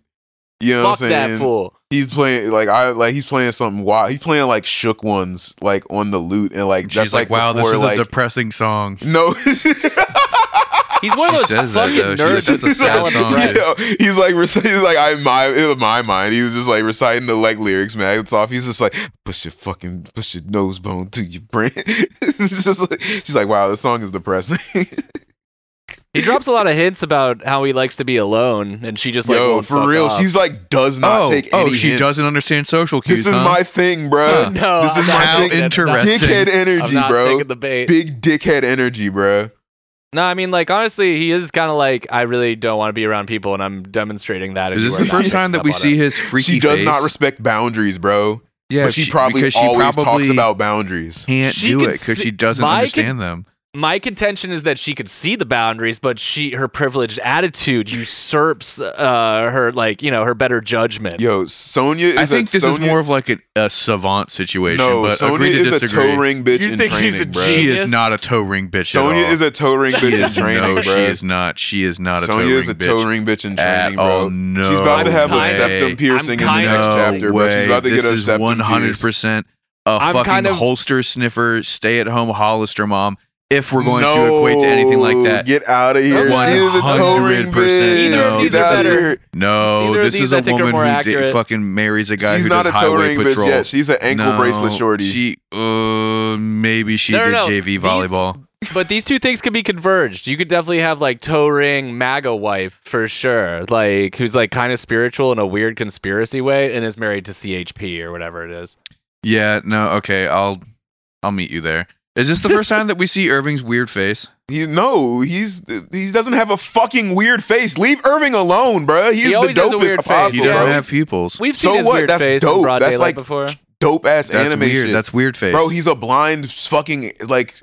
Speaker 3: You know
Speaker 2: Fuck
Speaker 3: what I'm saying?
Speaker 2: that fool.
Speaker 3: He's playing like I like he's playing something wild. He's playing like shook ones like on the lute and like
Speaker 1: She's
Speaker 3: that's
Speaker 1: like,
Speaker 3: like,
Speaker 1: wow, this is
Speaker 3: like
Speaker 1: a depressing song.
Speaker 3: no.
Speaker 2: He's one of those
Speaker 1: says that,
Speaker 2: fucking
Speaker 1: though. Like,
Speaker 2: nerds
Speaker 1: "That's a
Speaker 2: with
Speaker 1: sad song."
Speaker 2: bread.
Speaker 3: Yeah, he's like reciting like I my in my mind he was just like reciting the like lyrics man it's off he's just like push your fucking push your nose bone to your brain it's just like she's like wow this song is depressing
Speaker 2: He drops a lot of hints about how he likes to be alone, and she just like
Speaker 3: yo for
Speaker 2: fuck
Speaker 3: real
Speaker 2: off.
Speaker 3: she's like does not
Speaker 1: oh,
Speaker 3: take
Speaker 1: oh,
Speaker 3: any
Speaker 1: she
Speaker 3: hints.
Speaker 1: doesn't understand social cues.
Speaker 3: this is
Speaker 1: huh?
Speaker 3: my thing bro
Speaker 1: Huh.
Speaker 2: no,
Speaker 3: this is
Speaker 2: I'm
Speaker 3: my
Speaker 2: not
Speaker 1: How
Speaker 3: thing.
Speaker 2: taking it. I'm not-
Speaker 1: interesting.
Speaker 3: dickhead
Speaker 2: I'm
Speaker 3: energy
Speaker 2: not
Speaker 3: bro
Speaker 2: taking the bait.
Speaker 3: big dickhead energy bro
Speaker 2: No, I mean, like honestly, he is kind of like I really don't want to be around people, and I'm demonstrating that.
Speaker 1: Is this the first time that we see
Speaker 2: it.
Speaker 1: his freaky
Speaker 3: she does
Speaker 1: face?
Speaker 3: not respect boundaries bro
Speaker 1: Yeah,
Speaker 3: but she, probably
Speaker 1: because she
Speaker 3: always talks about boundaries
Speaker 1: can't
Speaker 2: She
Speaker 1: do
Speaker 2: can
Speaker 1: it because
Speaker 2: see-
Speaker 1: she doesn't
Speaker 2: my
Speaker 1: understand them.
Speaker 2: My contention is that she could see the boundaries, but she her privileged attitude usurps uh, her like you know her better judgment.
Speaker 3: yo Sonia is
Speaker 1: I think
Speaker 3: a,
Speaker 1: this is more of like a, a savant situation.
Speaker 3: no
Speaker 1: but
Speaker 3: Sonia
Speaker 1: agree to
Speaker 3: is a toe ring bitch
Speaker 2: You
Speaker 3: in
Speaker 2: think she's
Speaker 3: training
Speaker 2: a
Speaker 3: bro
Speaker 1: She is not a toe ring bitch.
Speaker 3: Sonia
Speaker 1: at all.
Speaker 3: is a toe ring bitch in training,
Speaker 1: no,
Speaker 3: bro.
Speaker 1: she is not. She is not a toe
Speaker 3: Sonia
Speaker 1: ring
Speaker 3: is a toe ring bitch in training, bro.
Speaker 1: all. No
Speaker 3: She's about to have a septum piercing in the next
Speaker 2: kinda-
Speaker 3: chapter, bro. She's about to
Speaker 1: this
Speaker 3: get a
Speaker 1: is
Speaker 3: septum
Speaker 1: One hundred percent a
Speaker 2: I'm
Speaker 1: fucking
Speaker 2: kind of-
Speaker 1: holster sniffer, stay at home Hollister mom. If we're going to equate to anything like that,
Speaker 3: Get out of here. She is a toe ring
Speaker 1: 100%
Speaker 3: bitch.
Speaker 1: Either
Speaker 3: Get
Speaker 1: these
Speaker 3: out
Speaker 2: are
Speaker 3: of here.
Speaker 1: no,
Speaker 2: Neither
Speaker 1: this
Speaker 2: these
Speaker 1: is a woman who
Speaker 2: accurate.
Speaker 1: di- fucking marries a guy
Speaker 3: She's
Speaker 1: who
Speaker 3: not
Speaker 1: does
Speaker 3: a toe
Speaker 1: highway
Speaker 3: ring
Speaker 1: patrol.
Speaker 3: bitch yet. She's an ankle
Speaker 1: No,
Speaker 3: bracelet shorty.
Speaker 1: She, uh, maybe she
Speaker 2: No, no,
Speaker 1: did
Speaker 2: no.
Speaker 1: JV
Speaker 2: These-
Speaker 1: volleyball.
Speaker 2: But these two things could be converged. You could definitely have like toe ring MAGA wife for sure, like who's like kind of spiritual in a weird conspiracy way, and is married to CHP or whatever it is.
Speaker 1: Yeah, no, okay, I'll, I'll meet you there. Is this the first time that we see Irving's weird face?
Speaker 3: He no, he's he doesn't have a fucking weird face. Leave Irving alone, bro. He's
Speaker 2: He
Speaker 3: the
Speaker 2: always has a
Speaker 3: dopest
Speaker 2: weird face,
Speaker 3: apostle,
Speaker 1: He doesn't
Speaker 3: bro.
Speaker 1: have pupils.
Speaker 2: We've seen
Speaker 3: So
Speaker 2: his
Speaker 3: what?
Speaker 2: weird
Speaker 3: That's
Speaker 2: face in
Speaker 3: dope.
Speaker 2: broad
Speaker 3: That's
Speaker 2: daylight
Speaker 3: like-
Speaker 2: before.
Speaker 3: Dope ass animation.
Speaker 1: weird. That's weird face.
Speaker 3: Bro, he's a blind fucking like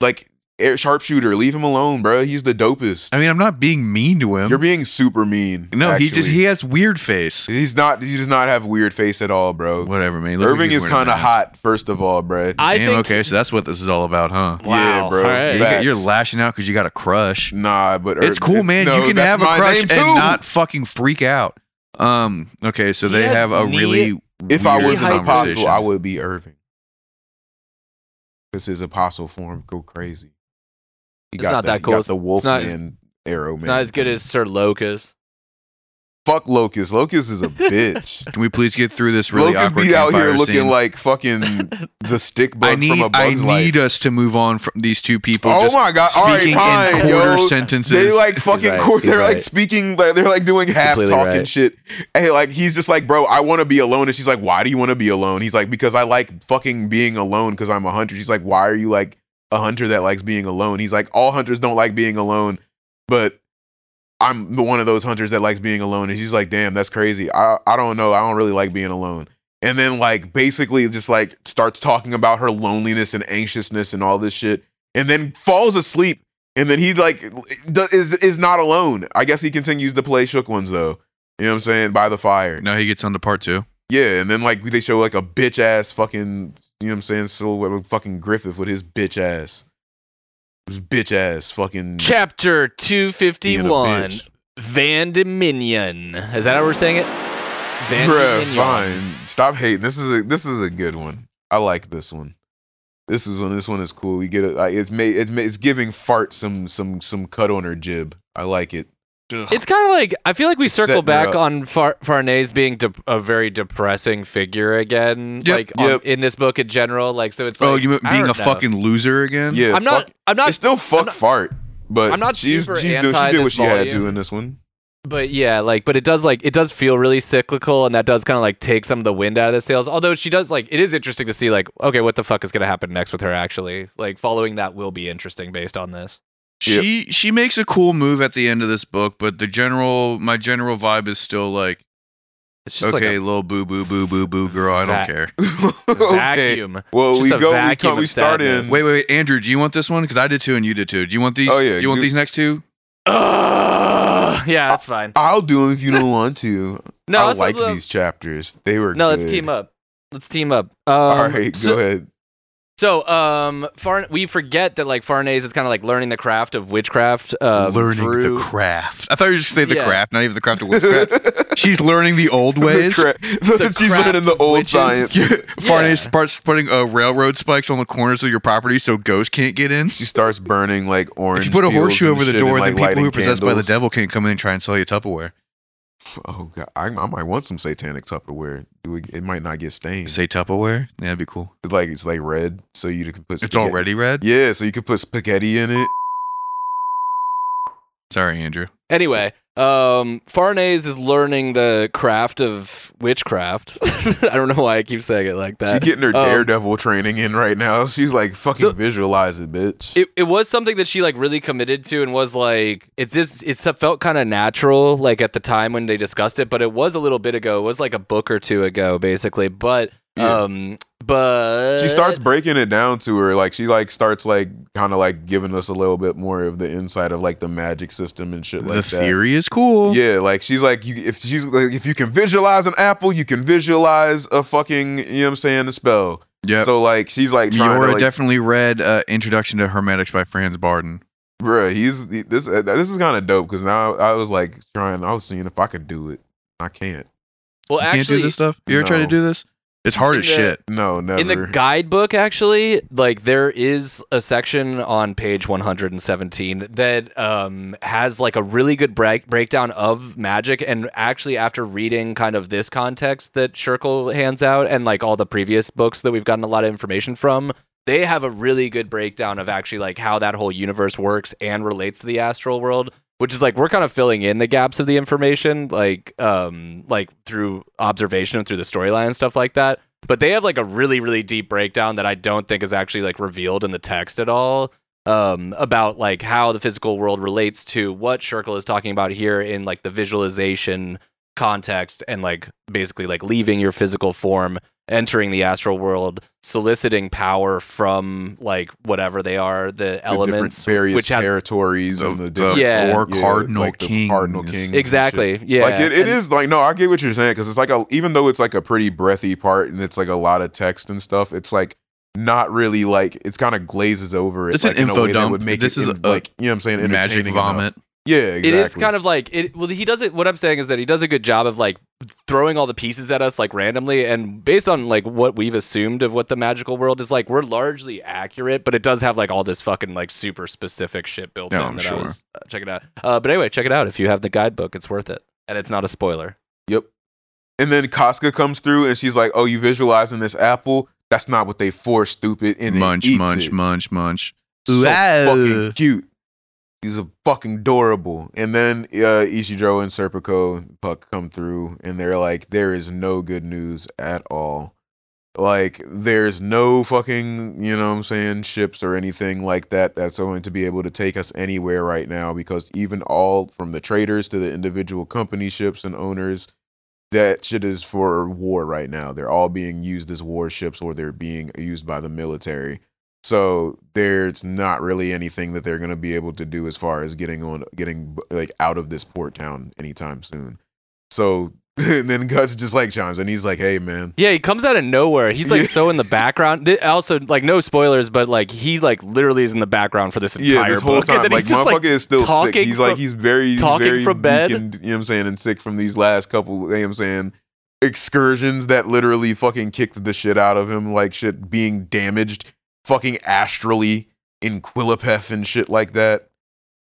Speaker 3: like air sharpshooter. Leave him alone, bro. He's the dopest.
Speaker 1: I mean, I'm not being mean to him.
Speaker 3: You're being super mean.
Speaker 1: no, he just he has weird face.
Speaker 3: he's not he does not have weird face at all, bro.
Speaker 1: Whatever, man. He looks like
Speaker 3: Irving is kind of hot, first of all, bro.
Speaker 2: I
Speaker 1: Damn,
Speaker 2: think.
Speaker 1: okay, so that's what this is all about, huh?
Speaker 2: Wow.
Speaker 3: Yeah, bro.
Speaker 2: All right.
Speaker 1: You
Speaker 3: Facts.
Speaker 1: get- You're lashing out because you got a crush.
Speaker 3: Nah, but
Speaker 1: It's cool, man.
Speaker 3: no,
Speaker 1: you can have a crush and not fucking freak out. Um. Okay, so
Speaker 2: He
Speaker 1: they have a really.
Speaker 3: If I was an apostle. I would be Irving. Because his apostle form go crazy. He
Speaker 2: It's
Speaker 3: got
Speaker 2: not
Speaker 3: the,
Speaker 2: that
Speaker 3: he
Speaker 2: cool.
Speaker 3: got
Speaker 2: It's-
Speaker 3: the
Speaker 2: it's not as-
Speaker 3: arrow, man.
Speaker 2: not as good as Sir Locus.
Speaker 3: Fuck Locust. Locust is a bitch.
Speaker 1: Can we please get through this really
Speaker 3: Locust
Speaker 1: awkward
Speaker 3: be out here looking
Speaker 1: scene?
Speaker 3: like fucking the stick bug
Speaker 1: I
Speaker 3: from
Speaker 1: need
Speaker 3: a
Speaker 1: I
Speaker 3: bug's
Speaker 1: need
Speaker 3: life.
Speaker 1: us to move on from these two people.
Speaker 3: Oh
Speaker 1: just
Speaker 3: my god! All right,
Speaker 1: speaking
Speaker 3: fine,
Speaker 1: in quarter
Speaker 3: yo.
Speaker 1: sentences.
Speaker 3: They like fucking.
Speaker 2: right,
Speaker 3: quar- they're like speaking. Like they're like doing
Speaker 2: He's
Speaker 3: half talking
Speaker 2: right.
Speaker 3: shit. Hey, like he's just like, bro, I want to be alone, and she's like, why do you want to be alone? He's like, because I like fucking being alone because I'm a hunter. She's like, why are you like a hunter that likes being alone? He's like, all hunters don't like being alone, but I'm one of those hunters that likes being alone. And she's like, damn, that's crazy. I I don't know. I don't really like being alone. And then like basically just like starts talking about her loneliness and anxiousness and all this shit, and then falls asleep. And then he like is is not alone. I guess he continues to play shook ones though. You know what I'm saying? By the fire.
Speaker 1: now he gets on to part two.
Speaker 3: Yeah, and then like they show like a bitch ass fucking you know what I'm saying silhouette of fucking Griffith with his bitch ass. This bitch ass fucking.
Speaker 2: Chapter 251. Van Dominion. Is that how we're saying it? Van
Speaker 3: Bruh,
Speaker 2: Dominion.
Speaker 3: fine. Stop hating. This is a this is a good one. I like this one. This is one. This one is cool. We get it. It's made. It's, ma- it's giving fart some some some cut on her jib. I like it. Ugh.
Speaker 2: It's kind of like I feel like we circle back
Speaker 3: up.
Speaker 2: on Far- Farnese being de- a very depressing figure again,
Speaker 1: Yep.
Speaker 2: like on-
Speaker 3: Yep.
Speaker 2: in this book in general. Like, so it's
Speaker 1: oh,
Speaker 2: like,
Speaker 1: you mean being a
Speaker 2: know.
Speaker 1: fucking loser again?
Speaker 3: yeah,
Speaker 2: I'm not.
Speaker 3: fuck-
Speaker 2: I'm not.
Speaker 3: it's still fuck
Speaker 2: not-
Speaker 3: fart, but
Speaker 2: I'm not
Speaker 3: she's
Speaker 2: super
Speaker 3: she's do, she did what
Speaker 2: this
Speaker 3: she had to
Speaker 2: volume.
Speaker 3: in this one.
Speaker 2: But yeah, like, but it does like it does feel really cyclical, and that does kind of like take some of the wind out of the sails. Although she does like, it is interesting to see like, okay, what the fuck is gonna happen next with her? Actually, like, following that will be interesting based on this.
Speaker 3: Yep.
Speaker 1: She she makes a cool move at the end of this book, but the general my general vibe is still like
Speaker 2: It's just
Speaker 1: okay,
Speaker 2: like
Speaker 1: little boo boo boo boo boo girl, I don't care.
Speaker 2: a
Speaker 3: okay.
Speaker 2: vacuum.
Speaker 3: Well,
Speaker 2: Just
Speaker 3: we go. We
Speaker 2: vacuum
Speaker 3: come. We start in.
Speaker 1: Wait, wait, wait, Andrew, do you want this one? Because I did two and you did two. Do you want these?
Speaker 3: Oh, yeah,
Speaker 1: Do you want
Speaker 3: do-
Speaker 1: these next two?
Speaker 2: Ugh. yeah, that's fine.
Speaker 3: I'll do them if you don't want to.
Speaker 2: No,
Speaker 3: I like
Speaker 2: let's-
Speaker 3: these chapters. They were.
Speaker 2: No, let's team up. Let's team up. Um,
Speaker 3: All right,
Speaker 2: so,
Speaker 3: go ahead.
Speaker 2: So, um, Farn- we forget that like Farnese is kind of like learning the craft of witchcraft. Um,
Speaker 1: learning
Speaker 2: through-
Speaker 1: the craft. I thought you were just saying the
Speaker 2: Yeah.
Speaker 1: craft, not even the craft of witchcraft. She's learning the old ways.
Speaker 3: The cra- She's learning the old
Speaker 2: witches.
Speaker 3: science.
Speaker 1: Farnese starts putting uh, railroad spikes on the corners of your property so ghosts can't get in.
Speaker 3: She starts burning like orange.
Speaker 1: If you put a horseshoe over the door,
Speaker 3: and,
Speaker 1: then people who are
Speaker 3: lighting
Speaker 1: possessed by the devil can't come in and try and sell you Tupperware.
Speaker 3: Oh god, I, I might want some satanic Tupperware. It might not get stained.
Speaker 1: Say Tupperware? Yeah, that'd be cool.
Speaker 3: It's like it's like red, so you can put.
Speaker 1: It's already red?
Speaker 3: Yeah, so you can put spaghetti in it.
Speaker 1: Sorry, Andrew.
Speaker 2: Anyway, um, Farnese is learning the craft of witchcraft. I don't know why I keep saying it like that.
Speaker 3: She's getting her
Speaker 2: Um,
Speaker 3: daredevil training in right now. She's like fucking
Speaker 2: So-
Speaker 3: visualize it, bitch.
Speaker 2: It, it was something that she like really committed to and was like it's just it felt kind of natural like at the time when they discussed it but it was a little bit ago it was like a book or two ago basically but
Speaker 3: Yeah.
Speaker 2: um but
Speaker 3: she starts breaking it down to her like she like starts like kind of like giving us a little bit more of the insight of like the magic system and shit
Speaker 1: the
Speaker 3: like that.
Speaker 1: theory is cool.
Speaker 3: Yeah, like she's like you if she's like if you can visualize an apple, you can visualize a fucking you know what I'm saying, a spell.
Speaker 1: Yeah.
Speaker 3: So like she's like trying
Speaker 1: Miora
Speaker 3: to like,
Speaker 1: definitely read uh, Introduction to Hermetics by Franz Bardon.
Speaker 3: bruh, he's he- this uh, this is kind of dope because now I was like trying I was seeing if I could do it. I can't.
Speaker 2: well
Speaker 1: You can't do
Speaker 2: actually
Speaker 1: this stuff? You ever try to do this? It's hard
Speaker 2: In
Speaker 1: as
Speaker 2: the-
Speaker 1: shit.
Speaker 3: No, never.
Speaker 2: in the guidebook actually like there is a section on page 117 that um has like a really good break- breakdown of magic and actually after reading kind of this context that Schierke hands out and like all the previous books that we've gotten a lot of information from they have a really good breakdown of actually like how that whole universe works and relates to the astral world which is like we're kind of filling in the gaps of the information like um like through observation and through the storyline and stuff like that. But they have like a really really deep breakdown that i don't think is actually like revealed in the text at all um about like how the physical world relates to what Schierke is talking about here in like the visualization context and like basically like leaving your physical form entering the astral world soliciting power from like whatever they are the,
Speaker 3: the
Speaker 2: elements
Speaker 3: various
Speaker 2: which have
Speaker 3: territories
Speaker 1: The,
Speaker 3: the
Speaker 1: the
Speaker 2: Yeah.
Speaker 1: four
Speaker 3: yeah,
Speaker 1: cardinal
Speaker 3: like the
Speaker 1: kings.
Speaker 3: cardinal kings
Speaker 2: exactly yeah
Speaker 3: Like it, it
Speaker 2: And-
Speaker 3: is like no, I get what you're saying because it's like a even though it's like a pretty breathy part and it's like a lot of text and stuff, it's like not really like it's kind of glazes over it.
Speaker 1: It's an
Speaker 3: like, in a
Speaker 1: info
Speaker 3: way that
Speaker 1: dump.
Speaker 3: would make
Speaker 1: This
Speaker 3: it
Speaker 1: is
Speaker 3: in-
Speaker 1: a
Speaker 3: like you know what I'm saying
Speaker 1: Magic vomit.
Speaker 3: enough. Yeah, exactly.
Speaker 2: It is kind of like it. Well, he does it. What I'm saying is that he does a good job of like throwing all the pieces at us like randomly, and based on like what we've assumed of what the magical world is like, we're largely accurate. But it does have like all this fucking like super specific shit built
Speaker 1: Yeah,
Speaker 2: in.
Speaker 1: I'm
Speaker 2: that I
Speaker 1: sure.
Speaker 2: was, uh, check it out. Uh, but anyway, check it out if you have the guidebook. It's worth it, and it's not a spoiler.
Speaker 3: Yep. And then Casca comes through and she's like, "Oh, you visualizing this apple? That's not what they for, stupid." And then
Speaker 1: munch, munch,
Speaker 3: it.
Speaker 1: munch, munch.
Speaker 3: So
Speaker 1: Wow.
Speaker 3: fucking cute. He's a fucking adorable. And then uh, Isidro and Serpico Puck come through, and they're like, "There is no good news at all. Like, there's no fucking, you know, what I'm saying, ships or anything like that that's going to be able to take us anywhere right now. Because even all from the traders to the individual company ships and owners." That shit is for war right now. They're all being used as warships or they're being used by the military. So there's not really anything that they're going to be able to do as far as getting on, getting like out of this port town anytime soon. So and then Guts just like chimes, and he's like, "Hey, man."
Speaker 2: Yeah, he comes out of nowhere. He's like so in the background. Also, like no spoilers, but like he like literally is in the background for this entire
Speaker 3: Yeah, this whole
Speaker 2: book.
Speaker 3: time,
Speaker 2: and
Speaker 3: like
Speaker 2: he's
Speaker 3: motherfucker
Speaker 2: like
Speaker 3: is still sick. He's like
Speaker 2: from-
Speaker 3: he's very he's
Speaker 2: talking
Speaker 3: very
Speaker 2: from bed.
Speaker 3: weakened, you know what I'm saying, and sick from these last couple. You know what I'm saying excursions that literally fucking kicked the shit out of him, like shit being damaged, fucking astrally in Qliphoth and shit like that.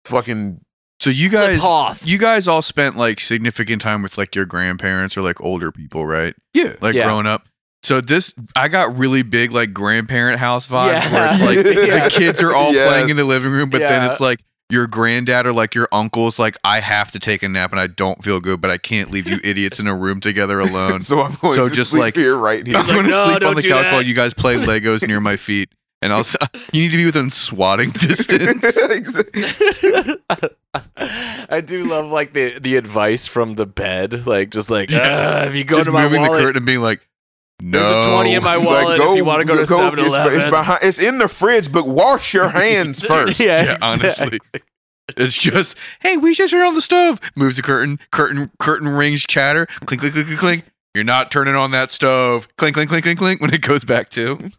Speaker 3: Fucking
Speaker 1: So you guys, you guys all spent like significant time with like your grandparents or like older people, right?
Speaker 3: yeah.
Speaker 1: Like
Speaker 2: Yeah.
Speaker 1: growing up. So this, I got really big like grandparent house vibes
Speaker 2: Yeah.
Speaker 1: where it's like
Speaker 3: Yeah.
Speaker 1: the kids are all
Speaker 3: Yes.
Speaker 1: playing in the living room, but then it's like your granddad or like your uncle's like, I have to take a nap and I don't feel good, but I can't leave you idiots in a room together alone.
Speaker 3: So I'm going
Speaker 1: So
Speaker 3: to
Speaker 1: just
Speaker 3: sleep
Speaker 1: like-
Speaker 3: here right here.
Speaker 1: I'm gonna
Speaker 2: "No,
Speaker 1: sleep on the
Speaker 2: do
Speaker 1: couch
Speaker 2: that."
Speaker 1: while you guys play Legos near my feet. And I'll, you need to be within swatting distance.
Speaker 2: I do love like the the advice from the bed, like just like
Speaker 1: Yeah.
Speaker 2: "Ah, if you go
Speaker 1: Just
Speaker 2: to my
Speaker 1: moving
Speaker 2: wallet,
Speaker 1: the curtain and being like, no.
Speaker 2: there's a twenty in my wallet.
Speaker 3: like,
Speaker 2: if you want to go to
Speaker 3: it's-
Speaker 2: 7-Eleven.
Speaker 3: It's, behind, it's in the fridge, but wash your hands first.
Speaker 2: yeah,
Speaker 1: Yeah, honestly. It's just, hey, we should turn on the stove. Moves the curtain, curtain, curtain rings chatter. Clink, clink, clink, clink, clink. You're not turning on that stove. Clink, clink, clink, clink, clink. When it goes back to,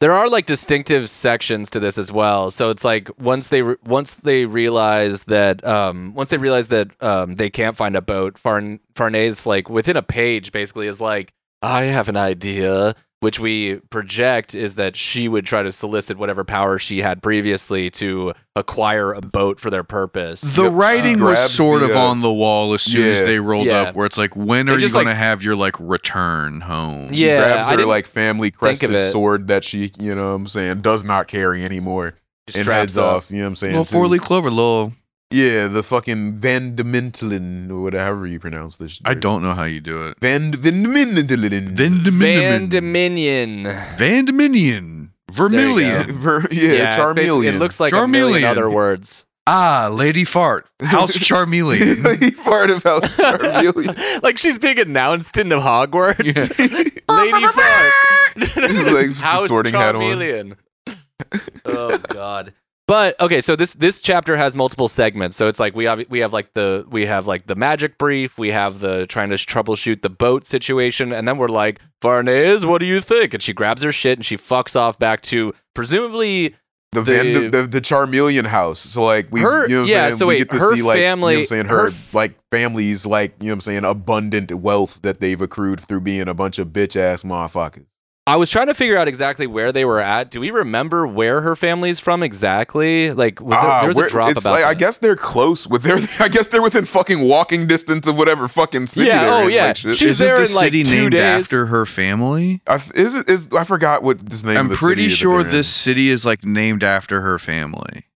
Speaker 2: There are like distinctive sections to this as well. So it's like once they re- once they realize that um once they realize that um they can't find a boat, Farn Farnese like within a page basically is like I have an idea, which we project is that she would try to solicit whatever power she had previously to acquire a boat for their purpose.
Speaker 1: the
Speaker 3: Yep.
Speaker 1: writing
Speaker 3: She
Speaker 1: was sort
Speaker 3: the,
Speaker 1: of
Speaker 3: uh,
Speaker 1: on the wall as soon as they rolled
Speaker 2: Yeah.
Speaker 1: up, where it's like, when
Speaker 2: They
Speaker 1: are you
Speaker 2: just,
Speaker 1: going to have your like return home?
Speaker 3: She
Speaker 2: Yeah,
Speaker 3: grabs
Speaker 2: I
Speaker 3: her
Speaker 2: didn't
Speaker 3: like family
Speaker 2: of
Speaker 3: crested sword that she, you know what I'm saying, does not carry anymore.
Speaker 2: She
Speaker 3: and
Speaker 2: straps
Speaker 3: heads
Speaker 2: up.
Speaker 3: off, you know what I'm saying?
Speaker 1: Little
Speaker 3: to-
Speaker 1: four leaf clover, little.
Speaker 3: Yeah, the fucking Van de Mentelen, or whatever you pronounce this.
Speaker 1: I don't know how you do it.
Speaker 3: Van Van de Mentelen.
Speaker 1: Van
Speaker 2: Van
Speaker 1: Dominion.
Speaker 2: Dominion.
Speaker 1: Van Dominion. Vermilion.
Speaker 3: Ver- yeah,
Speaker 2: it's basically-
Speaker 3: Charmeleon.
Speaker 2: It looks like a million other words.
Speaker 1: Ah, Lady Fart. House Charmeleon.
Speaker 3: he part of House Charmeleon.
Speaker 2: like she's being announced in Hogwarts.
Speaker 1: Yeah.
Speaker 2: Lady Fart.
Speaker 3: like the
Speaker 2: House
Speaker 3: sorting hat on.
Speaker 2: Charmeleon. oh God. But okay, so this this chapter has multiple segments. So it's like we have we have like the we have like the magic brief, we have the trying to troubleshoot the boat situation, and then we're like, Farnese, what do you think? And she grabs her shit and she fucks off back to presumably
Speaker 3: The, Van
Speaker 2: The-
Speaker 3: the the Charmeleon house. So like we,
Speaker 2: Her-
Speaker 3: you know what I'm
Speaker 2: yeah,
Speaker 3: saying?
Speaker 2: so
Speaker 3: we
Speaker 2: wait,
Speaker 3: get to
Speaker 2: her
Speaker 3: see like, you know
Speaker 2: family-
Speaker 3: what I'm saying?
Speaker 2: her
Speaker 3: Her,
Speaker 2: f-
Speaker 3: like families, like you know what I'm saying, abundant wealth that they've accrued through being a bunch of bitch ass motherfuckers.
Speaker 2: I was trying to figure out exactly where they were at. Do we remember where her family's from exactly? Like, was there,
Speaker 3: Ah,
Speaker 2: there was
Speaker 3: where-
Speaker 2: a drop
Speaker 3: it's
Speaker 2: about
Speaker 3: like I guess they're close with their. I guess they're within fucking walking distance of whatever fucking city.
Speaker 2: Yeah,
Speaker 3: they're
Speaker 2: oh,
Speaker 3: in,
Speaker 2: yeah.
Speaker 3: like.
Speaker 2: She's
Speaker 1: Isn't
Speaker 2: there
Speaker 1: the
Speaker 2: in, like,
Speaker 1: city
Speaker 2: two
Speaker 1: named
Speaker 2: days.
Speaker 1: after her family?
Speaker 3: I, th- is it is I forgot what this name.
Speaker 1: I'm
Speaker 3: of the
Speaker 1: pretty
Speaker 3: city
Speaker 1: sure
Speaker 3: they're in.
Speaker 1: this city is like named after her family.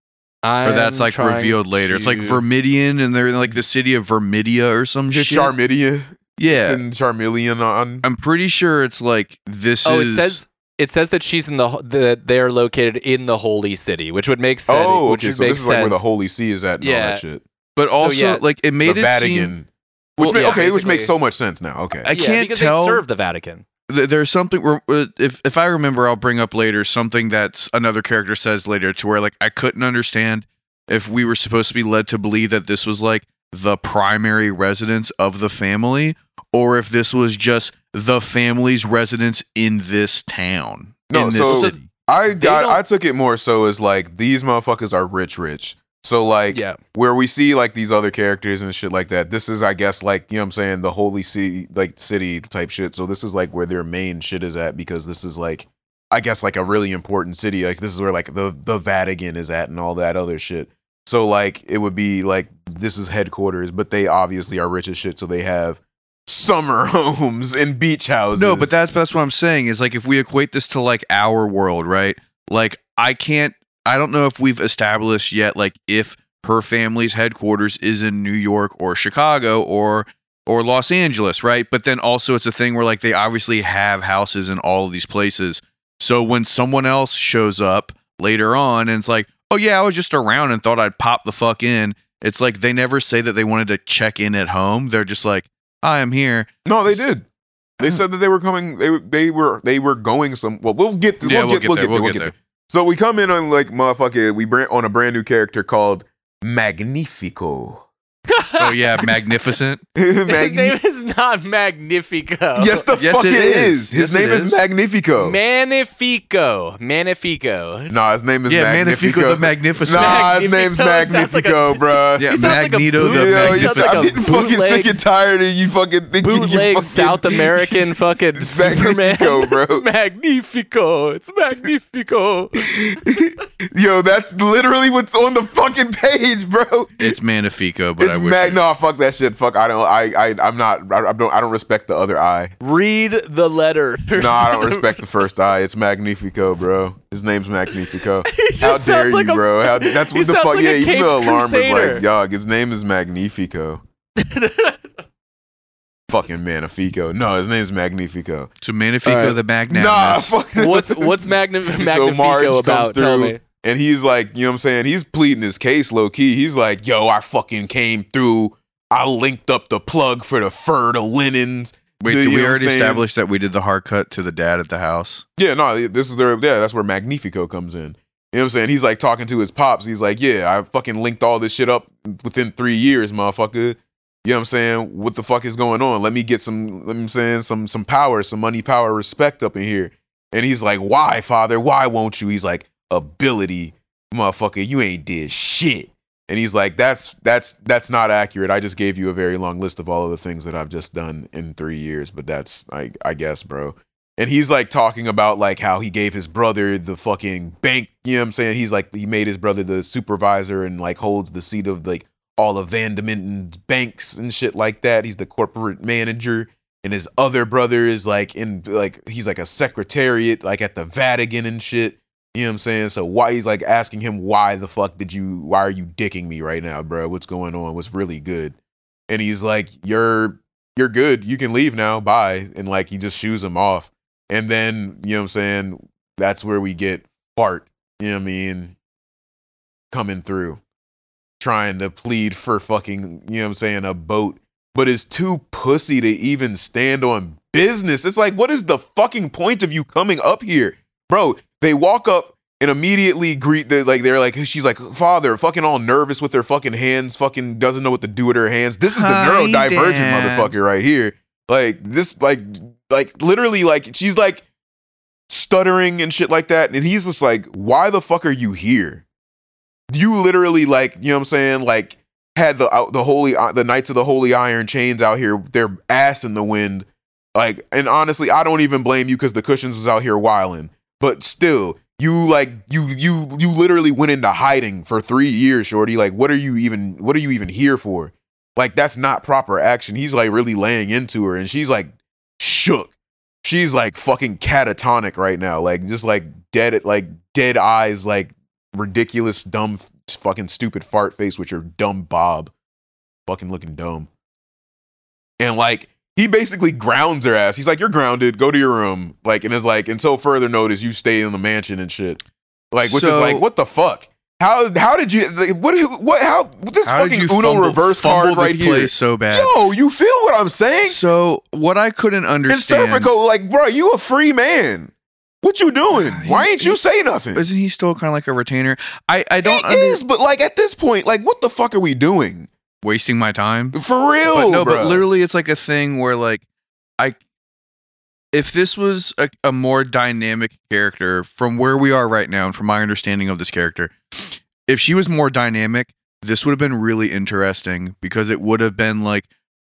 Speaker 2: I'm
Speaker 1: or that's like revealed later. It's like
Speaker 2: to-
Speaker 1: Vermidian, and they're in like the city of Vermidia or some shit.
Speaker 3: Charmidia.
Speaker 1: Yeah, it's
Speaker 3: in Charmeleon on.
Speaker 1: I'm pretty sure it's like this
Speaker 2: Oh,
Speaker 1: is.
Speaker 2: it says it says that she's in the the they're located in the holy city, which would make sense.
Speaker 3: Oh,
Speaker 2: which
Speaker 3: okay.
Speaker 2: would
Speaker 3: So
Speaker 2: make
Speaker 3: this is like where the. Holy See is at and all
Speaker 2: Yeah.
Speaker 3: that shit.
Speaker 1: but also
Speaker 2: yeah,
Speaker 1: like it made
Speaker 3: the
Speaker 1: it
Speaker 3: Vatican.
Speaker 1: seem.
Speaker 3: Which
Speaker 2: Well,
Speaker 3: ma-
Speaker 2: yeah,
Speaker 3: okay, which makes so much sense now. Okay.
Speaker 1: I
Speaker 2: yeah,
Speaker 1: can't
Speaker 2: because
Speaker 1: tell.
Speaker 2: they serve the Vatican.
Speaker 1: th- There's something where uh, if if I remember, I'll bring up later something that another character says later to where like I couldn't understand if we were supposed to be led to believe that this was like the primary residence of the family or if this was just the family's residence in this town.
Speaker 3: No,
Speaker 1: in this
Speaker 3: so-
Speaker 1: city.
Speaker 3: I got. I took it more so as like these motherfuckers are rich, rich. So like
Speaker 2: Yeah.
Speaker 3: where we see like these other characters and shit like that. This is, I guess, like you know what I'm saying, the holy city, like city type shit. So this is like where their main shit is at because this is like, I guess, like a really important city. Like this is where like the the Vatican is at and all that other shit. So like it would be like this is headquarters, but they obviously are rich as shit, so they have summer homes and beach houses.
Speaker 1: No, but that's that's what I'm saying is like if we equate this to like our world, right? Like I can't I don't know if we've established yet like if her family's headquarters is in New York or Chicago or or Los Angeles, right? But then also it's a thing where like they obviously have houses in all of these places. So when someone else shows up later on and it's like, "Oh yeah, I was just around and thought I'd pop the fuck in." It's like they never say that they wanted to check in at home. They're just like, "I am here."
Speaker 3: No, they did. They said that they were coming. They they were they were going some. Well, we'll get.
Speaker 1: Yeah,
Speaker 3: we'll, get, we'll get there. We'll get there. So we come in on like motherfucker. We brand on a brand new character called Magnifico.
Speaker 1: Oh yeah, magnificent.
Speaker 4: His name is not Magnifico.
Speaker 3: yes, the
Speaker 1: Yes,
Speaker 3: fuck
Speaker 1: it
Speaker 3: it
Speaker 1: is.
Speaker 3: is. His
Speaker 1: Yes, it
Speaker 3: name is
Speaker 1: is.
Speaker 3: Magnifico.
Speaker 4: Magnifico. Magnifico.
Speaker 3: nah, his name is
Speaker 1: Yeah,
Speaker 3: Magnifico.
Speaker 1: Magnifico the Magnificent.
Speaker 3: Nah, his name's
Speaker 4: Magnifico sounds like a-
Speaker 3: Magnifico, bruh.
Speaker 1: Yeah,
Speaker 4: She sounds like a
Speaker 1: Magneto
Speaker 4: boot-
Speaker 1: the
Speaker 3: Yo, you
Speaker 1: Magnificent.
Speaker 4: like
Speaker 3: I'm getting fucking sick and tired of you fucking thinking you
Speaker 4: Bootleg
Speaker 3: fucking
Speaker 4: South American fucking Superman.
Speaker 3: Magnifico, bro.
Speaker 4: Magnifico. It's Magnifico.
Speaker 3: Yo, that's literally what's on the fucking page, bro.
Speaker 1: It's Magnifico, but
Speaker 3: it's
Speaker 1: I wish
Speaker 3: Mag. No, fuck that shit. Fuck. I don't. I. I. I'm not. I, I don't. I don't respect the other eye.
Speaker 4: Read the letter.
Speaker 3: No, I don't respect the first eye. It's Magnifico, bro. His name's Magnifico.
Speaker 4: He
Speaker 3: How
Speaker 4: sounds
Speaker 3: dare
Speaker 4: like
Speaker 3: you,
Speaker 4: a-
Speaker 3: bro? How, that's
Speaker 4: he
Speaker 3: what the fuck.
Speaker 4: like
Speaker 3: yeah,
Speaker 4: a
Speaker 3: even the alarm was
Speaker 4: Crusader.
Speaker 3: like, dog. His name is Magnifico. Fucking Magnifico. No, his name's Magnifico.
Speaker 1: So Magnifico
Speaker 2: All right.
Speaker 1: the Magnanimous.
Speaker 3: Nah, fuck.
Speaker 4: What's what's Magni-
Speaker 3: So Marge
Speaker 4: Magnifico
Speaker 3: comes
Speaker 4: about? Tell me.
Speaker 3: And he's like, you know what I'm saying? He's pleading his case low key. He's like, yo, I fucking came through. I linked up the plug for the fur, the linens.
Speaker 1: Wait,
Speaker 3: the-
Speaker 1: did we
Speaker 3: know what I'm
Speaker 1: already
Speaker 3: saying?
Speaker 1: establish that we did the hard cut to the dad at the house?
Speaker 3: Yeah, no, this is their, yeah, that's where Magnifico comes in. You know what I'm saying? He's like talking to his pops. He's like, yeah, I fucking linked all this shit up within three years, motherfucker. You know what I'm saying? What the fuck is going on? Let me get some, let me saying, some some power, some money, power, respect up in here. And he's like, why, father? Why won't you? He's like, ability, motherfucker, you ain't did shit. And he's like, that's that's that's not accurate. I just gave you a very long list of all of the things that I've just done in three years, but that's I I guess, bro. And he's like talking about like how he gave his brother the fucking bank, you know what I'm saying? He's like he made his brother the supervisor and like holds the seat of like all of Vandementen's banks and shit like that. He's the corporate manager. And his other brother is like in like he's like a secretariat like at the Vatican and shit. You know what I'm saying? So why he's like asking him why the fuck did you why are you dicking me right now, bro? What's going on? What's really good? And he's like, You're you're good. You can leave now. Bye. And like he just shoos him off. And then, you know what I'm saying? That's where we get Bart, you know what I mean, coming through, trying to plead for fucking, you know what I'm saying, a boat, but is too pussy to even stand on business. It's like, what is the fucking point of you coming up here? Bro, they walk up and immediately greet the like they're like she's like father fucking all nervous with her fucking hands fucking doesn't know what to do with her hands. This is the
Speaker 1: Hi,
Speaker 3: neurodivergent
Speaker 1: Dad.
Speaker 3: motherfucker right here. Like this like like literally like she's like stuttering and shit like that and he's just like why the fuck are you here? You literally like you know what i'm saying? Like had the out the holy uh, the knights of the holy iron chains out here their ass in the wind. Like and honestly i don't even blame you because the Kushans was out here wilding but still you like you you you literally went into hiding for three years shorty. Like what are you even what are you even here for? Like that's not proper action. He's like really laying into her and she's like shook. She's like fucking catatonic right now. Like just like dead like dead eyes like ridiculous dumb fucking stupid fart face with your dumb bob. Fucking looking dumb. And like he basically grounds her ass. He's like, "You're grounded. Go to your room." Like, and is like, until further notice, you stay in the mansion and shit. Like, which is like, what the fuck? How how did you like, what what how this
Speaker 1: How
Speaker 3: fucking Uno
Speaker 1: fumble-
Speaker 3: reverse
Speaker 1: fumble
Speaker 3: card right here?
Speaker 1: so bad?
Speaker 3: Yo, you feel what I'm saying?
Speaker 1: So what I couldn't
Speaker 3: And
Speaker 1: understand
Speaker 3: Serpico, like, bro, you a free man. What you doing? Why ain't you say nothing?
Speaker 1: isn't he still kind of like a retainer? I I don't
Speaker 3: He
Speaker 1: under-
Speaker 3: is, but like at this point, like, what the fuck are we doing?
Speaker 1: Wasting my time.
Speaker 3: For real,
Speaker 1: but no,
Speaker 3: bro.
Speaker 1: but literally, it's like a thing where like I, if this was a, a more dynamic character from where we are right now, and from my understanding of this character, if she was more dynamic, this would have been really interesting because it would have been like,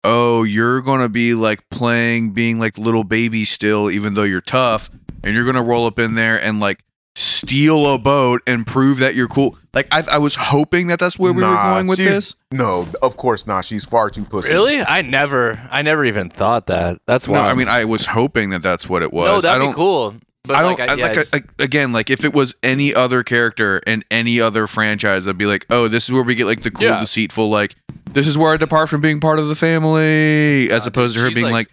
Speaker 1: oh, you're gonna be like playing being like little baby still, even though you're tough, and you're gonna roll up in there and like steal a boat and prove that you're cool. Like I, I was hoping that that's where we were going with this.
Speaker 3: No, of course not. She's far too pussy.
Speaker 4: Really? I never, I never even thought that. That's why.
Speaker 1: No, I mean I was hoping that that's what it was.
Speaker 4: no, that'd
Speaker 1: don't,
Speaker 4: be cool. But
Speaker 1: I don't
Speaker 4: I,
Speaker 1: I,
Speaker 4: yeah,
Speaker 1: like,
Speaker 4: I just-
Speaker 1: I, like again like if it was any other character and any other franchise, I'd be like, oh, this is where we get like the cool,
Speaker 4: Yeah.
Speaker 1: deceitful, like this is where I depart from being part of the family, as
Speaker 4: Nah,
Speaker 1: opposed
Speaker 4: dude,
Speaker 1: to her being
Speaker 4: like-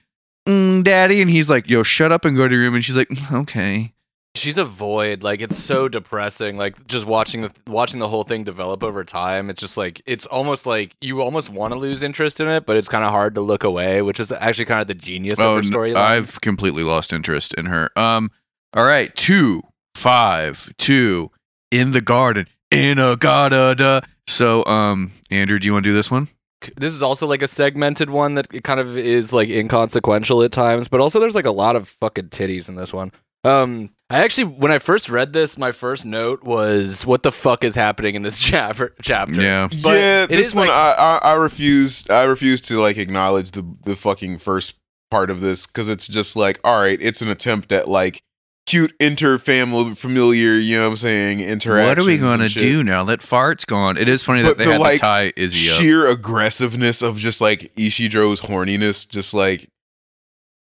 Speaker 1: like, mm, daddy, and he's like, yo, shut up and go to your room, and she's like, "Mm, okay,
Speaker 4: she's a void. Like it's so depressing. Like just watching the watching the whole thing develop over time. It's just like it's almost like you almost want to lose interest in it, but it's kind of hard to look away, which is actually kind of the genius
Speaker 1: oh,
Speaker 4: of her storyline.
Speaker 1: I've completely lost interest in her. Um, all right, two, five, two, in the garden, in a garden. So, um, Andrew, do you want to do this one?
Speaker 2: this is also like a segmented one that kind of is like inconsequential at times, but also there's like a lot of fucking titties in this one. Um, I actually, when I first read this, my first note was, "What the fuck is happening in this chapter?" Chapter.
Speaker 1: Yeah.
Speaker 2: But
Speaker 3: yeah, this one
Speaker 2: like-
Speaker 3: I, I I refuse I refuse to like acknowledge the the fucking first part of this because it's just like all right, it's an attempt at like cute interfamily familiar, you know what I'm saying, interactions.
Speaker 1: What are we gonna do now that fart's gone? It is funny
Speaker 3: But
Speaker 1: that they
Speaker 3: the,
Speaker 1: had
Speaker 3: like,
Speaker 1: to tie Izzy up.
Speaker 3: sheer aggressiveness of just like Isidro's horniness, just like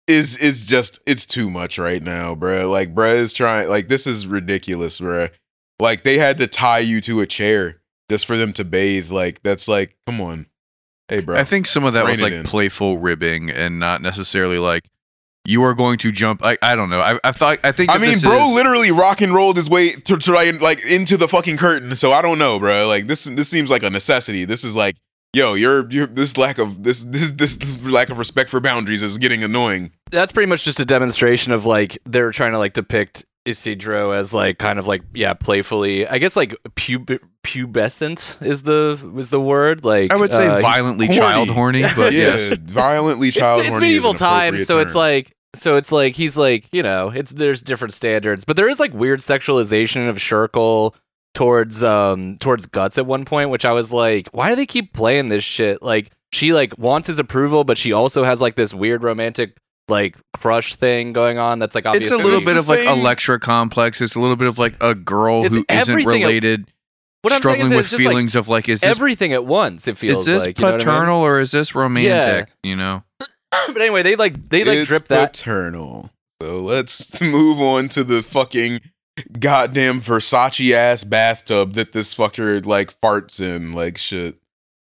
Speaker 3: is is just it's too much right now, bruh. Like bruh is trying like this is ridiculous, bruh. Like they had to tie you to a chair just for them to bathe. Like that's like, come on. Hey bro.
Speaker 1: I think some of that was like
Speaker 3: in.
Speaker 1: playful ribbing and not necessarily like you are going to jump. I, I don't know. I, I thought I think.
Speaker 3: I mean, bro,
Speaker 1: is-
Speaker 3: literally rock and rolled his way to try and like into the fucking curtain. So I don't know, bro. Like this, this seems like a necessity. This is like, yo, you're, you're this lack of this, this, this lack of respect for boundaries is getting annoying.
Speaker 2: that's pretty much just a demonstration of like they're trying to like depict Isidro as like kind of like yeah playfully I guess like pub- pubescent is the is the word like
Speaker 1: I would say
Speaker 2: uh,
Speaker 1: violently
Speaker 3: horny.
Speaker 1: child horny, but
Speaker 3: yeah,
Speaker 1: yes.
Speaker 3: violently
Speaker 2: it's,
Speaker 3: child
Speaker 2: it's
Speaker 3: horny It's
Speaker 2: medieval times
Speaker 3: appropriate
Speaker 2: so it's like so it's like he's like you know it's there's different standards but there is like weird sexualization of Schierke towards um towards guts at one point which I was like why do they keep playing this shit like she like wants his approval but she also has like this weird romantic like crush thing going on that's like obviously It's
Speaker 1: a little bit of like
Speaker 3: same-
Speaker 1: Electra complex. It's a little bit of like a girl
Speaker 2: It's
Speaker 1: who isn't
Speaker 2: everything-
Speaker 1: related,
Speaker 2: what I'm saying is
Speaker 1: struggling with
Speaker 2: it's just like
Speaker 1: feelings of like, is this
Speaker 2: everything at once it feels
Speaker 1: is this
Speaker 2: like you know what I mean?
Speaker 1: paternal or is this romantic? You know,
Speaker 2: but anyway they like they like
Speaker 3: it's
Speaker 2: drip that
Speaker 3: paternal. So let's move on to the fucking goddamn Versace ass bathtub that this fucker like farts in, like shit.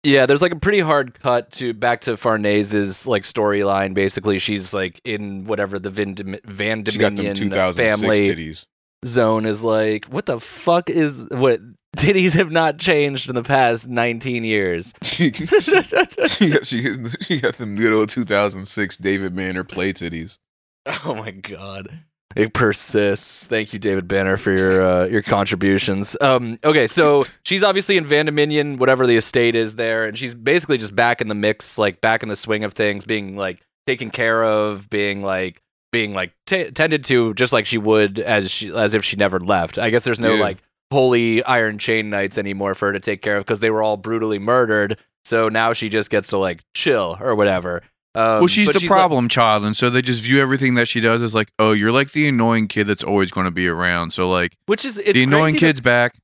Speaker 2: Yeah, there's like a pretty hard cut to back to Farnese's like storyline. Basically, she's like in whatever the Vin, Van
Speaker 3: got them
Speaker 2: Dominion family
Speaker 3: titties.
Speaker 2: zone is like. What the fuck is what? Titties have not changed in the past 19 years.
Speaker 3: she, got, she, she got them good old 2006 David Banner play titties.
Speaker 2: oh my god. It persists. Thank you, David Banner, for your uh, your contributions. Um, okay, so she's obviously in Van Dominion, whatever the estate is there, and she's basically just back in the mix, like back in the swing of things, being like taken care of, being like being like t- tended to, just like she would as she as if she never left. I guess there's no
Speaker 3: Yeah.
Speaker 2: like holy Iron Chain Knights anymore for her to take care of because they were all brutally murdered. So now she just gets to like chill or whatever. Um,
Speaker 1: well, she's
Speaker 2: but
Speaker 1: the
Speaker 2: like-
Speaker 1: problem child, and so they just view everything that she does as like, oh, you're like the annoying kid that's always going to be around. So like,
Speaker 2: which is it's
Speaker 1: the annoying
Speaker 2: crazy that-
Speaker 1: kid's back.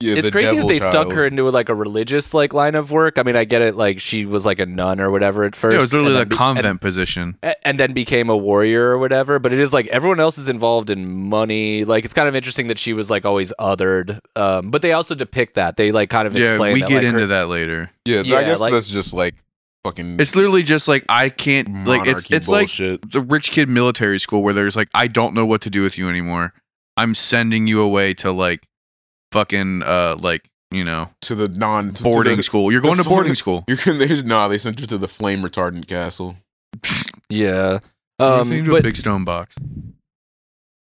Speaker 3: Yeah,
Speaker 2: it's crazy that
Speaker 3: devil
Speaker 2: they stuck her into like a religious like line of work. I mean, I get it. Like she was like a nun or whatever at first.
Speaker 1: Yeah, it was literally
Speaker 2: and
Speaker 1: like
Speaker 2: then be-
Speaker 1: convent position.
Speaker 2: and, and then became a warrior or whatever. But it is like everyone else is involved in money. Like it's kind of interesting that she was like always othered. Um, but they also depict that they like kind of
Speaker 1: Yeah,
Speaker 2: explain
Speaker 1: we
Speaker 2: that,
Speaker 1: get
Speaker 2: like,
Speaker 1: into
Speaker 2: her-
Speaker 1: that later.
Speaker 3: Yeah,
Speaker 2: Yeah,
Speaker 3: I guess
Speaker 2: like-
Speaker 3: that's just like fucking
Speaker 1: It's literally just like I can't like it's
Speaker 3: monarchy
Speaker 1: it's like
Speaker 3: bullshit.
Speaker 1: the rich kid military school where there's like I don't know what to do with you anymore. I'm sending you away to like fucking uh like you know
Speaker 3: to the non to
Speaker 1: boarding
Speaker 3: the,
Speaker 1: school. You're going to
Speaker 3: full-
Speaker 1: boarding school.
Speaker 3: You're gonna there's nah, they sent you to the flame retardant castle.
Speaker 2: Yeah.
Speaker 1: Um, into a
Speaker 2: but
Speaker 1: big stone box.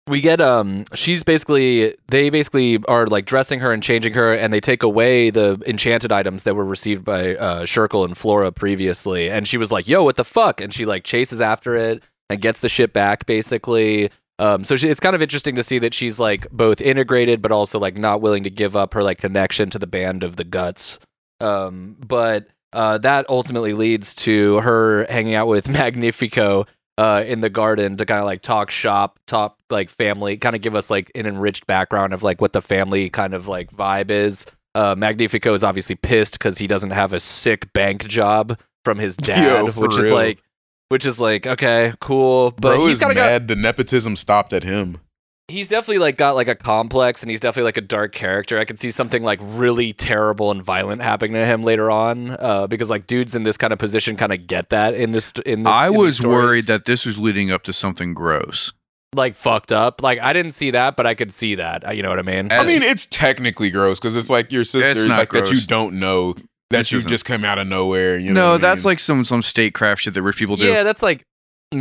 Speaker 2: We get um she's basically they basically are like dressing her and changing her and they take away the enchanted items that were received by uh Schierke and Flora previously. And she was like yo what the fuck? And she like chases after it and gets the shit back basically. Um so she, it's kind of interesting to see that she's like both integrated but also like not willing to give up her like connection to the band of the guts. Um but uh, that ultimately leads to her hanging out with Magnifico uh, in the garden to kind of like talk shop, talk like family, kind of give us like an enriched background of like what the family kind of like vibe is. Uh, Magnifico is obviously pissed because he doesn't have a sick bank job from his dad,
Speaker 3: Yo,
Speaker 2: which is like, which is like okay, cool, but
Speaker 3: Bro
Speaker 2: he's kind of got
Speaker 3: mad the nepotism stopped at him.
Speaker 2: He's definitely like got like a complex and he's definitely like a dark character. I could see something like really terrible and violent happening to him later on uh, because like dudes in this kind of position kind of get that in this in this
Speaker 1: I
Speaker 2: in
Speaker 1: was
Speaker 2: stories.
Speaker 1: worried that this was leading up to something gross.
Speaker 2: like fucked up. Like I didn't see that, but I could see that. uh, You know what I mean?
Speaker 1: As-
Speaker 3: I mean, it's technically gross because it's like your sister,
Speaker 1: It's not
Speaker 3: like that you don't know that
Speaker 1: This
Speaker 3: you
Speaker 1: isn't.
Speaker 3: just come out of nowhere. You know
Speaker 1: no, that's
Speaker 3: mean?
Speaker 1: like some some statecraft shit that rich people do.
Speaker 2: yeah, that's like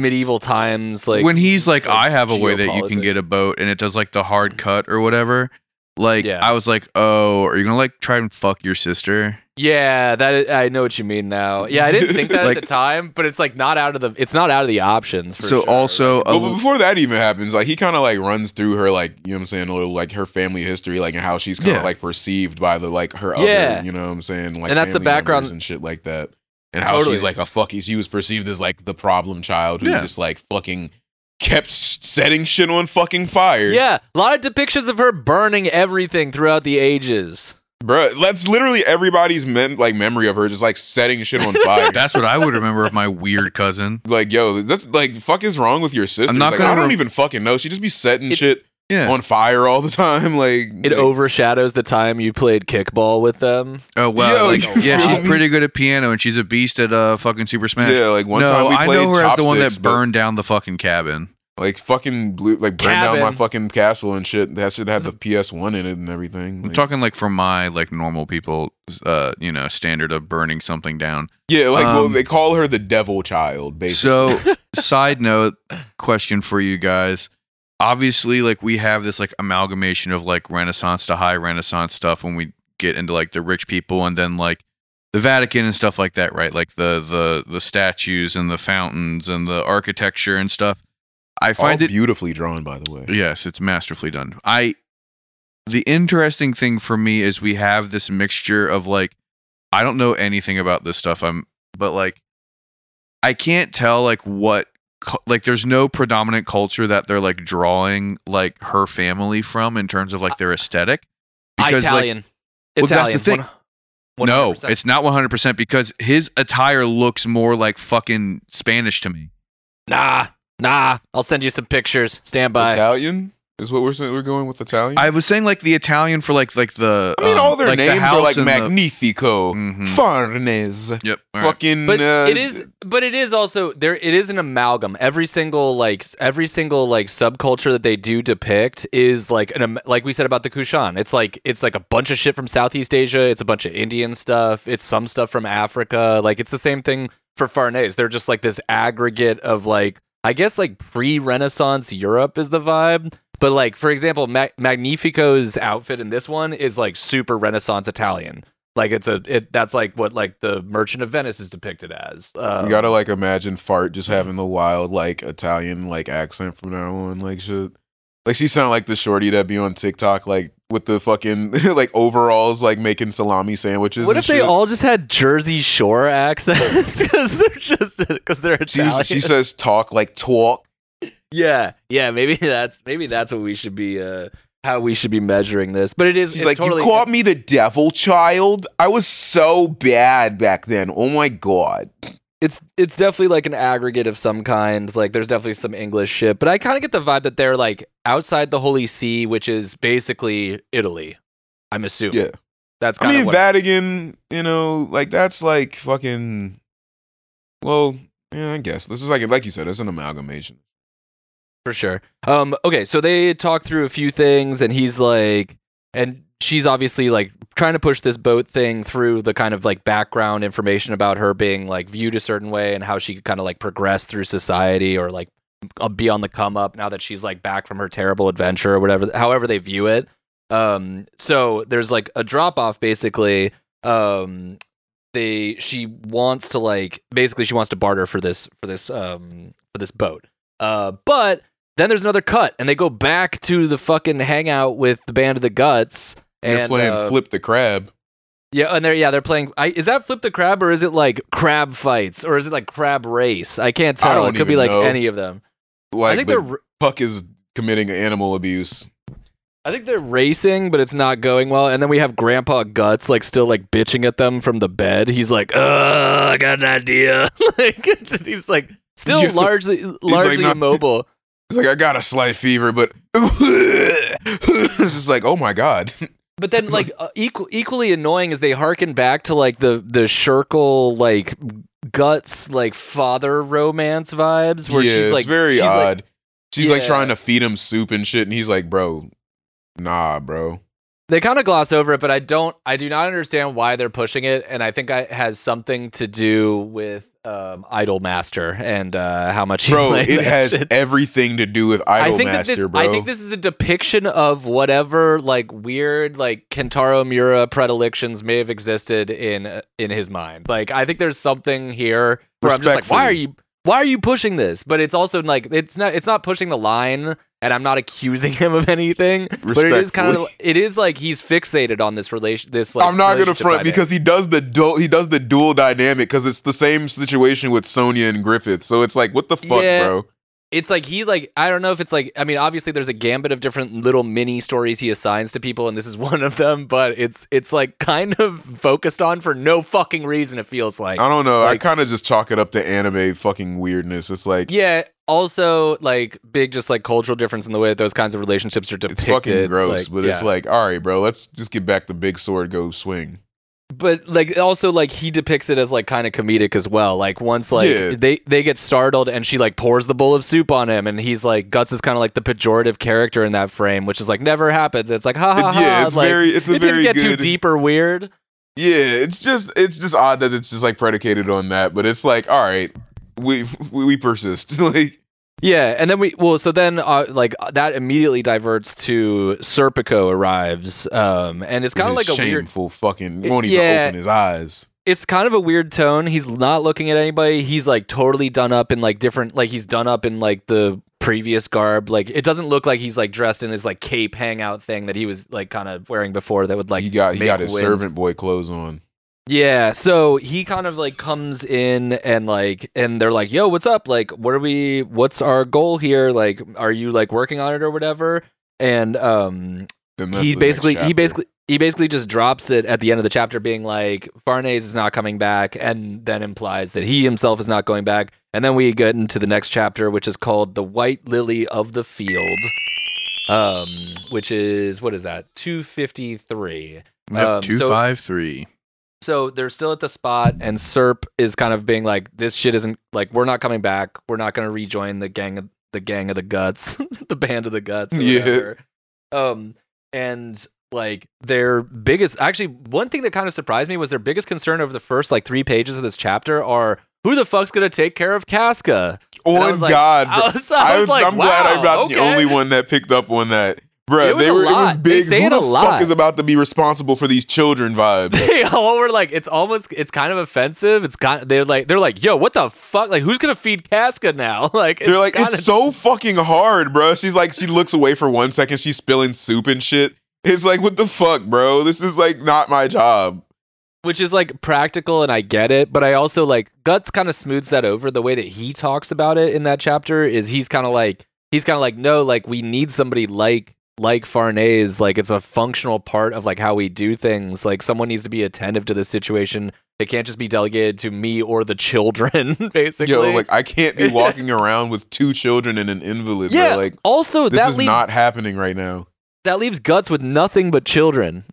Speaker 2: medieval times. Like
Speaker 1: when he's like,
Speaker 2: like
Speaker 1: I have a way that you can get a boat, and it does like the hard cut or whatever. like
Speaker 2: Yeah.
Speaker 1: I was like, oh, are you gonna like try and fuck your sister?
Speaker 2: Yeah, that I know what you mean now. Yeah, I didn't think that
Speaker 1: Like-
Speaker 2: at the time, but it's like not out of the it's not out of the options. For
Speaker 1: so
Speaker 2: sure.
Speaker 1: also,
Speaker 2: Like,
Speaker 3: Well, but before that even happens, like he kind of like runs through her, like you know what I'm saying, a little like her family history, like and how she's kind of
Speaker 1: Yeah.
Speaker 3: like perceived by the like her
Speaker 2: Yeah.
Speaker 3: other, you know what I'm saying, like
Speaker 2: And that's the background-
Speaker 3: and shit like that, and how
Speaker 2: Totally.
Speaker 3: she's like a fucky. She was perceived as like the problem child who
Speaker 1: Yeah.
Speaker 3: just like fucking kept setting shit on fucking fire.
Speaker 2: yeah, a lot of depictions of her burning everything throughout the ages.
Speaker 3: Bruh, that's literally everybody's mem- like memory of her just like setting shit on fire.
Speaker 1: that's what I would remember of my weird cousin.
Speaker 3: like, yo, that's like fuck is wrong with your sister? Like,
Speaker 1: gonna
Speaker 3: I don't
Speaker 1: rem-
Speaker 3: even fucking know. She just be setting
Speaker 2: It-
Speaker 3: shit
Speaker 1: Yeah.
Speaker 3: on fire all the time. Like
Speaker 2: It
Speaker 3: like,
Speaker 2: overshadows the time you played kickball with them.
Speaker 1: Oh well,
Speaker 3: Yo,
Speaker 1: like, yeah, she's pretty good at piano, and she's a beast at uh fucking Super Smash.
Speaker 3: Yeah, like one
Speaker 1: no,
Speaker 3: time we
Speaker 1: I
Speaker 3: played
Speaker 1: know her as the one that burned down the fucking cabin.
Speaker 3: like fucking blew like burned down my fucking castle and shit. That shit has a PS1 in it and everything.
Speaker 1: I'm talking like from my like normal people, uh, you know, standard of burning something down.
Speaker 3: yeah, like well,
Speaker 1: um,
Speaker 3: they call her the devil child, basically.
Speaker 1: So, side note question for you guys. Obviously, like we have this like amalgamation of like Renaissance to high Renaissance stuff when we get into like the rich people and then like the Vatican and stuff like that, right? Like the the the statues and the fountains and the architecture and stuff. I
Speaker 3: All
Speaker 1: find it
Speaker 3: beautifully drawn, by the way.
Speaker 1: Yes, it's masterfully done. I the interesting thing for me is we have this mixture of like I don't know anything about this stuff. I'm but like I can't tell like what like there's no predominant culture that they're like drawing like her family from in terms of like their aesthetic. Uh, because, like,
Speaker 2: Italian.
Speaker 1: That's the
Speaker 2: Italian.
Speaker 1: thing. No,
Speaker 2: 100%.
Speaker 1: it's not 100% because his attire looks more like fucking Spanish to me.
Speaker 2: nah, nah. I'll send you some pictures. Stand by.
Speaker 3: Italian is what we're saying. We're going with Italian.
Speaker 1: I was saying like the Italian for like like the
Speaker 3: I mean,
Speaker 1: um,
Speaker 3: all their
Speaker 1: like the
Speaker 3: names are
Speaker 1: house
Speaker 3: like
Speaker 1: and the-
Speaker 3: Magnifico,
Speaker 1: Mhm.
Speaker 3: Farnes,
Speaker 1: Yep. all right.
Speaker 3: fucking.
Speaker 2: but
Speaker 3: uh,
Speaker 2: it is but it is also there it is an amalgam every single like s- every single like subculture that they do depict is like an am- like we said about the kushan it's like it's like a bunch of shit from southeast asia it's a bunch of indian stuff it's some stuff from africa like it's the same thing for farnese they're just like this aggregate of like i guess like pre-renaissance europe is the vibe but like for example Ma- magnifico's outfit in this one is like super renaissance italian like it's a it that's like what like the Merchant of Venice is depicted as. Uh,
Speaker 3: You gotta like imagine fart just having the wild like Italian like accent from now on, like shit. Like she sound like the shorty that be on TikTok, like with the fucking like overalls, like making salami sandwiches.
Speaker 2: what if they all just had Jersey Shore accents? Because they're just because they're
Speaker 3: She,
Speaker 2: Italian.
Speaker 3: she says talk like talk.
Speaker 2: Yeah, yeah. Maybe that's maybe that's what we should be. uh how we should be measuring this, but it is.
Speaker 3: She's like,
Speaker 2: totally,
Speaker 3: you called me the devil child. I was so bad back then. Oh my god.
Speaker 2: it's it's definitely like an aggregate of some kind. Like there's definitely some English shit, but I kind of get the vibe that they're like outside the Holy See, which is basically Italy. I'm assuming.
Speaker 3: Yeah.
Speaker 2: that's
Speaker 3: I
Speaker 2: kind
Speaker 3: mean,
Speaker 2: of what.
Speaker 3: Vatican. You know, like that's like fucking. Well, yeah, I guess this is like like you said, it's an amalgamation.
Speaker 2: For sure. Um, okay, so they talk through a few things, and he's like, and she's obviously like trying to push this boat thing through the kind of like background information about her being like viewed a certain way and how she could kind of like progress through society or like uh, be on the come up now that she's like back from her terrible adventure or whatever, however they view it. Um, so there's like a drop off basically. Um, they she wants to like basically she wants to barter for this for this um for this boat. Uh, but then there's another cut, and they go back to the fucking hangout with the band of the guts. And, They're
Speaker 3: playing
Speaker 2: uh,
Speaker 3: flip the crab.
Speaker 2: yeah, and they're yeah they're playing. I, is that flip the crab or is it like crab fights or is it like crab race? I can't
Speaker 3: I
Speaker 2: tell.
Speaker 3: don't
Speaker 2: it could be like
Speaker 3: know.
Speaker 2: any of them.
Speaker 3: Like
Speaker 2: I think they're
Speaker 3: Puck is committing animal abuse.
Speaker 2: I think they're racing, but it's not going well. And then we have Grandpa Guts like still like bitching at them from the bed. He's like, "Uh, I got an idea." like he's like still
Speaker 3: Yeah.
Speaker 2: largely largely
Speaker 3: not-
Speaker 2: immobile.
Speaker 3: It's like I got a slight fever, but it's just like, oh my god.
Speaker 2: But then, like, uh, equal, equally annoying is they harken back to like the the Schierke like guts like father romance vibes, where
Speaker 3: yeah,
Speaker 2: she's
Speaker 3: it's
Speaker 2: like
Speaker 3: very
Speaker 2: she's like-
Speaker 3: odd. she's like trying to feed him soup and shit, and he's like, bro, nah, bro.
Speaker 2: They kind of gloss over it, but I don't. I do not understand why they're pushing it, and I think it has something to do with um, Idol Master and uh, how much
Speaker 3: Bro, it has
Speaker 2: shit.
Speaker 3: everything to do with
Speaker 2: I
Speaker 3: Idol
Speaker 2: think
Speaker 3: Master,
Speaker 2: this,
Speaker 3: bro.
Speaker 2: I think this is a depiction of whatever like weird like Kentaro Miura predilections may have existed in in his mind. Like I think there's something here where I'm just like, why are you why are you pushing this? But it's also like it's not it's not pushing the line, and I'm not accusing him of anything. But it is kind of it is like he's fixated on this relation. This like
Speaker 3: I'm not gonna front
Speaker 2: dynamic.
Speaker 3: because he does the dual he does the dual dynamic because it's the same situation with Sonia and Griffith. So it's like, what the fuck,
Speaker 2: Yeah.
Speaker 3: bro?
Speaker 2: It's like he like I don't know if it's like I mean obviously there's a gambit of different little mini stories he assigns to people and this is one of them but it's it's like kind of focused on for no fucking reason it feels like
Speaker 3: I don't know. I kind of just chalk it up to anime fucking weirdness. It's like
Speaker 2: yeah also like big just like cultural difference in the way that those kinds of relationships are depicted
Speaker 3: it's fucking gross,
Speaker 2: like,
Speaker 3: but it's like, all right, bro, let's just get back to big sword, go swing.
Speaker 2: But like also like he depicts it as like kind of comedic as well like once like
Speaker 3: Yeah.
Speaker 2: they they get startled and she like pours the bowl of soup on him and he's like guts is kind of like the pejorative character in that frame which is like never happens it's like ha ha ha
Speaker 3: yeah, it's
Speaker 2: like,
Speaker 3: very, it's a
Speaker 2: it didn't
Speaker 3: very
Speaker 2: get too deep or weird
Speaker 3: Yeah, it's just, it's just odd that it's just like predicated on that, but it's like, all right, we we, we persist. like,
Speaker 2: Yeah, and then we well, so then uh, like that immediately diverts to Serpico arrives, um, and it's kind of like a weird.
Speaker 3: shameful fucking
Speaker 2: It-
Speaker 3: won't even
Speaker 2: yeah.
Speaker 3: open his eyes.
Speaker 2: It's kind of a weird tone. He's not looking at anybody. He's like totally done up in like different, like he's done up in like the previous garb. Like it doesn't look like he's like dressed in his like cape hangout thing that he was like kind of wearing before. That would like
Speaker 3: he got he got his
Speaker 2: wind.
Speaker 3: servant boy clothes on.
Speaker 2: Yeah, so he kind of like comes in and like and they're like, "Yo, what's up? Like what are we what's our goal here? Like are you like working on it or whatever?" And um he basically he basically he basically just drops it at the end of the chapter being like Farnese is not coming back and then implies that he himself is not going back. And then we get into the next chapter which is called The White Lily of the Field. Um which is what is that? 253.
Speaker 1: Yep,
Speaker 2: Um,
Speaker 1: two
Speaker 2: so-
Speaker 1: five three.
Speaker 2: So they're still at the spot, and Serp is kind of being like, "This shit isn't like we're not coming back. We're not going to rejoin the gang of the gang of the guts, the band of the guts."
Speaker 3: Yeah.
Speaker 2: Um, and like their biggest, actually, one thing that kind of surprised me was their biggest concern over the first like three pages of this chapter are who the fuck's going to take care of Casca. I was like-
Speaker 3: God,
Speaker 2: I was, I was like,
Speaker 3: am glad I'm not
Speaker 2: okay.
Speaker 3: the only one that picked up on that.
Speaker 2: Was
Speaker 3: they were it was.
Speaker 2: They
Speaker 3: big.
Speaker 2: say
Speaker 3: Who
Speaker 2: it
Speaker 3: the
Speaker 2: a lot.
Speaker 3: fuck is about to be responsible for these children vibes?
Speaker 2: They all were like, it's almost, it's kind of offensive. It's kind, they're like, they're like, yo, what the fuck? Like, who's gonna feed Casca now? Like,
Speaker 3: They're like,
Speaker 2: kinda-
Speaker 3: it's so fucking hard, bro. She's like, she looks away for one second, she's spilling soup and shit. It's like, what the fuck, bro? This is like not my job.
Speaker 2: which is like practical and I get it, but I also like Guts kind of smooths that over the way that he talks about it in that chapter is he's kind of like he's kind of like no, like we need somebody like like Farnese, like it's a functional part of like how we do things. Like someone needs to be attentive to this situation. It can't just be delegated to me or the children, basically.
Speaker 3: Yo, like I can't be walking around with two children and an invalid,
Speaker 2: yeah.
Speaker 3: bro. Like
Speaker 2: also,
Speaker 3: this
Speaker 2: that
Speaker 3: is
Speaker 2: leaves
Speaker 3: not happening right now.
Speaker 2: that leaves Guts with nothing but children.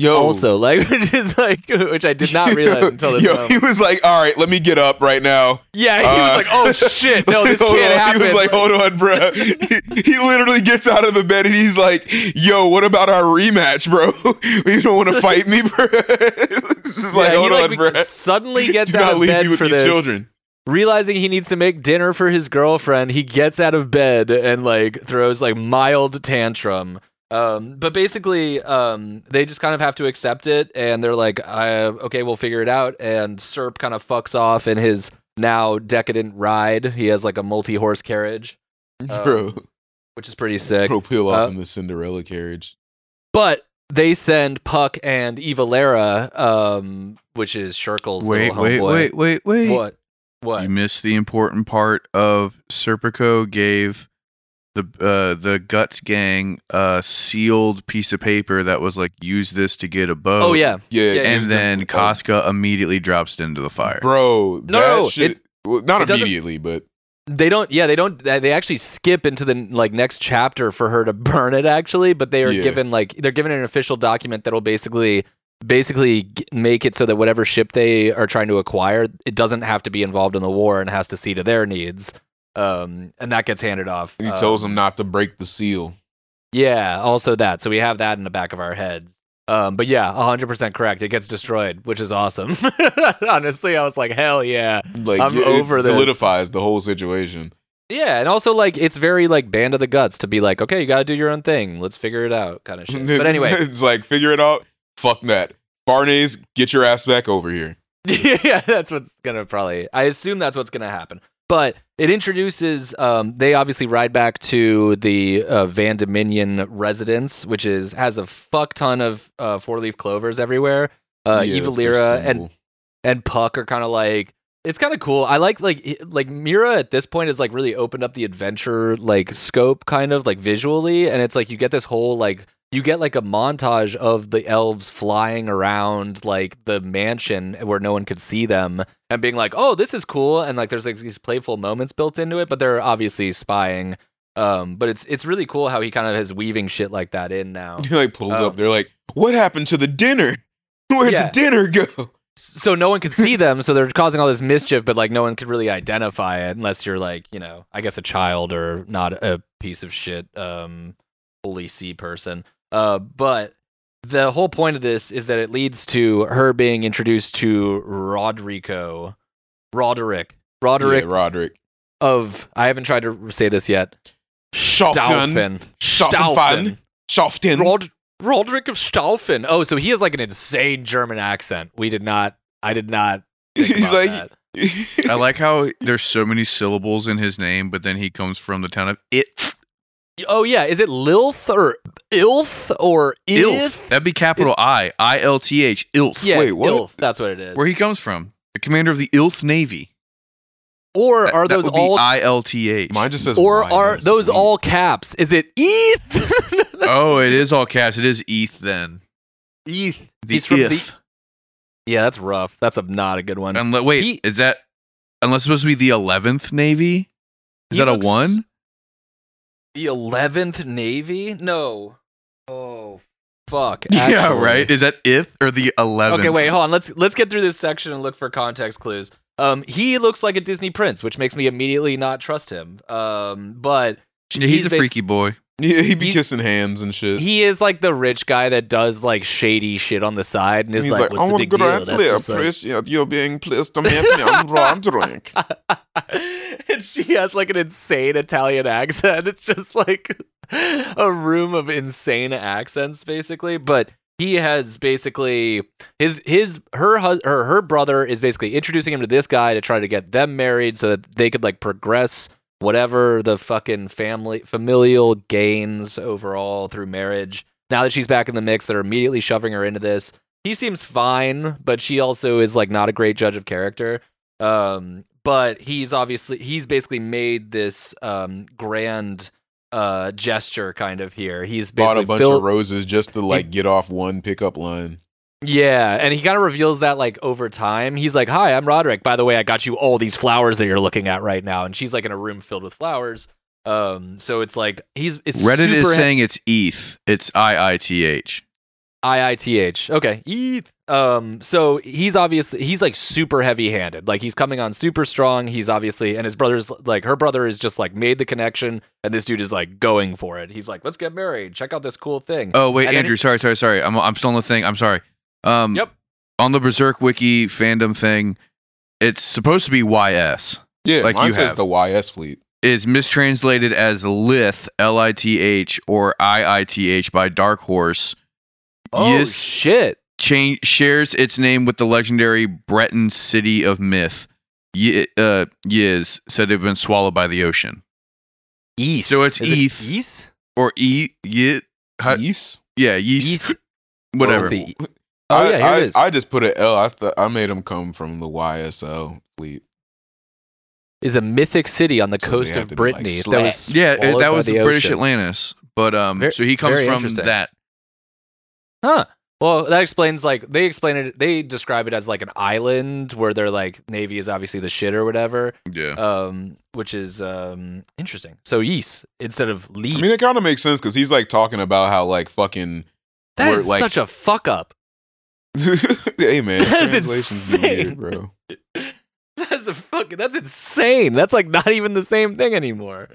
Speaker 3: Yo,
Speaker 2: Also, like which is like which I did not realize until this
Speaker 3: Yo,
Speaker 2: moment.
Speaker 3: he was like, "All right, let me get up right now."
Speaker 2: yeah, he
Speaker 3: Uh,
Speaker 2: was like, "Oh shit, no, this can't
Speaker 3: on.
Speaker 2: happen."
Speaker 3: He was like, "Hold on, bro." he, he literally gets out of the bed and he's like, "Yo, what about our rematch, bro? you don't want to fight me, bro?" it's just like,
Speaker 2: Yeah,
Speaker 3: "Hold
Speaker 2: he,
Speaker 3: on, bro."
Speaker 2: Suddenly gets
Speaker 3: Do
Speaker 2: out of bed
Speaker 3: with
Speaker 2: for this,
Speaker 3: children.
Speaker 2: realizing he needs to make dinner for his girlfriend. He gets out of bed and like throws like mild tantrum. Um, but basically, um, they just kind of have to accept it, and they're like, I, "Okay, we'll figure it out." And Serp kind of fucks off in his now decadent ride. He has like a multi-horse carriage, Um,
Speaker 3: bro,
Speaker 2: which is pretty sick.
Speaker 3: bro, peel off
Speaker 2: uh,
Speaker 3: in the Cinderella carriage.
Speaker 2: But they send Puck and Ivalera, um, which is Schierke's
Speaker 1: Wait,
Speaker 2: little
Speaker 1: wait, wait, wait, wait.
Speaker 2: What? What?
Speaker 1: You missed the important part of Serpico gave the uh, the Guts gang a sealed piece of paper that was like, use this to get a boat.
Speaker 2: oh yeah,
Speaker 3: Yeah,
Speaker 2: yeah,
Speaker 1: And then
Speaker 3: uh,
Speaker 1: Casca immediately drops it into the fire.
Speaker 3: bro,
Speaker 2: No,
Speaker 3: that
Speaker 2: no,
Speaker 3: shit.
Speaker 2: it-
Speaker 3: well, not
Speaker 2: it
Speaker 3: immediately, but
Speaker 2: they don't. Yeah, they don't. They they actually skip into the like next chapter for her to burn it. Actually, but they are
Speaker 3: Yeah.
Speaker 2: given like they're given an official document that'll basically basically make it so that whatever ship they are trying to acquire, it doesn't have to be involved in the war and has to see to their needs. Um, and that gets handed off.
Speaker 3: he tells
Speaker 2: Um,
Speaker 3: them not to break the seal.
Speaker 2: Yeah, also that. So we have that in the back of our heads. Um, but yeah, 100% correct. It gets destroyed, which is awesome. Honestly, I was like, hell yeah.
Speaker 3: Like
Speaker 2: I'm
Speaker 3: it
Speaker 2: over this.
Speaker 3: solidifies the whole situation.
Speaker 2: Yeah, and also like it's very like band of the guts to be like, okay, you got to do your own thing. Let's figure it out, kind of shit. But anyway,
Speaker 3: it's like figure it out. Fuck that. Farnes, get your ass back over here.
Speaker 2: yeah, that's what's gonna probably. I assume that's what's gonna happen. But it introduces. Um, they obviously ride back to the uh, Vandimion residence, which is has a fuck ton of uh, four leaf clovers everywhere. Uh,
Speaker 3: Yeah,
Speaker 2: Eva
Speaker 3: that's
Speaker 2: and and Puck are kind of like it's kind of cool. I like like like Miura at this point has like really opened up the adventure like scope kind of like visually and it's like you get this whole like you get like a montage of the elves flying around like the mansion where no one could see them and being like, "Oh, this is cool." And like there's like these playful moments built into it, but they're obviously spying. Um, but it's it's really cool how he kind of is weaving shit like that in now.
Speaker 3: He like pulls
Speaker 2: Um,
Speaker 3: up. They're like, "What happened to the dinner? Where'd
Speaker 2: Yeah.
Speaker 3: the dinner go?"
Speaker 2: so no one could see them so they're causing all this mischief but like no one could really identify it unless you're like you know i guess a child or not a piece of shit um fully see person uh but the whole point of this is that it leads to her being introduced to rodrigo roderick roderick
Speaker 3: Yeah, Roderick.
Speaker 2: of i haven't tried to say this yet
Speaker 3: Staufen.
Speaker 2: Staufen.
Speaker 3: Staufen. Staufen.
Speaker 2: Rod- Roderick of Staufen. Oh, so he has like an insane German accent. We did not. I did not. Think
Speaker 3: He's
Speaker 2: about
Speaker 3: like,
Speaker 2: that.
Speaker 1: I like how there's so many syllables in his name, but then he comes from the town of it.
Speaker 2: Oh yeah, is it Lilth or Ilth or
Speaker 1: Ilth.
Speaker 2: Ilth?
Speaker 1: That'd be capital I. I L T H. Ilth.
Speaker 2: Yeah,
Speaker 3: Wait, what?
Speaker 2: Ilth. That's what it is.
Speaker 1: Where he comes from. The commander of the Ilth Navy.
Speaker 2: or
Speaker 1: That-
Speaker 2: are
Speaker 1: that
Speaker 2: those
Speaker 1: would
Speaker 2: all?
Speaker 1: I L T H.
Speaker 3: Mine just says.
Speaker 2: or
Speaker 3: YS,
Speaker 2: are those all caps? Is it Eth?
Speaker 1: Oh, it is all caps. It is ETH then.
Speaker 2: Eth.
Speaker 1: The
Speaker 2: He's from the- Yeah, that's rough. That's a not a good one.
Speaker 1: Unle- wait,
Speaker 2: He-
Speaker 1: is that unless it's supposed to be the eleventh Navy? Is
Speaker 2: He
Speaker 1: that
Speaker 2: looks-
Speaker 1: a one?
Speaker 2: The eleventh Navy? No. Oh, fuck.
Speaker 1: Yeah, right. Is that if or the eleventh?
Speaker 2: Okay, wait, hold on. Let's let's get through this section and look for context clues. Um, he looks like a Disney prince, which makes me immediately not trust him. Um, but
Speaker 1: Yeah, he's, a
Speaker 2: basi-
Speaker 1: freaky boy.
Speaker 3: Yeah, he be
Speaker 2: He's-
Speaker 3: kissing hands and shit.
Speaker 2: He is like the rich guy that does like shady shit on the side and is
Speaker 3: He's
Speaker 2: like,
Speaker 3: like,
Speaker 2: "What's
Speaker 3: I
Speaker 2: the
Speaker 3: would
Speaker 2: big deal?" That's
Speaker 3: greatly
Speaker 2: just, like-
Speaker 3: appreciate you being pleased to meet me. I'm Roderick.
Speaker 2: and she has like an insane Italian accent. It's just like a room of insane accents, basically. But he has basically his his her hus- her her brother is basically introducing him to this guy to try to get them married so that they could like progress whatever the fucking family familial gains overall through marriage. Now that she's back in the mix, they're immediately shoving her into this. He seems fine, but she also is like not a great judge of character. Um, but he's obviously he's basically made this um grand uh gesture kind of here. He's
Speaker 3: Bought a bunch
Speaker 2: filled-
Speaker 3: of roses just to like get off one pickup line.
Speaker 2: Yeah, and he kind of reveals that like over time. He's like, "Hi, I'm Roderick. By the way, I got you all these flowers that you're looking at right now." And she's like in a room filled with flowers. Um, so it's like he's it's
Speaker 1: Reddit is saying it's ETH. It's I I T H.
Speaker 2: I I T H. Okay, ETH. Um, so he's obviously he's like super heavy handed. Like he's coming on super strong. He's obviously and his brother's like her brother is just like made the connection, and this dude is like going for it. He's like, "Let's get married. Check out this cool thing."
Speaker 1: Oh wait,
Speaker 2: And
Speaker 1: Andrew. Sorry, sorry, sorry. I'm I'm still on the thing. I'm sorry. Um,
Speaker 2: Yep.
Speaker 1: On the Berserk Wiki fandom thing, it's supposed to be YS.
Speaker 3: Yeah,
Speaker 1: Like
Speaker 3: mine
Speaker 1: you
Speaker 3: says
Speaker 1: have.
Speaker 3: the YS fleet.
Speaker 1: Is mistranslated as Lith L I T H or I I T H by Dark Horse.
Speaker 2: oh
Speaker 1: Yes.
Speaker 2: shit!
Speaker 1: Change shares its name with the legendary Breton city of myth. Ye, uh, Yiz said they've been swallowed by the ocean.
Speaker 2: East.
Speaker 1: So it's
Speaker 2: Is it East.
Speaker 1: Or E, Yit,
Speaker 3: Yeast?
Speaker 1: yeah, yeast,
Speaker 2: East.
Speaker 1: whatever.
Speaker 2: Let's see. Oh
Speaker 3: I,
Speaker 2: yeah, here
Speaker 3: I,
Speaker 2: it is.
Speaker 3: I just put an L. I th- I made them come from the YSL fleet.
Speaker 2: is a mythic city on the
Speaker 3: So
Speaker 2: coast
Speaker 3: they have
Speaker 2: of
Speaker 3: to be, like,
Speaker 2: Brittany that was
Speaker 1: Yeah, it-
Speaker 2: swallowed
Speaker 1: that
Speaker 2: by
Speaker 1: was the, British
Speaker 2: ocean.
Speaker 1: Atlantis. But um,
Speaker 2: Ver-
Speaker 1: so he comes
Speaker 2: very
Speaker 1: from
Speaker 2: interesting.
Speaker 1: that.
Speaker 2: Huh. Well, that explains like they explain it. They describe it as like an island where they're like navy is obviously the shit or whatever.
Speaker 1: Yeah.
Speaker 2: Um, which is um interesting. So yeast instead of leaf.
Speaker 3: I mean, it kind of makes sense because he's like talking about how like fucking.
Speaker 2: that
Speaker 3: we're,
Speaker 2: is
Speaker 3: like,
Speaker 2: such a fuck up.
Speaker 3: hey man,
Speaker 2: That is
Speaker 3: translations be weird,
Speaker 2: insane.
Speaker 3: bro.
Speaker 2: That's a fucking. That's insane. That's like not even the same thing anymore.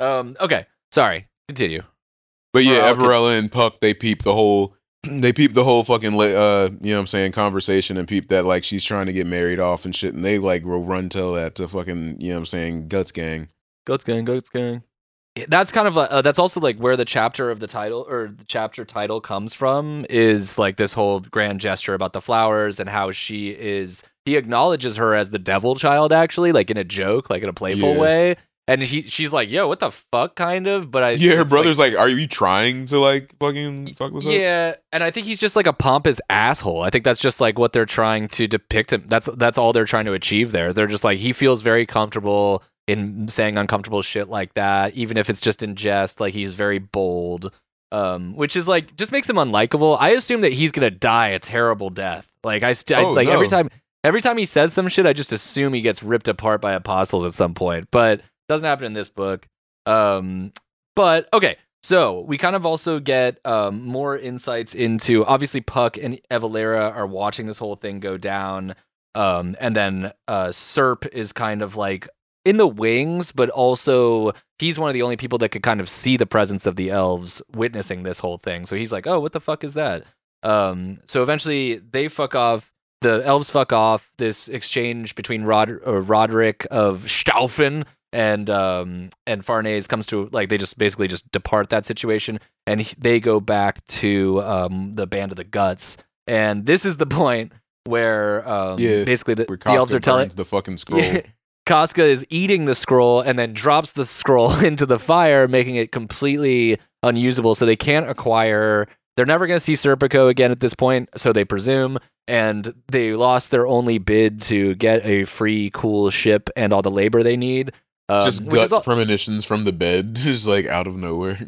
Speaker 2: Um. Okay. Sorry. Continue.
Speaker 3: But yeah,
Speaker 2: I'll
Speaker 3: Ivalera and Puck they peep the whole they peep the whole fucking uh you know what I'm saying conversation and peep that like she's trying to get married off and shit and they like will run tell that to fucking you know what I'm saying guts gang.
Speaker 2: Guts gang, guts gang. That's kind of a, uh, that's also like where the chapter of the title or the chapter title comes from is like this whole grand gesture about the flowers and how she is he acknowledges her as the devil child actually like in a joke like in a playful
Speaker 3: Yeah.
Speaker 2: way and he she's like yo what the fuck kind of but I
Speaker 3: Yeah, her brother's like, are you trying to like fucking fuck this up?
Speaker 2: yeah, and I think he's just like a pompous asshole. I think that's just like what they're trying to depict him. That's that's all they're trying to achieve there. They're just like he feels very comfortable in saying uncomfortable shit like that, even if it's just in jest. Like he's very bold, um, which is like just makes him unlikable. I assume that he's gonna die a terrible death. Like I, st- I-
Speaker 3: Oh,
Speaker 2: like every time every time he says some shit, I just assume he gets ripped apart by apostles at some point. But doesn't happen in this book. Um, but okay, so we kind of also get um, more insights into obviously Puck and Ivalera are watching this whole thing go down, um, and then uh, Serp is kind of like in the wings, but also he's one of the only people that could kind of see the presence of the elves witnessing this whole thing. So he's like, "Oh, what the fuck is that?" Um, so eventually they fuck off. The elves fuck off. This exchange between Rod- or Roderick of Staufen and um and Farnese comes to like they just basically just depart that situation and he- they go back to um the band of the guts and this is the point where um
Speaker 3: Yeah,
Speaker 2: basically the, the elves are telling
Speaker 3: the fucking scroll.
Speaker 2: Casca is eating the scroll and then drops the scroll into the fire, making it completely unusable. So they can't acquire. They're never going to see Serpico again at this point, so they presume. And they lost their only bid to get a free, cool ship and all the labor they need. Um,
Speaker 3: Just
Speaker 2: is
Speaker 3: guts
Speaker 2: al-
Speaker 3: premonitions from the bed, just like out of nowhere.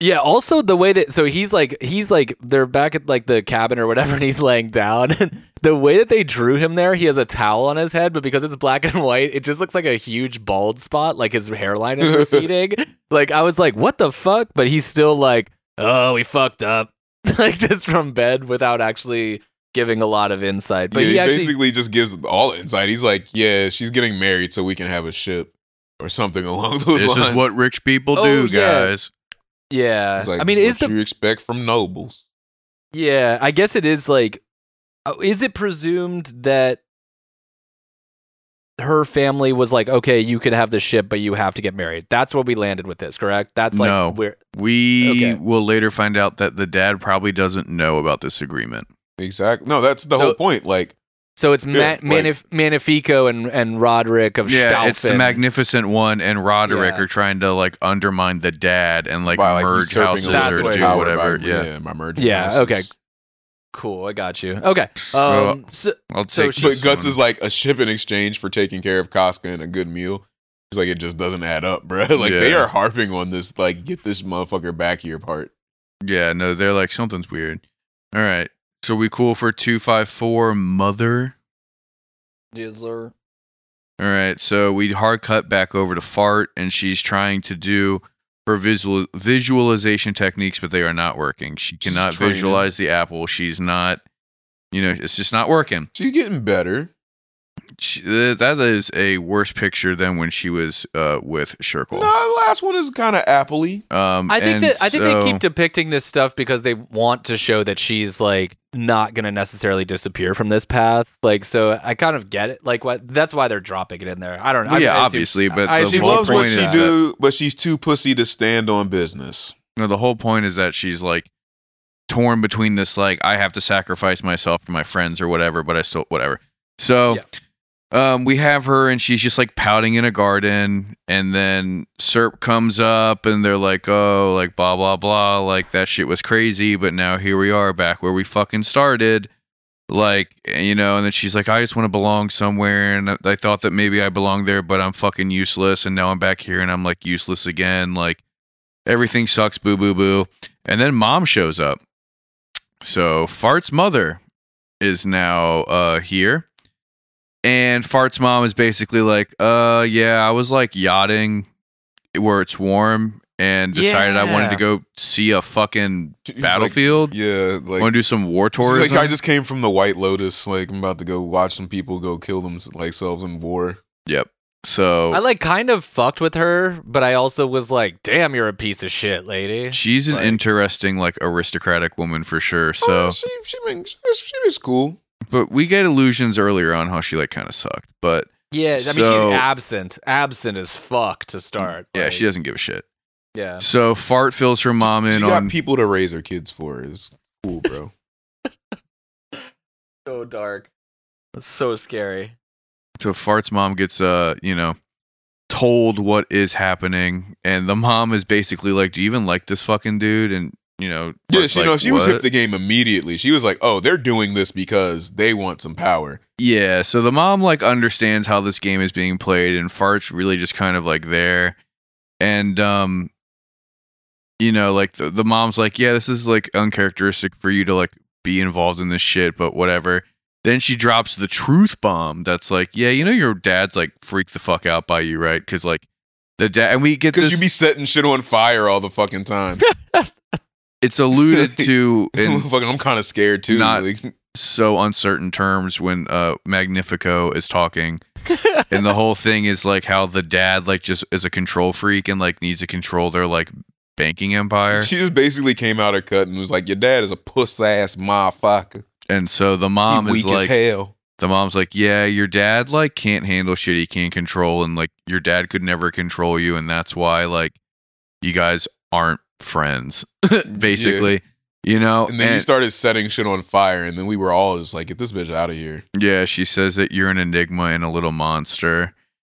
Speaker 2: Yeah. Also, the way that so he's like he's like they're back at like the cabin or whatever, and he's laying down. And the way that they drew him there, he has a towel on his head, but because it's black and white, it just looks like a huge bald spot, like his hairline is receding. like I was like, what the fuck? But he's still like, oh, we fucked up, like just from bed without actually giving a lot of insight. But
Speaker 3: yeah,
Speaker 2: he,
Speaker 3: he,
Speaker 2: actually,
Speaker 3: basically just gives all insight. He's like, yeah, she's getting married so we can have a ship or something along those
Speaker 1: This
Speaker 3: lines.
Speaker 1: is what rich people
Speaker 2: Oh,
Speaker 1: do,
Speaker 2: yeah.
Speaker 1: guys.
Speaker 2: Yeah.
Speaker 3: Like,
Speaker 2: I mean, is
Speaker 3: what
Speaker 2: the
Speaker 3: you expect from nobles?
Speaker 2: Yeah, I guess it is like uh, is it presumed that her family was like, "Okay, you could have the ship, but you have to get married." That's what we landed with this, correct? That's like
Speaker 1: No.
Speaker 2: where
Speaker 1: We
Speaker 2: Okay.
Speaker 1: will later find out that the dad probably doesn't know about this agreement.
Speaker 3: Exactly. No, that's the
Speaker 2: So-
Speaker 3: whole point. Like,
Speaker 2: so it's
Speaker 3: Yeah,
Speaker 2: Ma- Manif- Magnifico and and Roderick of
Speaker 1: yeah, it's the Magnificent One and Roderick
Speaker 2: Yeah.
Speaker 1: are trying to like undermine the dad and like
Speaker 3: by like
Speaker 1: merge
Speaker 3: usurping
Speaker 1: houses
Speaker 3: a
Speaker 2: That's
Speaker 3: little
Speaker 1: or
Speaker 2: what
Speaker 3: bit
Speaker 1: do
Speaker 3: of
Speaker 2: it
Speaker 3: power
Speaker 1: whatever.
Speaker 3: by-
Speaker 1: yeah.
Speaker 3: my merging
Speaker 2: Yeah,
Speaker 3: houses.
Speaker 2: okay. Cool, I got you. Okay.
Speaker 1: So-
Speaker 2: Um so,
Speaker 1: I'll
Speaker 2: So
Speaker 1: take
Speaker 2: she-
Speaker 3: But
Speaker 1: this
Speaker 3: Guts
Speaker 1: one.
Speaker 3: is like a ship in exchange for taking care of Casca and a good meal. It's like, it just doesn't add up, bro. Like they
Speaker 1: Yeah.
Speaker 3: are harping on this, like, get this motherfucker back here part.
Speaker 1: Yeah, no, they're like something's weird. All right. So we cool for 254 mother.
Speaker 2: yes, sir.
Speaker 1: All right. So we hard cut back over to Fart and she's trying to do her visual visualization techniques but they are not working. She cannot visualize the apple. She's not you know, it's just not working.
Speaker 3: She's getting better.
Speaker 1: She, that is a worse picture than when she was uh, with Schierke.
Speaker 3: No, the last one is kind of appley.
Speaker 1: Um,
Speaker 2: I think
Speaker 1: and
Speaker 2: that I think they keep depicting this stuff because they want to show that she's like not gonna necessarily disappear from this path. Like, so I kind of get it. Like, what? That's why they're dropping it in there. I don't know.
Speaker 1: Well,
Speaker 2: I-
Speaker 1: yeah,
Speaker 2: I assume-
Speaker 1: obviously, but
Speaker 2: I
Speaker 1: the
Speaker 3: She loves what she
Speaker 1: is
Speaker 3: do, but she's too pussy to stand on business.
Speaker 1: No, the whole point is that she's like torn between this like I have to sacrifice myself for my friends or whatever, but I still whatever. So um we have her and she's just like pouting in a garden and then Serp comes up and they're like, "Oh, like blah blah blah, like that shit was crazy, but now here we are back where we fucking started." Like, you know, and then she's like, I just want to belong somewhere. And I, thought that maybe I belonged there, but I'm fucking useless. And now I'm back here and I'm like useless again. Like, everything sucks, boo, boo, boo. And then mom shows up. So Fart's mother is now uh here. And Fart's mom is basically like, uh yeah, I was like yachting where it's warm and decided I wanted to go see a fucking
Speaker 3: She's like,
Speaker 1: battlefield.
Speaker 3: yeah, like,
Speaker 1: Want to do some war
Speaker 3: she's
Speaker 1: tourism?
Speaker 3: like I just came from the White Lotus. Like I'm about to go watch some people go kill them like selves in war.
Speaker 1: Yep. So
Speaker 2: I like kind of fucked with her, but I also was like, "Damn, you're a piece of shit, lady."
Speaker 1: she's an
Speaker 2: like-
Speaker 1: interesting, like aristocratic woman for sure. So,
Speaker 3: Oh, she she makes she was cool.
Speaker 1: But we get illusions earlier on how she like kind of sucked. But
Speaker 2: Yeah, I mean, she's absent, absent as fuck to start.
Speaker 1: yeah,
Speaker 2: like,
Speaker 1: she doesn't give a shit.
Speaker 2: Yeah,
Speaker 1: So fart fills her mom
Speaker 3: She
Speaker 1: in
Speaker 3: got
Speaker 1: on.
Speaker 3: people to raise her kids for. Is cool, bro.
Speaker 2: so dark. It's so scary.
Speaker 1: so fart's mom gets uh you know told what is happening, and the mom is basically like, "Do you even like this fucking dude?" And you know,
Speaker 3: yeah, she
Speaker 1: like,
Speaker 3: know she was
Speaker 1: "What?"
Speaker 3: hip the game immediately. She was like, "Oh, they're doing this because they want some power."
Speaker 1: Yeah, so the mom like understands how this game is being played and farts really just kind of like there. And um you know, like the, the mom's like, "Yeah, this is like uncharacteristic for you to like be involved in this shit, but whatever." Then she drops the truth bomb that's like, "Yeah, you know your dad's like freaked the fuck out by you, right?" Cuz like the dad and we get
Speaker 3: Because you be setting shit on fire all the fucking time.
Speaker 1: it's alluded to in
Speaker 3: fucking, I'm kind of scared too.
Speaker 1: Not-
Speaker 3: like,
Speaker 1: so uncertain terms when uh Magnifico is talking. and the whole thing is like how the dad like just is a control freak and like needs to control their like banking empire.
Speaker 3: she just basically came out of cut and was like, "Your dad is a puss ass motherfucker.
Speaker 1: And so the
Speaker 3: He
Speaker 1: mom is
Speaker 3: weak as
Speaker 1: like
Speaker 3: hell."
Speaker 1: the mom's like, "Yeah, your dad like can't handle shit he can't control and like your dad could never control you and that's why like you guys aren't friends." Basically. You know,
Speaker 3: And then you started setting shit on fire, and then we were all just like, "Get this bitch out of here."
Speaker 1: Yeah, she says that you're an enigma and a little monster.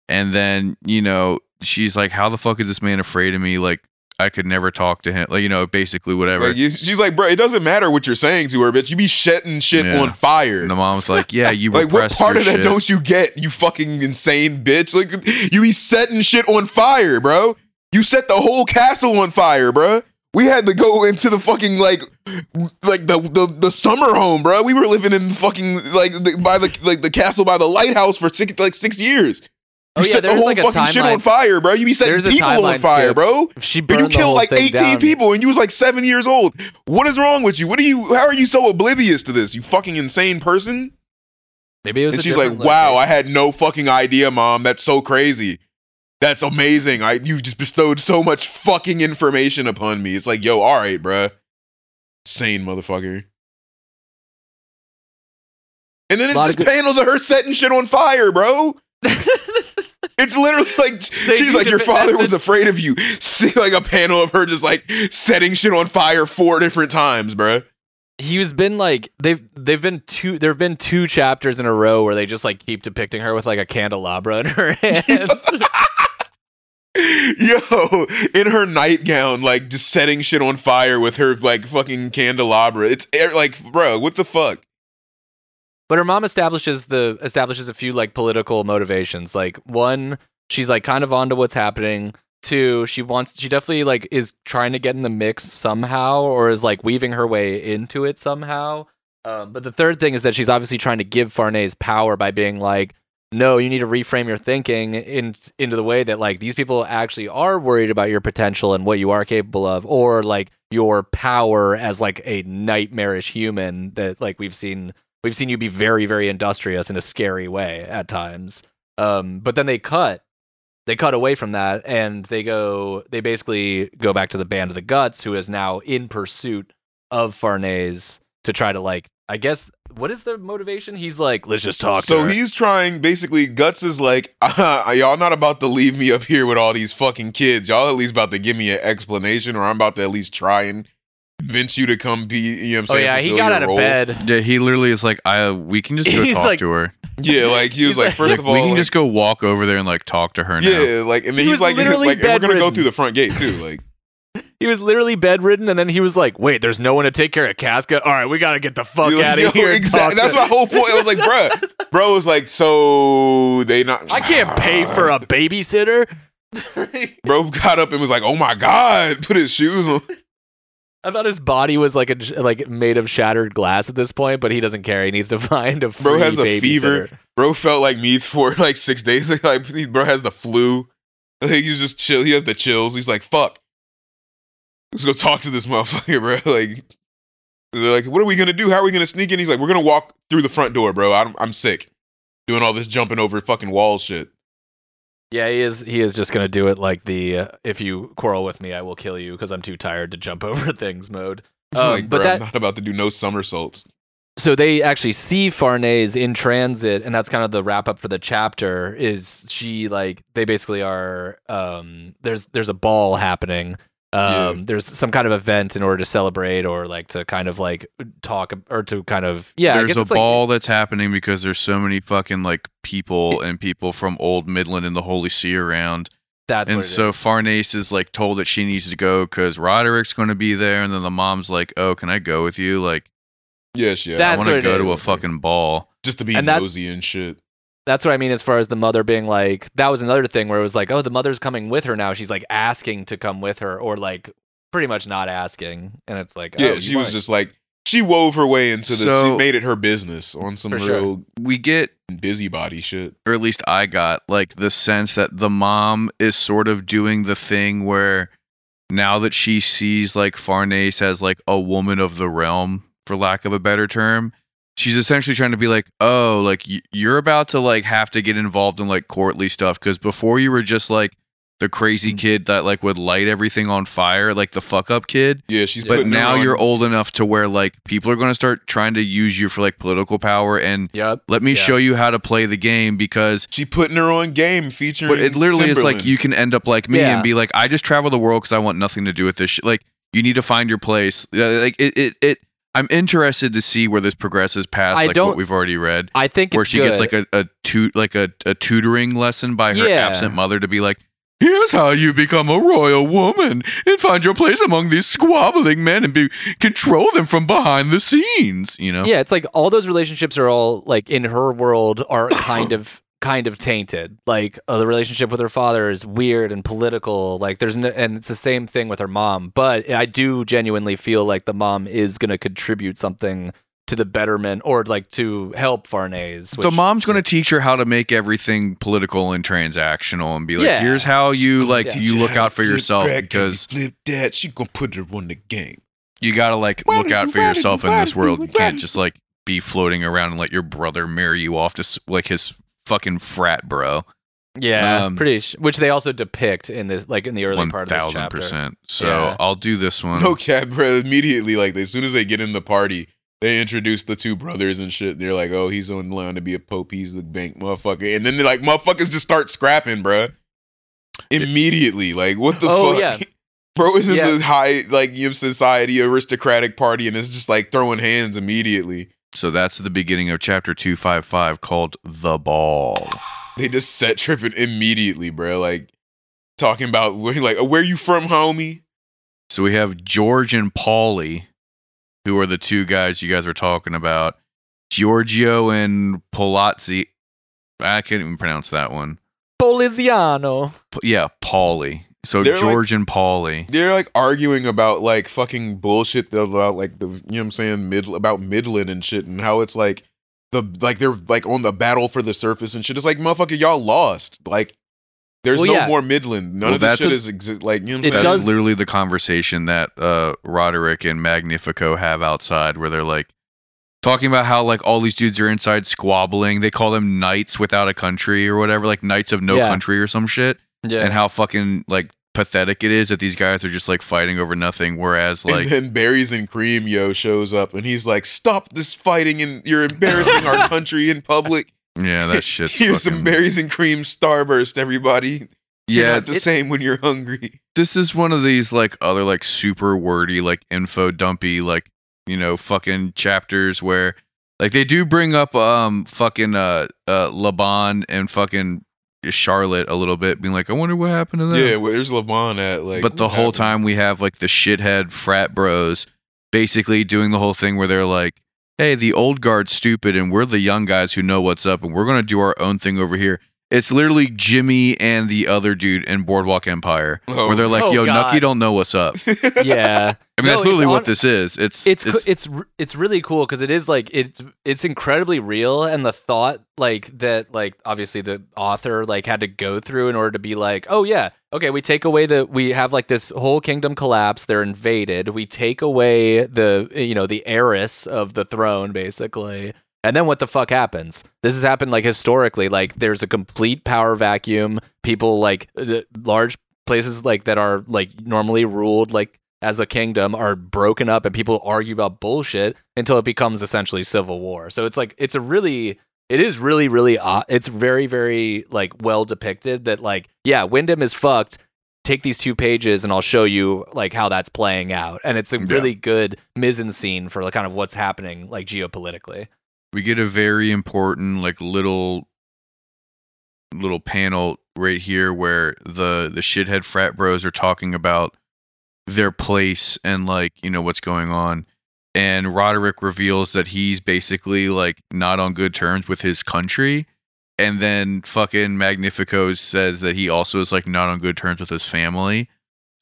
Speaker 1: And then, you know, she's like, How the fuck is this man afraid of me? Like, I could never talk to him. Like, you know, basically whatever.
Speaker 3: Like, she's like, "Bro, it doesn't matter what you're saying to her, bitch. You be setting shit
Speaker 1: Yeah.
Speaker 3: on fire."
Speaker 1: and the mom's like, Yeah, you
Speaker 3: Like, what part of that
Speaker 1: shit.
Speaker 3: don't you get? You fucking insane bitch! Like, you be setting shit on fire, bro. You set the whole castle on fire, bro. We had to go into the fucking like, like the the, the summer home, bro. We were living in fucking like the, by the like the castle by the lighthouse for six like six years.
Speaker 2: Oh,
Speaker 3: You
Speaker 2: yeah,
Speaker 3: set the whole
Speaker 2: like
Speaker 3: fucking shit on fire, bro. You be setting
Speaker 2: There's
Speaker 3: people on fire,
Speaker 2: skip.
Speaker 3: bro.
Speaker 2: She burned
Speaker 3: you killed like 18
Speaker 2: down.
Speaker 3: people and you was like seven years old. What is wrong with you? What are you how are you so oblivious to this? You fucking insane person?
Speaker 2: Maybe it was.
Speaker 3: And she's like, "Wow, I had no fucking idea, mom. That's so crazy. That's amazing. I you just bestowed so much fucking information upon me. It's like, yo, all right, bruh. Sane motherfucker. And then it's just
Speaker 2: of good-
Speaker 3: panels of her setting shit on fire, bro. It's literally like
Speaker 2: They
Speaker 3: she's
Speaker 2: need
Speaker 3: like, your father
Speaker 2: that's
Speaker 3: was afraid of you. See like a panel of her just like setting shit on fire four different times, bruh.
Speaker 2: He's been like they've they've been two there've been two chapters in a row where they just like keep depicting her with like a candelabra in her hand.
Speaker 3: Yo, in her nightgown, like just setting shit on fire with her like fucking candelabra. It's like, bro, what the fuck?
Speaker 2: But her mom establishes the establishes a few like political motivations. Like one, she's like kind of onto what's happening. Two, she wants she definitely like is trying to get in the mix somehow or is like weaving her way into it somehow. Um, but the third thing is that she's obviously trying to give Farnese power by being like, no, you need to reframe your thinking in, into the way that like these people actually are worried about your potential and what you are capable of, or like your power as like a nightmarish human that like we've seen we've seen you be very very industrious in a scary way at times. Um, but then they cut they cut away from that and they go they basically go back to the band of the guts who is now in pursuit of Farnese to try to like I guess what is the motivation? He's like, let's just talk.
Speaker 3: So
Speaker 2: to her.
Speaker 3: he's trying. Basically, Guts is like, uh, y'all not about to leave me up here with all these fucking kids. Y'all at least about to give me an explanation, or I'm about to at least try and convince you to come be. You know what I'm
Speaker 2: Oh
Speaker 3: saying?
Speaker 2: yeah, he got
Speaker 3: your
Speaker 2: out of
Speaker 3: role.
Speaker 2: bed.
Speaker 1: Yeah, he literally is like, I we can just go
Speaker 2: He's
Speaker 1: talk
Speaker 2: like-
Speaker 1: to her.
Speaker 3: Yeah, like he was like,
Speaker 2: like-
Speaker 3: first
Speaker 1: Like,
Speaker 3: of all,
Speaker 1: we can
Speaker 3: like,
Speaker 1: just go walk over there and like talk to her now.
Speaker 3: yeah, like, and then
Speaker 2: He
Speaker 3: he's
Speaker 2: was
Speaker 3: like,
Speaker 2: literally
Speaker 3: like, and we're gonna go through the front gate too. Like,
Speaker 2: He was literally bedridden, and then he was like, "Wait, there's no one to take care of Casca. All right, we gotta get the fuck out
Speaker 3: yo,
Speaker 2: of here."
Speaker 3: Exactly. That's my whole point. I was like, "Bro, bro was like, so they not.
Speaker 2: I can't pay for a babysitter.
Speaker 3: Bro got up and was like, oh my god, put his shoes on.
Speaker 2: I thought his body was like a like made of shattered glass at this point, but he doesn't care. He needs to find a free
Speaker 3: Bro has a
Speaker 2: babysitter.
Speaker 3: fever. Bro felt like me for like six days. Like, he- bro has the flu. Like, he's just chill. He has the chills. He's like, fuck. Let's go talk to this motherfucker, bro. Like, they're like, what are we gonna do? How are we gonna sneak in? He's like, we're gonna walk through the front door, bro. I'm, I'm sick. Doing all this jumping over fucking walls shit.
Speaker 2: Yeah, he is. He is just gonna do it like the uh, "if you quarrel with me, I will kill you" because I'm too tired to jump over things mode. Um,
Speaker 3: like,
Speaker 2: but
Speaker 3: bro,
Speaker 2: that
Speaker 3: I'm not about to do no somersaults.
Speaker 2: so they actually see Farnese in transit, and that's kind of the wrap up for the chapter. Is she like they basically are? Um, there's there's a ball happening. Um,
Speaker 3: Yeah.
Speaker 2: there's some kind of event in order to celebrate or like to kind of like talk or to kind of yeah. I
Speaker 1: there's
Speaker 2: guess
Speaker 1: a
Speaker 2: it's like-
Speaker 1: ball that's happening because there's so many fucking like people and people from Old Midland and the Holy See around.
Speaker 2: that's
Speaker 1: and so
Speaker 2: is.
Speaker 1: Farnese is like told that she needs to go because Roderick's going to be there, and then the mom's like, "Oh, can I go with you? Like,
Speaker 3: Yes, yeah.
Speaker 1: I want to go to a fucking ball."
Speaker 3: just to be
Speaker 2: and that-
Speaker 3: nosy and shit.
Speaker 2: That's what I mean as far as the mother being like that was another thing where it was like, oh, the mother's coming with her now. She's like asking to come with her, or like pretty much not asking. And it's like,
Speaker 3: Yeah,
Speaker 2: oh,
Speaker 3: she was just like she wove her way into this.
Speaker 1: So-
Speaker 3: she made it her business on some
Speaker 2: For
Speaker 3: real
Speaker 2: sure.
Speaker 1: We get
Speaker 3: busybody shit.
Speaker 1: or at least I got like the sense that the mom is sort of doing the thing where now that she sees like Farnese as like a woman of the realm, for lack of a better term, she's essentially trying to be like, oh, like y- you're about to like have to get involved in like courtly stuff because before you were just like the crazy kid that like would light everything on fire, like the fuck up kid.
Speaker 3: Yeah, she's.
Speaker 1: But
Speaker 3: putting her
Speaker 1: now
Speaker 3: on-
Speaker 1: you're old enough to where like people are going to start trying to use you for like political power and
Speaker 2: Yep.
Speaker 1: let me
Speaker 2: Yeah.
Speaker 1: show you how to play the game because
Speaker 3: She putting her on game featuring.
Speaker 1: but it literally is like
Speaker 3: Timbaland.
Speaker 1: you can end up like me
Speaker 2: Yeah.
Speaker 1: and be like, I just travel the world because I want nothing to do with this shit. Like you need to find your place. Uh, Like it, it, it. I'm interested to see where this progresses past
Speaker 2: I
Speaker 1: like
Speaker 2: don't-
Speaker 1: what we've already read,
Speaker 2: I think
Speaker 1: where she gets like a a tu- like a, a tutoring lesson by her
Speaker 2: Yeah.
Speaker 1: absent mother to be like. Here's how you become a royal woman and find your place among these squabbling men and be control them from behind the scenes. You know,
Speaker 2: yeah, it's like all those relationships are all like in her world are kind of kind of tainted. Like uh, the relationship with her father is weird and political. Like there's no, and it's the same thing with her mom. But I do genuinely feel like the mom is going to contribute something to the betterment or like to help Farnese.
Speaker 1: the mom's going to teach her how to make everything political and transactional and be like,
Speaker 2: Yeah.
Speaker 1: here's how you like
Speaker 2: Yeah.
Speaker 1: you look out for yourself
Speaker 3: back,
Speaker 1: because
Speaker 3: flip that. She gonna put her on the game.
Speaker 1: you got to like
Speaker 3: Why
Speaker 1: look out for yourself in this world.
Speaker 3: you-
Speaker 1: You can't just like be floating around and let your brother marry you off to like his fucking frat bro.
Speaker 2: yeah,
Speaker 1: um,
Speaker 2: pretty. Sh- which they also depict in this, like in the early
Speaker 1: One
Speaker 2: part of this
Speaker 1: thousand
Speaker 2: chapter.
Speaker 1: percent. So
Speaker 2: Yeah.
Speaker 1: I'll do this one.
Speaker 3: No cap, bro. Immediately, like as soon as they get in the party, they introduce the two brothers and shit. They're like, "Oh, he's on line to be a pope. He's the bank motherfucker." And then they're like, "Motherfuckers just start scrapping, bro." Immediately, like, what the
Speaker 2: Oh,
Speaker 3: fuck?
Speaker 2: yeah.
Speaker 3: Bro is in
Speaker 2: Yeah.
Speaker 3: the high, like, you know, society aristocratic party, and it's just like throwing hands immediately.
Speaker 1: So that's the beginning of chapter two five five called the ball.
Speaker 3: They just set tripping immediately, bro. Like talking about where, like, uh, where you from, homie?
Speaker 1: So we have George and Paulie, who are the two guys you guys were talking about. Giorgio and Polazzi. I can't even pronounce that one.
Speaker 2: Poliziano.
Speaker 1: Yeah, Paulie. So
Speaker 3: They're like-
Speaker 1: George and Paulie.
Speaker 3: They're like arguing about like fucking bullshit about like the you know what I'm saying mid about Midland and shit and how it's like the like they're like on the battle for the surface and shit. It's like motherfucker, y'all lost. Like there's
Speaker 2: Well,
Speaker 3: no
Speaker 2: yeah.
Speaker 3: more Midland. None
Speaker 1: Well,
Speaker 3: of this shit is exi- like you know what I'm
Speaker 2: It
Speaker 3: saying.
Speaker 1: That's
Speaker 2: does-
Speaker 1: literally the conversation that uh, Roderick and Magnifico have outside, where they're like talking about how like all these dudes are inside squabbling. They call them knights without a country or whatever, like knights of no
Speaker 2: Yeah.
Speaker 1: country or some shit.
Speaker 2: Yeah.
Speaker 1: And how fucking like pathetic it is that these guys are just like fighting over nothing. Whereas like
Speaker 3: and then Berries and Cream Yo shows up and he's like, "Stop this fighting and you're embarrassing our country in public."
Speaker 1: yeah, that shit.
Speaker 3: Here's some
Speaker 1: fucking-
Speaker 3: berries and cream starburst, everybody. You're
Speaker 1: Yeah,
Speaker 3: not the
Speaker 2: it-
Speaker 3: same when you're hungry.
Speaker 1: this is one of these like other like super wordy like info dumpy like you know fucking chapters where like they do bring up um fucking uh uh Laban and fucking Charlotte a little bit being like I wonder what happened to them
Speaker 3: Yeah, where's LeBron at? Like,
Speaker 1: but the whole
Speaker 3: happened?
Speaker 1: time we have like the shithead frat bros basically doing the whole thing where they're like hey the old guard's stupid and we're the young guys who know what's up and we're going to do our own thing over here it's literally Jimmy and the other dude in Boardwalk Empire
Speaker 3: Oh.
Speaker 1: where they're like,
Speaker 2: Oh,
Speaker 1: "Yo, oh,
Speaker 2: God.
Speaker 1: Nucky don't know what's up."
Speaker 2: yeah.
Speaker 1: I mean,
Speaker 2: No,
Speaker 1: that's literally
Speaker 2: on-
Speaker 1: what this is. It's
Speaker 2: it's
Speaker 1: it's,
Speaker 2: it's it's, it's really cool because it is like it's it's incredibly real and the thought like that like obviously the author like had to go through in order to be like oh yeah okay we take away the we have like this whole kingdom collapse they're invaded we take away the you know the heiress of the throne basically And then what the fuck happens? This has happened like historically. Like there's a complete power vacuum. People like uh, large places like that are like normally ruled like as a kingdom are broken up and people argue about bullshit until it becomes essentially civil war. So it's like it's a really it is really really odd. It's very very like well depicted that like yeah, Windham is fucked. Take these two pages and I'll show you like how that's playing out. And it's a
Speaker 1: Yeah.
Speaker 2: really good mise en scene for like kind of what's happening like geopolitically.
Speaker 1: We get a very important like little little panel right here where the the shithead frat bros are talking about their place and like you know what's going on. And Roderick reveals that he's basically like not on good terms with his country. And then fucking Magnifico says that he also is like not on good terms with his family.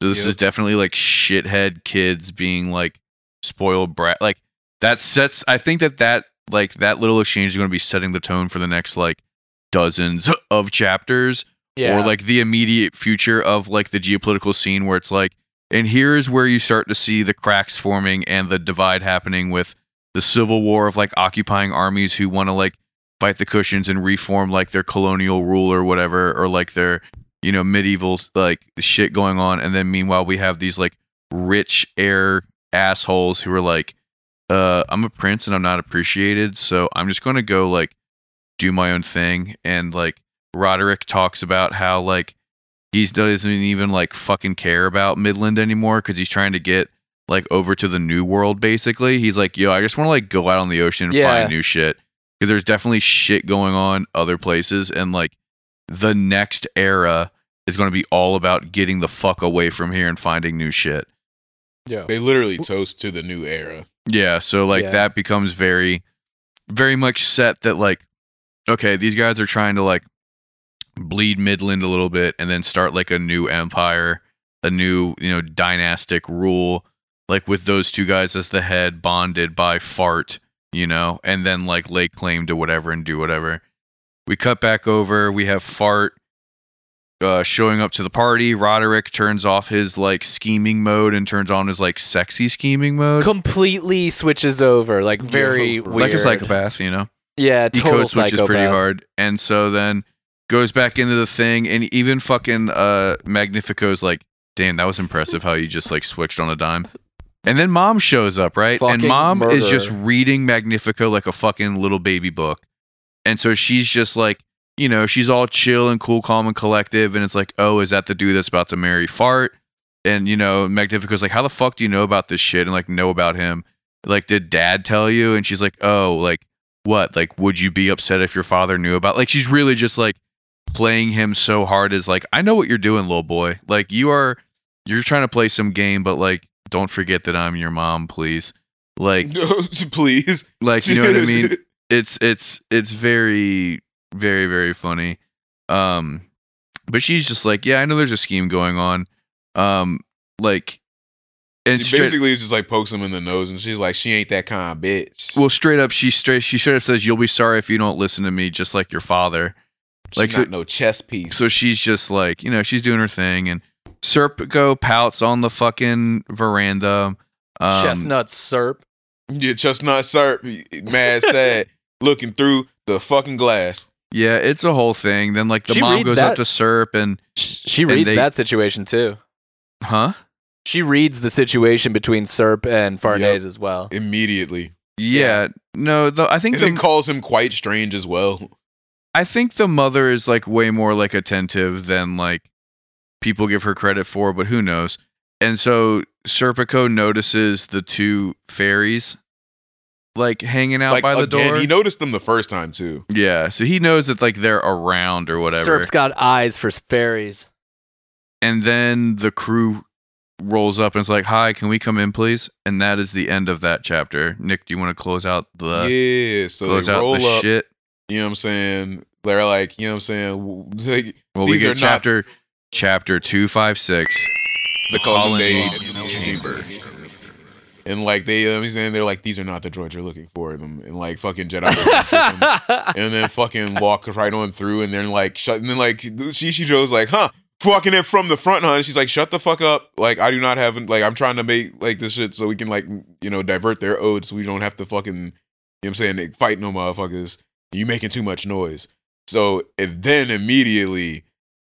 Speaker 1: So this
Speaker 3: Yep.
Speaker 1: is definitely like shithead kids being like spoiled brat like that sets i think that that like that little exchange is going to be setting the tone for the next like dozens of chapters or like the immediate future of like the geopolitical scene where it's like and here's where you start to see the cracks forming and the divide happening with the civil war of like occupying armies who want to like fight the Kushans and reform like their colonial rule or whatever or like their you know medieval like shit going on. And then meanwhile we have these like rich heir assholes who are like uh i'm a prince and i'm not appreciated so i'm just going to go like do my own thing. And like roderick talks about how like he doesn't even like fucking care about midland anymore because he's trying to get like over to the new world basically. He's like yo i just want to like go out on the ocean and
Speaker 2: Yeah.
Speaker 1: find new shit. Because there's definitely shit going on other places and like the next era is going to be all about getting the fuck away from here and finding new shit
Speaker 2: yeah.
Speaker 3: They literally toast to the new era.
Speaker 1: yeah, so like
Speaker 2: Yeah.
Speaker 1: that becomes very, very much set that like, okay, these guys are trying to like bleed Midland a little bit and then start like a new empire, a new, you know, dynastic rule, like with those two guys as the head, bonded by fart, you know, and then like lay claim to whatever and do whatever. We cut back over, we have fart uh, showing up to the party. Roderick turns off his like scheming mode and turns on his like sexy scheming mode.
Speaker 2: Completely switches over, like very
Speaker 3: Yeah,
Speaker 2: weird.
Speaker 1: like a psychopath, you know.
Speaker 2: Yeah,
Speaker 1: He
Speaker 2: total
Speaker 1: code switches
Speaker 2: psychopath.
Speaker 1: pretty hard, and so then goes back into the thing, and even fucking uh Magnifico's like, "Damn, that was impressive how you just like switched on a dime." And then mom shows up, right? and
Speaker 2: Fucking
Speaker 1: mom is just reading Magnifico like a fucking little baby book, and so she's just like, you know, she's all chill and cool, calm and collective, and it's like, oh, is that the dude that's about to marry Fart? And you know, Magnifico's like, how the fuck do you know about this shit and like know about him? Like, did dad tell you? And she's like, oh, like what? Like, would you be upset if your father knew about? Like, she's really just like playing him so hard is like, I know what you're doing, little boy. Like, you are, you're trying to play some game, but like, don't forget that I'm your mom, please. Like,
Speaker 3: Please.
Speaker 1: like you know what I mean? It's it's it's very very very funny. Um, but she's just like, yeah, I know there's a scheme going on. Um, like, and
Speaker 3: she
Speaker 1: straight,
Speaker 3: basically just like pokes him in the nose, and she's like, "She ain't that kind of bitch."
Speaker 1: well, straight up, she straight she straight up says, "You'll be sorry if you don't listen to me, just like your father."
Speaker 3: She's
Speaker 1: like, so-
Speaker 3: no chess piece.
Speaker 1: So she's just like, you know, she's doing her thing, and Serpico pouts on the fucking veranda. Um,
Speaker 2: Chestnut serp.
Speaker 3: yeah, chestnut Serp, mad sad, looking through the fucking glass.
Speaker 1: Yeah, it's a whole thing. Then like the
Speaker 2: She
Speaker 1: mom goes
Speaker 2: that-
Speaker 1: up to Serp and
Speaker 2: Sh- She
Speaker 1: And
Speaker 2: reads
Speaker 1: they-
Speaker 2: that situation too.
Speaker 1: huh?
Speaker 2: She reads the situation between Serp and Farnese as well.
Speaker 3: Immediately,
Speaker 1: Yeah, no, the, I think
Speaker 3: and
Speaker 1: the,
Speaker 3: then calls him quite strange as well.
Speaker 1: I think the mother is like way more like attentive than like people give her credit for, but who knows? And so Serpico notices the two fairies like hanging out
Speaker 3: like
Speaker 1: by the
Speaker 3: again,
Speaker 1: door.
Speaker 3: he noticed them the first time too.
Speaker 1: yeah, so he knows that like they're around or whatever.
Speaker 2: Serp's got eyes for fairies.
Speaker 1: and then the crew rolls up and it's like, "Hi, can we come in, please?" And that is the end of that chapter. Nick, do you want to close out the
Speaker 3: yeah, so
Speaker 1: close
Speaker 3: they
Speaker 1: out
Speaker 3: roll
Speaker 1: the
Speaker 3: up.
Speaker 1: shit?
Speaker 3: You know what I'm saying? They're like, you know what I'm saying? W- Like,
Speaker 1: Well, we get
Speaker 3: are not-
Speaker 1: chapter chapter two five six.
Speaker 3: the
Speaker 1: Colonnade
Speaker 3: colonnade
Speaker 1: Chamber.
Speaker 3: And like they, you know what I'm saying? They're like, these are not the droids you're looking for. Them and like fucking Jedi. don't trick 'em. and then fucking walk right on through, and then like shut, and then like Shishi Joe's like, huh, fucking it from the front, huh? And she's like, shut the fuck up. Like I do not have, like I'm trying to make like this shit so we can like you know divert their ode, so we don't have to fucking You know what I'm saying? They fight no motherfuckers. You making too much noise. So and then immediately,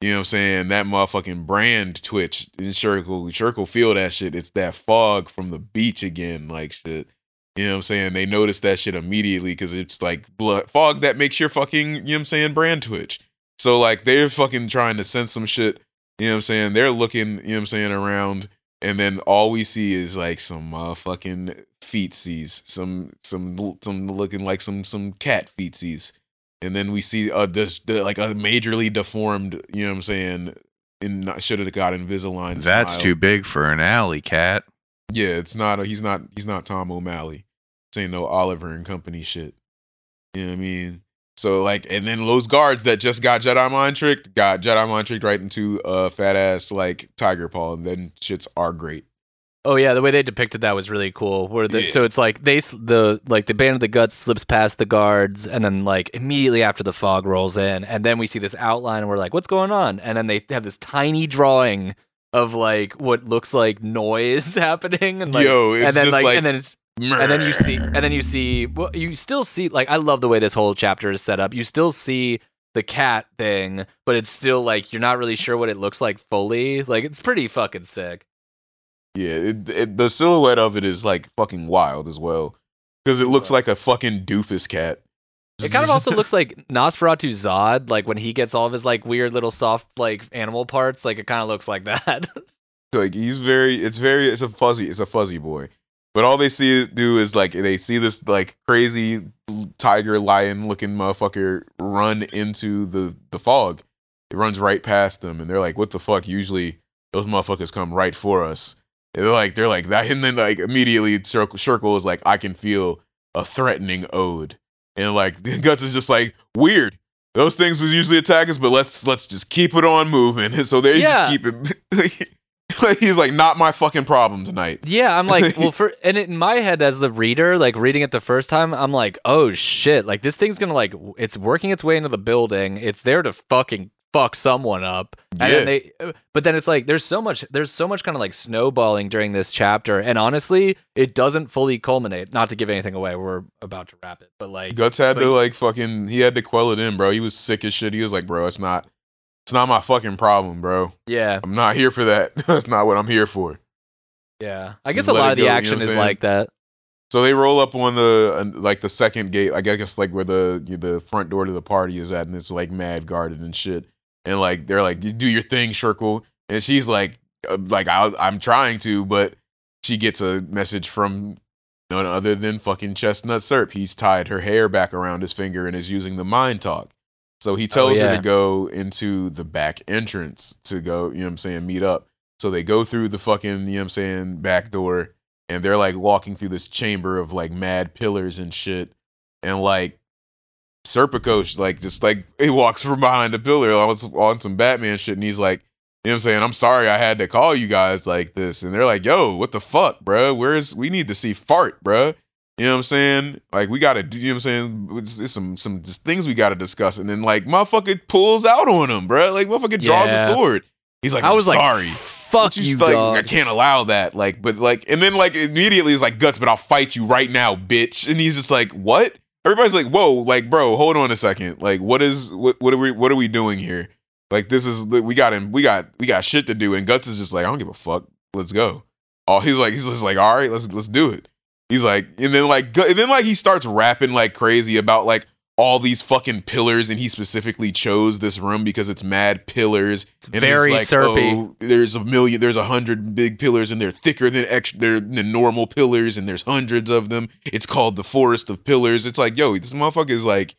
Speaker 3: you know what I'm saying, that motherfucking brand twitch in Circle, feel that shit. It's that fog from the beach again, like shit. You know what I'm saying? They notice that shit immediately because it's like blood fog that makes your fucking, you know what I'm saying, brand twitch. So like they're fucking trying to sense some shit. You know what I'm saying? They're looking, you know what I'm saying, around, and then all we see is like some motherfucking feetsies, some some some looking like some some cat feetsies. And then we see uh the, the like a majorly deformed, you know what I'm saying, in should have got Invisalign.
Speaker 1: That's
Speaker 3: smile.
Speaker 1: too big for an alley cat.
Speaker 3: Yeah, it's not. A, he's not. He's not Tom O'Malley. Saying no Oliver and Company shit. You know what I mean? So like, and then those guards that just got Jedi mind tricked got Jedi mind tricked right into a fat ass like tiger paw, and then shits are great.
Speaker 2: Oh yeah, the way they depicted that was really cool. Where the,
Speaker 3: Yeah.
Speaker 2: so it's like they the like the band of the guts slips past the guards, and then like immediately after the fog rolls in, and then we see this outline, and we're like, what's going on? And then they have this tiny drawing of like what looks like noise happening, and like
Speaker 3: Yo, it's
Speaker 2: and then
Speaker 3: just
Speaker 2: like,
Speaker 3: like,
Speaker 2: and then it's and then you see and then you see well you still see like i love the way this whole chapter is set up you still see the cat thing but it's still like you're not really sure what it looks like fully like it's pretty fucking sick
Speaker 3: yeah, it, it, the silhouette of it is like fucking wild as well because it looks like a fucking doofus cat.
Speaker 2: it kind of also looks like nosferatu Zodd like when he gets all of his like weird little soft like animal parts like it kind of looks like that.
Speaker 3: Like he's very it's very it's a fuzzy it's a fuzzy boy. But all they see do is like they see this like crazy tiger lion looking motherfucker run into the the fog. It runs right past them and they're like what the fuck? Usually those motherfuckers come right for us they're like they're like that and then like immediately Schierke Schierke is like i can feel a threatening ode and like guts is just like weird those things would usually attack us but let's let's just keep it on moving so they
Speaker 2: Yeah.
Speaker 3: just keep it he's like not my fucking problem tonight
Speaker 2: Yeah, I'm like, well, for and in my head as the reader, like reading it the first time, I'm like, oh shit, like this thing's gonna like, it's working its way into the building. It's there to fucking fuck someone up. And then they, but then it's like, there's so much, there's so much kind of like snowballing during this chapter, and honestly, it doesn't fully culminate. Not to give anything away, we're about to wrap it, but like,
Speaker 3: guts had
Speaker 2: but-
Speaker 3: to like fucking he had to quell it in bro he was sick as shit he was like bro it's not it's not my fucking problem bro
Speaker 2: yeah,
Speaker 3: i'm not here for that that's not what i'm here for
Speaker 2: yeah. I guess
Speaker 3: Just
Speaker 2: a lot of the
Speaker 3: go, you know
Speaker 2: action is
Speaker 3: saying?
Speaker 2: like that.
Speaker 3: So they roll up on the uh, like the second gate, I guess like where the the front door to the party is at, and it's like mad guarded and shit. And like they're like, "You do your thing, Schierke," and she's like, uh, "Like I, I'm trying to," but she gets a message from none other than fucking Chestnut Serp. He's tied her hair back around his finger and is using the mind talk. So he tells her
Speaker 2: yeah.
Speaker 3: to go into the back entrance to go, you know what I'm saying, meet up. So they go through the fucking, you know what I'm saying, back door and they're like walking through this chamber of like mad pillars and shit. And like Serpico, like just like he walks from behind the pillar on, some- on some Batman shit, and he's like, you know what I'm saying? I'm sorry I had to call you guys like this. And they're like, yo, what the fuck, bruh? Where's we need to see fart, bruh? You know what I'm saying? Like we gotta do you know what I'm saying? It's, it's some some just things we gotta discuss. And then like motherfucker pulls out on him, bruh. Like motherfucker draws
Speaker 2: Yeah.
Speaker 3: a sword. He's like,
Speaker 2: I was
Speaker 3: I'm
Speaker 2: like,
Speaker 3: sorry.
Speaker 2: fuck you,
Speaker 3: like,
Speaker 2: dog.
Speaker 3: I can't allow that. Like, but like, and then like immediately he's like, guts, but I'll fight you right now, bitch. And he's just like, what? Everybody's like, whoa, like, bro, hold on a second. Like, what is what? What are we? What are we doing here? Like, this is we got him. We got we got shit to do. And guts is just like, I don't give a fuck. Let's go. Oh, he's like, he's just like, all right, let's let's do it. He's like, and then like, and then like he starts rapping like crazy about like all these fucking pillars, and he specifically chose this room because it's mad pillars.
Speaker 2: It's
Speaker 3: And
Speaker 2: very
Speaker 3: it's like,
Speaker 2: syrupy.
Speaker 3: oh, there's a million, there's a hundred big pillars, and they're thicker than extra they're than normal pillars, and there's hundreds of them. It's called the Forest of Pillars. It's like, yo, this motherfucker is like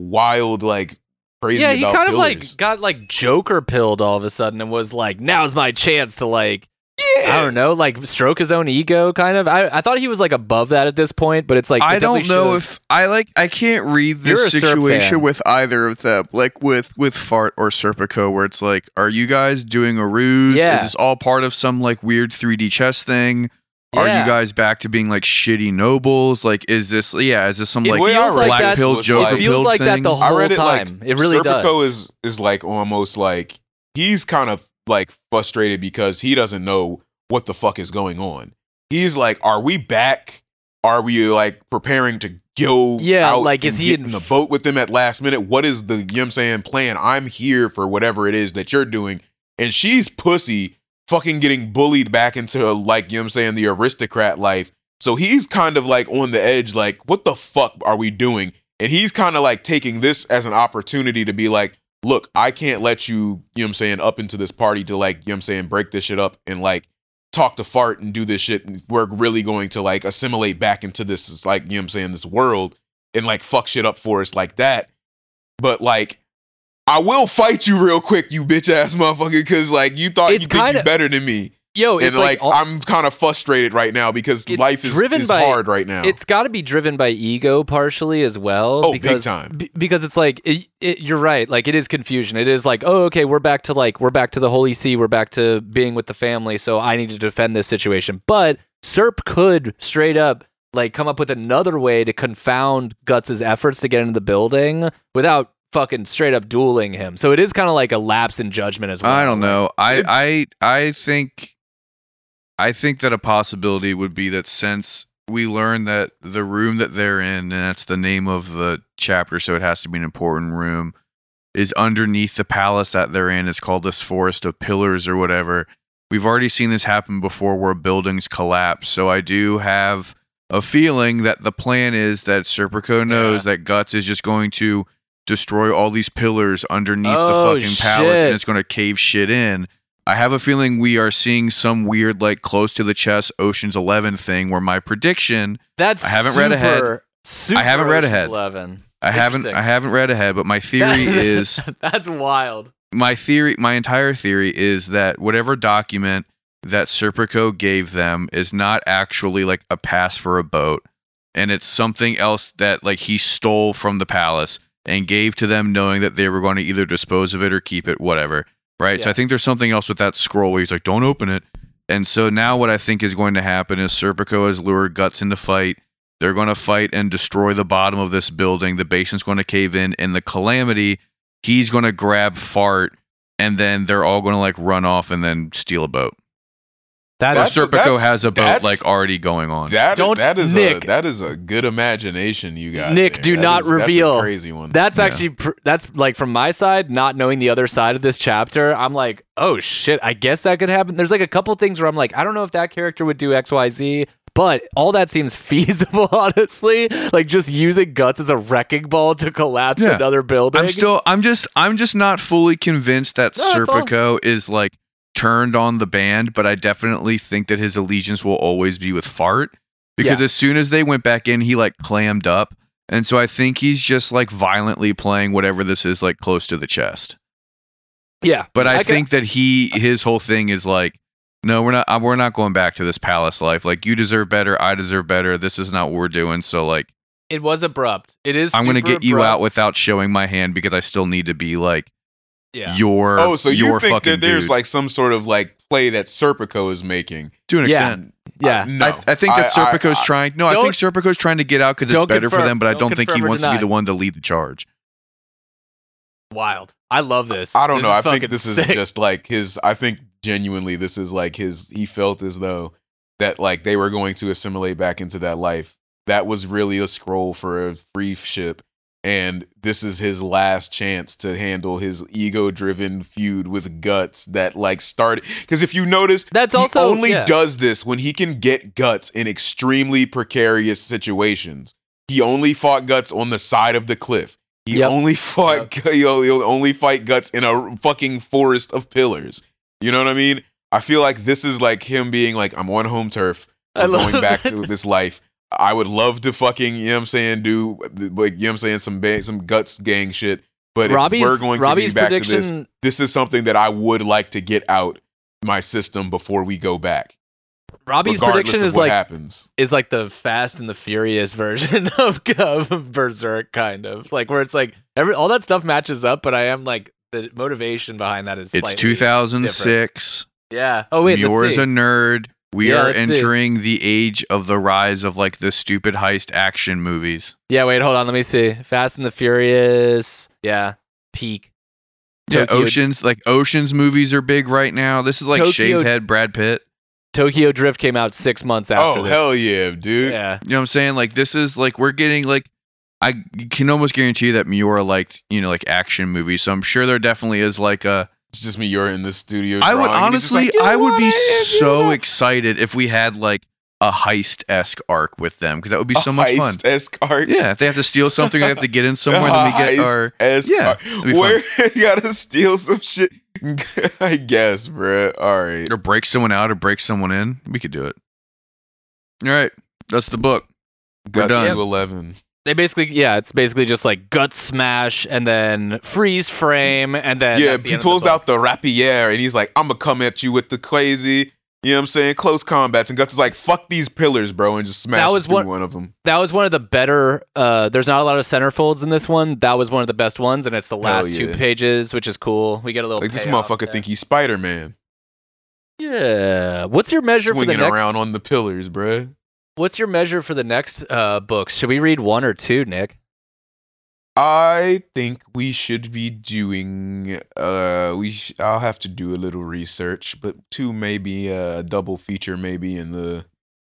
Speaker 3: wild, like crazy.
Speaker 2: yeah, he kind of like got like Joker pilled all of a sudden and was like, "Now's my chance to like,
Speaker 3: yeah.
Speaker 2: I don't know, like stroke his own ego." Kind of. I, I thought he was like above that at this point, but it's like
Speaker 1: I
Speaker 2: it
Speaker 1: don't know
Speaker 2: shows-
Speaker 1: if I like. I can't read
Speaker 2: You're
Speaker 1: this situation with either of them. Like with with Fart or Serpico, where it's like, are you guys doing a ruse?
Speaker 2: Yeah.
Speaker 1: Is this all part of some like weird 3D chess thing? Are you guys back to being like shitty nobles? Like, is this yeah? Is this some
Speaker 2: It
Speaker 1: like
Speaker 3: way I
Speaker 2: feels like
Speaker 1: black
Speaker 2: that-
Speaker 1: pill
Speaker 3: was
Speaker 1: Joker
Speaker 2: It feels
Speaker 1: pill
Speaker 2: like that
Speaker 1: thing?
Speaker 2: the
Speaker 3: I read it
Speaker 2: time.
Speaker 3: like
Speaker 2: it really
Speaker 3: Serpico
Speaker 2: does.
Speaker 3: is is like almost like he's kind of like frustrated because he doesn't know what the fuck is going on. He's like, are we back? Are we like preparing to go
Speaker 2: Yeah,
Speaker 3: out
Speaker 2: like, is he in
Speaker 3: the boat with them at last minute? What is the you know what I'm saying plan? I'm here for whatever it is that you're doing. And she's pussy fucking getting bullied back into like, you know what I'm saying, the aristocrat life. So he's kind of like on the edge, like, what the fuck are we doing? And he's kind of like taking this as an opportunity to be like, look, I can't let you, you know what I'm saying, up into this party to like, you know what I'm saying, break this shit up and like talk to fart and do this shit. And we're really going to like assimilate back into this, this like, you know what I'm saying, this world and like fuck shit up for us like that. But like, I will fight you real quick, you bitch ass motherfucker, because like you thought
Speaker 2: It's
Speaker 3: you think
Speaker 2: kinda-
Speaker 3: you better than me.
Speaker 2: Yo,
Speaker 3: And
Speaker 2: it's
Speaker 3: like,
Speaker 2: like, all-
Speaker 3: I'm kind of frustrated right now because life is,
Speaker 2: driven
Speaker 3: is
Speaker 2: by-
Speaker 3: hard right now.
Speaker 2: it's got to be driven by ego partially as well.
Speaker 3: Oh, big
Speaker 2: because,
Speaker 3: time.
Speaker 2: be- because it's like it, it, you're right. Like it is confusion. It is like, oh, okay, we're back to like we're back to the holy see. We're back to being with the family. So I need to defend this situation. But Serp could straight up like come up with another way to confound Guts's efforts to get into the building without fucking straight up dueling him. So it is kind of like a lapse in judgment as well.
Speaker 1: I don't know. I I I think I think that a possibility would be that since we learn that the room that they're in, and that's the name of the chapter, so it has to be an important room, is underneath the palace that they're in. It's called this forest of pillars or whatever. We've already seen this happen before where buildings collapse. So I do have a feeling that the plan is that Serpico knows that Guts is just going to destroy all these pillars underneath
Speaker 2: Oh,
Speaker 1: the fucking palace
Speaker 2: shit.
Speaker 1: and it's going to cave shit in. I have a feeling we are seeing some weird, like close to the chest Ocean's Eleven thing where my prediction
Speaker 2: That's
Speaker 1: I haven't read ahead.
Speaker 2: super- Super
Speaker 1: I haven't read
Speaker 2: Ocean's
Speaker 1: ahead.
Speaker 2: Eleven.
Speaker 1: I haven't I haven't read ahead, but my theory is
Speaker 2: that's wild.
Speaker 1: my theory my entire theory is that whatever document that Serpico gave them is not actually like a pass for a boat and it's something else that like he stole from the palace and gave to them knowing that they were going to either dispose of it or keep it whatever right? So i think there's something else with that scroll where he's like don't open it. And so now what i think is going to happen is Serpico has lured guts into fight. They're going to fight and destroy the bottom of this building. The basement's going to cave in and the calamity he's going to grab fart and then they're all going to like run off and then steal a boat
Speaker 2: That's,
Speaker 3: That's-
Speaker 1: Serpico
Speaker 3: that's-
Speaker 1: has a boat like already going on
Speaker 3: That
Speaker 2: Don't-
Speaker 3: that is
Speaker 2: Nick.
Speaker 3: a that is a good imagination you got.
Speaker 2: Nick,
Speaker 3: there.
Speaker 2: do
Speaker 3: That
Speaker 2: not
Speaker 3: is- that's a
Speaker 2: reveal.
Speaker 3: crazy one.
Speaker 2: That's
Speaker 1: Yeah.
Speaker 2: actually pr- that's like from my side, not knowing the other side of this chapter. I'm like, oh shit, I guess that could happen. There's like a couple things where I'm like, I don't know if that character would do X, Y, Z, but all that seems feasible, honestly. Like just using guts as a wrecking ball to collapse
Speaker 1: Yeah.
Speaker 2: another building.
Speaker 1: i'm still i'm just i'm just not fully convinced that
Speaker 2: No, that's all.
Speaker 1: serpico is like turned on the band but i definitely think that his allegiance will always be with fart because as soon as they went back in he like clammed up and so i think he's just like violently playing whatever this is like close to the chest
Speaker 2: yeah,
Speaker 1: But I,
Speaker 2: can-
Speaker 1: think that he his whole thing is like, no, we're not. We're not going back to this palace life. Like you deserve better. I deserve better. This is not what we're doing. So like,
Speaker 2: it was abrupt. It is.
Speaker 1: I'm going to get you out without showing my hand because I still need to be like
Speaker 2: Yeah.
Speaker 1: your.
Speaker 3: oh, so you
Speaker 1: your
Speaker 3: think that there's
Speaker 1: dude.
Speaker 3: like some sort of like play that Serpico is making?
Speaker 1: to an
Speaker 2: Yeah.
Speaker 1: extent.
Speaker 2: yeah.
Speaker 3: Uh, no,
Speaker 1: I, I think that
Speaker 3: I- I-
Speaker 1: Serpico's
Speaker 3: I-
Speaker 1: trying. No, I think Serpico's trying to get out because it's
Speaker 2: Don't
Speaker 1: better for them. But I
Speaker 2: Don't
Speaker 1: don't think he
Speaker 2: confirm or
Speaker 1: wants to be the one to lead the charge.
Speaker 2: Wild. I love this.
Speaker 3: I don't
Speaker 2: This
Speaker 3: know. I think
Speaker 2: fucking
Speaker 3: this is just like his. I think genuinely this is like his. He felt as though that like they were going to assimilate back into that life. That was really a scroll for a brief ship, and this is his last chance to handle his ego-driven feud with guts that like started. Because if you notice,
Speaker 2: That's
Speaker 3: he
Speaker 2: also
Speaker 3: only
Speaker 2: yeah.
Speaker 3: does this when he can get guts in extremely precarious situations. He only fought guts on the side of the cliff. He
Speaker 2: Yep.
Speaker 3: only fought he'll, he'll only fight guts in a fucking forest of pillars. You know what I mean? I feel like this is like him being like, I'm on home turf. I'm going back
Speaker 2: that.
Speaker 3: to this life. I would love to fucking, you know what I'm saying, do like you know what I'm saying, some ba- some guts gang shit. But
Speaker 2: Robbie's,
Speaker 3: if we're going to
Speaker 2: Robbie's
Speaker 3: be back to this, this is something that I would like to get out my system before we go back.
Speaker 2: Robbie's prediction is
Speaker 3: what
Speaker 2: like
Speaker 3: happens.
Speaker 2: is like the Fast and the Furious version of, of Berserk, kind of like where it's like every all that stuff matches up, but I am like the motivation behind that is
Speaker 1: It's
Speaker 2: slightly
Speaker 1: 2006.
Speaker 2: Yeah. Oh wait,
Speaker 1: You're a nerd. We
Speaker 2: Yeah,
Speaker 1: are
Speaker 2: let's see.
Speaker 1: entering the age of the rise of like the stupid heist action movies.
Speaker 2: yeah. Wait, hold on. Let me see. Fast and the Furious. Yeah. Peak.
Speaker 1: Yeah, Oceans like Oceans movies are big right now. This is like
Speaker 2: Tokyo-
Speaker 1: shaved head Brad Pitt.
Speaker 2: Tokyo Drift came out six months after
Speaker 3: Oh
Speaker 2: this.
Speaker 3: hell yeah, dude.
Speaker 2: Yeah.
Speaker 1: You know what I'm saying? Like this is like we're getting like I can almost guarantee that Miura liked you know like action movies, so I'm sure there definitely is like a.
Speaker 3: It's just me. You're in the studio.
Speaker 1: I would
Speaker 3: drawing, and he's just
Speaker 1: honestly,
Speaker 3: like, "You
Speaker 1: I would be so excited if we had like a heist esque arc with them because that would be so much fun.
Speaker 3: heist-esque arc.
Speaker 1: Yeah, if they have to steal something, they have to get in somewhere. then we get our
Speaker 3: Heist-esque
Speaker 1: Yeah,
Speaker 3: arc.
Speaker 1: that'd be fun.
Speaker 3: Where you gotta steal some shit. I guess, bruh. All right.
Speaker 1: or break someone out or break someone in. We could do it. All right, that's the book.
Speaker 3: Got
Speaker 1: done.
Speaker 3: to eleven.
Speaker 2: They basically, yeah, it's basically just like gut smash and then freeze frame and then
Speaker 3: yeah,
Speaker 2: the
Speaker 3: he
Speaker 2: of the
Speaker 3: pulls out the rapier and he's like, "I'm gonna come at you with the crazy." You know what I'm saying? Close combats, and Guts is like, "Fuck these pillars, bro," and just smashes
Speaker 2: was one-
Speaker 3: one of them.
Speaker 2: That was one of the better. Uh, there's not a lot of centerfolds in this one. That was one of the best ones, and it's the last two pages, which is cool. We get a little
Speaker 3: Like this motherfucker
Speaker 2: there.
Speaker 3: think he's Spider Man,
Speaker 2: Yeah. What's your measure for the
Speaker 3: swinging
Speaker 2: next?
Speaker 3: around on the pillars, bruh.
Speaker 2: What's your measure for the next uh, books? Should we read one or two, Nick?
Speaker 3: I think we should be doing. Uh, we sh- I'll have to do a little research, but two maybe a double feature maybe in the.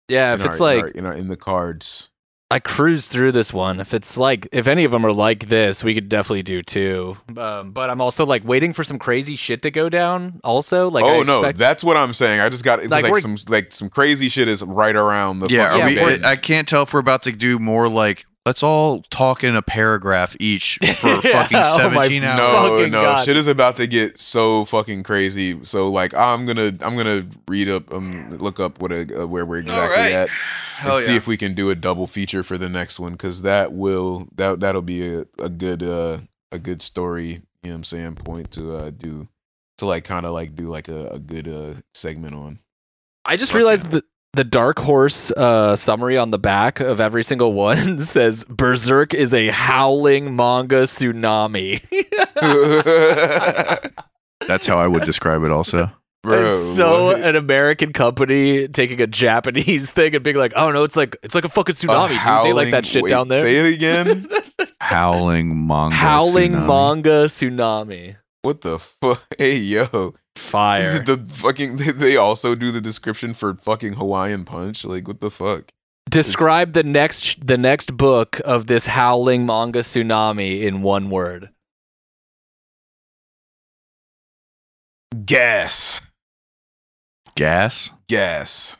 Speaker 2: Yeah,
Speaker 3: in
Speaker 2: if it's
Speaker 3: our- in
Speaker 2: like
Speaker 3: our- in, our, in the cards.
Speaker 2: I cruise through this one. If it's like, if any of them are like this, we could definitely do two. Um, but I'm also like waiting for some crazy shit to go down. Also, like, I
Speaker 3: oh no,
Speaker 2: expect-
Speaker 3: that's what I'm saying. I just got it's
Speaker 2: Like,
Speaker 3: like, some like some crazy shit is right around the
Speaker 1: Yeah, are we,
Speaker 3: bend.
Speaker 1: I can't tell if we're about to do more like let's all talk in a paragraph each for
Speaker 2: Yeah,
Speaker 1: fucking
Speaker 2: oh my
Speaker 1: 17 hours.
Speaker 3: no,
Speaker 2: fucking
Speaker 3: no,
Speaker 2: God.
Speaker 3: shit is about to get so fucking crazy. So like, I'm gonna, I'm gonna read up, um, look up what a, uh, where we're exactly
Speaker 1: right.
Speaker 3: at,
Speaker 1: Hell
Speaker 3: and see if we can do a double feature for the next one, because that will, that that'll be a, a good, uh, a good story. You know what I'm saying? Point to uh do, to like kind of like do like a, a good uh segment on.
Speaker 2: I just
Speaker 1: Fuck
Speaker 2: realized that the Dark Horse uh, summary on the back of every single one says Berserk is a howling manga tsunami.
Speaker 1: That's how I would describe it also.
Speaker 3: Bro,
Speaker 2: so
Speaker 3: what?
Speaker 2: an American company taking a Japanese thing and being like, oh no, it's like it's like a fucking
Speaker 3: A
Speaker 2: tsunami. They like that shit
Speaker 3: wait,
Speaker 2: down there.
Speaker 3: Say it again.
Speaker 1: Howling manga.
Speaker 2: Howling
Speaker 1: tsunami.
Speaker 2: manga tsunami.
Speaker 3: what the fuck? Hey yo.
Speaker 2: Fire.
Speaker 3: the fucking they- they also do the description for fucking Hawaiian Punch. Like what the fuck?
Speaker 2: Describe the next the next book of this howling manga tsunami in one word.
Speaker 3: Gas,
Speaker 1: Gas.
Speaker 3: gas,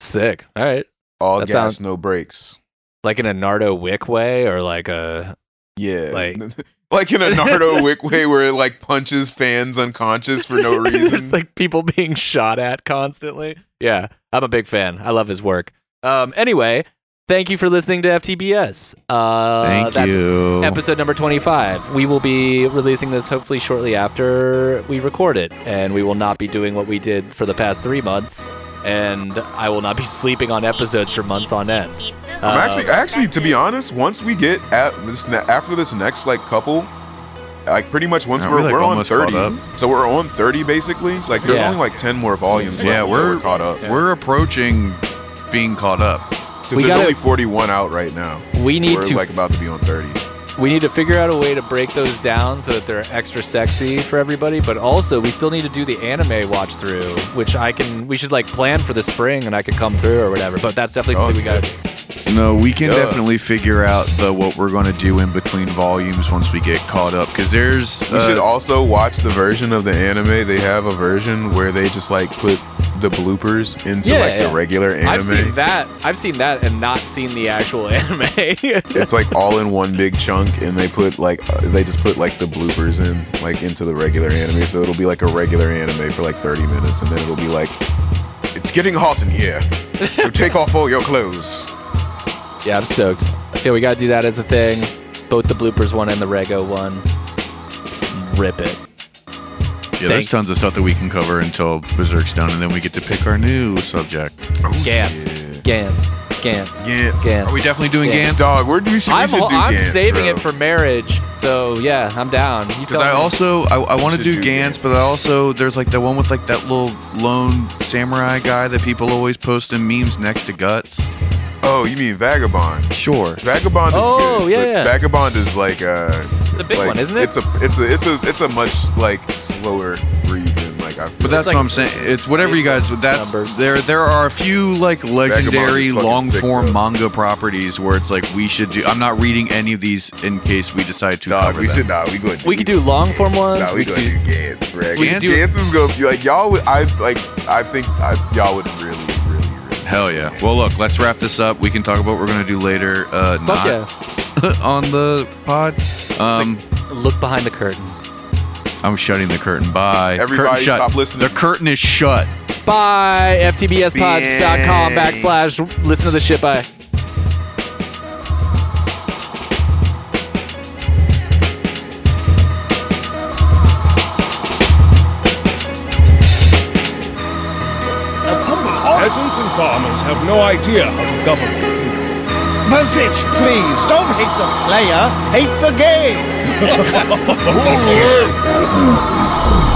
Speaker 2: Sick. All right.
Speaker 3: all
Speaker 2: That
Speaker 3: gas,
Speaker 2: sounds-
Speaker 3: no brakes.
Speaker 2: Like in a Nardo Wick way or like a
Speaker 3: Yeah,
Speaker 2: Like-
Speaker 3: like in a Naruto Wick way where it like punches fans unconscious for no reason.
Speaker 2: It's like people being shot at constantly. Yeah, I'm a big fan. I love his work. Um, anyway, thank you for listening to FTBS. Uh,
Speaker 1: Thank
Speaker 2: that's
Speaker 1: you.
Speaker 2: Episode number 25. We will be releasing this hopefully shortly after we record it, and we will not be doing what we did for the past three months, and I will not be sleeping on episodes for months on end.
Speaker 3: I'm
Speaker 2: Uh,
Speaker 3: actually, actually, to be honest, once we get at this ne- after this next like couple, like pretty much once
Speaker 1: Aren't
Speaker 3: we're
Speaker 1: we, like,
Speaker 3: we're on 30, so we're on 30 basically. Like there's
Speaker 2: Yeah.
Speaker 3: only like 10 more volumes. left
Speaker 1: Yeah,
Speaker 3: until
Speaker 1: we're-
Speaker 3: caught up.
Speaker 1: We're approaching being caught up.
Speaker 2: We gotta-
Speaker 3: only 41 out right now.
Speaker 2: we need
Speaker 3: we're
Speaker 2: to
Speaker 3: like about to be on 30.
Speaker 2: we need to figure out a way to break those down so that they're extra sexy for everybody but also we still need to do the anime watch through which i can we should like plan for the spring and i could come through or whatever but that's definitely
Speaker 3: Oh,
Speaker 2: something we oh,
Speaker 3: yeah.
Speaker 2: Gotta do
Speaker 1: No, we can
Speaker 3: Yeah.
Speaker 1: definitely figure out the what we're going to do in between volumes once we get caught up. Because there's
Speaker 3: We
Speaker 1: uh,
Speaker 3: should also watch the version of the anime. They have a version where they just like put the bloopers into
Speaker 2: Yeah,
Speaker 3: like
Speaker 2: yeah.
Speaker 3: the regular anime.
Speaker 2: i've seen that i've seen that and not seen the actual anime
Speaker 3: It's like all in one big chunk, and they put like uh, they just put like the bloopers in like into the regular anime. So it'll be like a regular anime for like 30 minutes, and then it'll be like, "It's getting hot in here, so take off all your clothes."
Speaker 2: Yeah i'm stoked yeah we gotta do that as a thing both the bloopers one and the rego one rip it
Speaker 1: yeah, there's tons of stuff that we can cover until Berserk's done, and then we get to pick our new subject.
Speaker 2: Gantz.
Speaker 3: Yeah.
Speaker 2: gantz gantz
Speaker 3: Gantz.
Speaker 2: Gantz.
Speaker 1: Are we definitely doing
Speaker 2: Yeah.
Speaker 1: Gantz?
Speaker 3: Dog, where do we should, we
Speaker 2: I'm,
Speaker 3: should do
Speaker 2: I'm
Speaker 3: Gantz,
Speaker 2: saving
Speaker 3: bro.
Speaker 2: it for marriage so yeah i'm down you
Speaker 1: Because
Speaker 2: tell
Speaker 1: I
Speaker 2: me.
Speaker 1: also I, I want to
Speaker 3: should
Speaker 1: do
Speaker 3: do
Speaker 1: Gantz,
Speaker 3: Gantz.
Speaker 1: but I also there's like the one with like that little lone samurai guy that people always post in memes next to Guts.
Speaker 3: Oh, you mean Vagabond?
Speaker 1: Sure.
Speaker 3: Vagabond is
Speaker 2: Oh,
Speaker 3: good.
Speaker 2: yeah, yeah.
Speaker 3: Vagabond is like uh
Speaker 2: the big
Speaker 3: like,
Speaker 2: one isn't it
Speaker 3: It's a it's a it's a it's a much like slower read than like I feel
Speaker 1: But that's
Speaker 2: like
Speaker 1: what I'm saying. It's whatever you guys. Would that's
Speaker 2: numbers.
Speaker 1: there. There are a few like legendary long form
Speaker 3: bro.
Speaker 1: manga properties where it's like we should do. I'm not reading any of these in case we decide to.
Speaker 3: Dog,
Speaker 1: cover
Speaker 3: we
Speaker 1: them.
Speaker 3: should nah. We going.
Speaker 2: We could do long form ones.
Speaker 3: Nah, we,
Speaker 2: we could
Speaker 3: gonna
Speaker 2: do,
Speaker 3: do Gantz, Gantz,
Speaker 2: could do-
Speaker 3: Gantz is gonna be like y'all would. I like. I think I, y'all would really, really, really.
Speaker 1: Hell yeah. Well, look, let's wrap this up. We can talk about what we're gonna do later. Uh,
Speaker 2: fuck
Speaker 1: not
Speaker 2: yeah.
Speaker 1: on the pod. Um,
Speaker 2: Look behind the curtain.
Speaker 1: I'm shutting the curtain. Bye.
Speaker 3: Everybody
Speaker 1: curtain shut.
Speaker 3: stop listening.
Speaker 1: The curtain is shut.
Speaker 2: Bye. FTBSpod.com backslash listen to the shit. Bye.
Speaker 6: Peasants and farmers have no idea how to govern the kingdom.
Speaker 7: Basich, please, don't hate the player, hate the game.